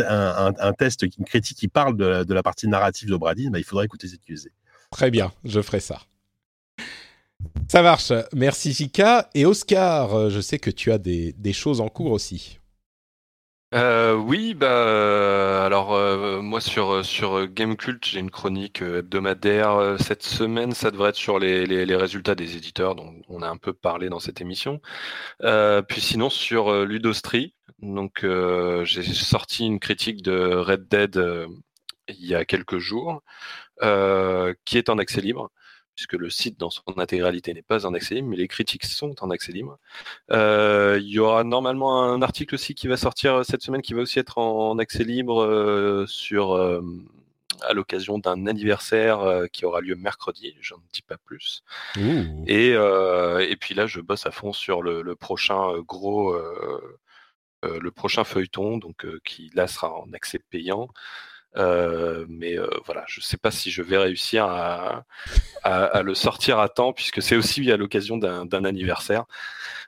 test, une critique qui parle de, la partie narrative de Brady, bah, il faudrait écouter cette QSD. Très bien, je ferai ça. Ça marche. Merci Fika. Et Oscar, je sais que tu as des, choses en cours aussi. Euh, oui, bah euh, alors euh, moi sur sur Gamecult j'ai une chronique hebdomadaire cette semaine. Ça devrait être sur les, les, résultats des éditeurs dont on a un peu parlé dans cette émission. puis sinon sur Ludostri, donc euh, j'ai sorti une critique de Red Dead euh, il y a quelques jours, euh, qui est en accès libre, puisque le site dans son intégralité n'est pas en accès libre, mais les critiques sont en accès libre. il y aura normalement un article aussi qui va sortir cette semaine, qui va aussi être en, accès libre sur à l'occasion d'un anniversaire qui aura lieu mercredi, j'en dis pas plus. Et, et puis là, je bosse à fond sur le, le prochain gros le prochain feuilleton, donc euh, qui là sera en accès payant. Euh, mais voilà, je ne sais pas si je vais réussir à, le sortir à temps, puisque c'est aussi à l'occasion d'un anniversaire.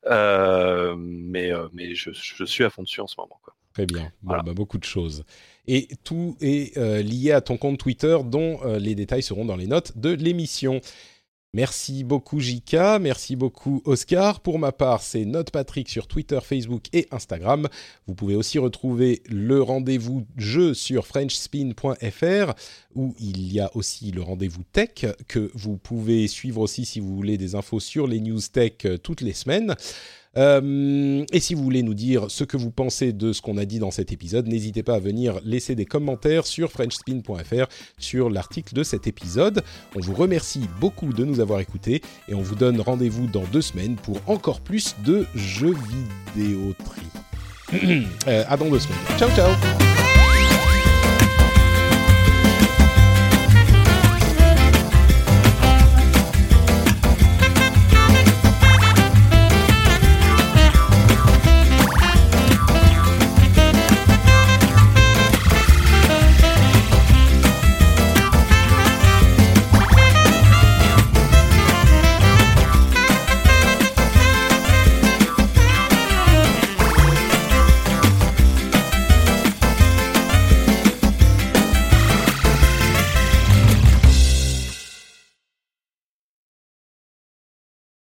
mais mais je, suis à fond dessus en ce moment. Quoi. Très bien, bah, beaucoup de choses. Et tout est lié à ton compte Twitter, dont les détails seront dans les notes de l'émission. Merci beaucoup Jika, merci beaucoup Oscar. Pour ma part, c'est Note Patrick sur Twitter, Facebook et Instagram. Vous pouvez aussi retrouver le rendez-vous jeu sur frenchspin.fr où il y a aussi le rendez-vous tech que vous pouvez suivre aussi si vous voulez des infos sur les news tech euh, toutes les semaines. Euh, et si vous voulez nous dire ce que vous pensez de ce qu'on a dit dans cet épisode, n'hésitez pas à venir laisser des commentaires sur frenchspin.fr sur l'article de cet épisode. On vous remercie beaucoup de nous avoir écoutés et on vous donne rendez-vous dans deux semaines pour encore plus de jeux vidéo tri. [CLEARS THROAT] euh, à dans deux semaines. Ciao ciao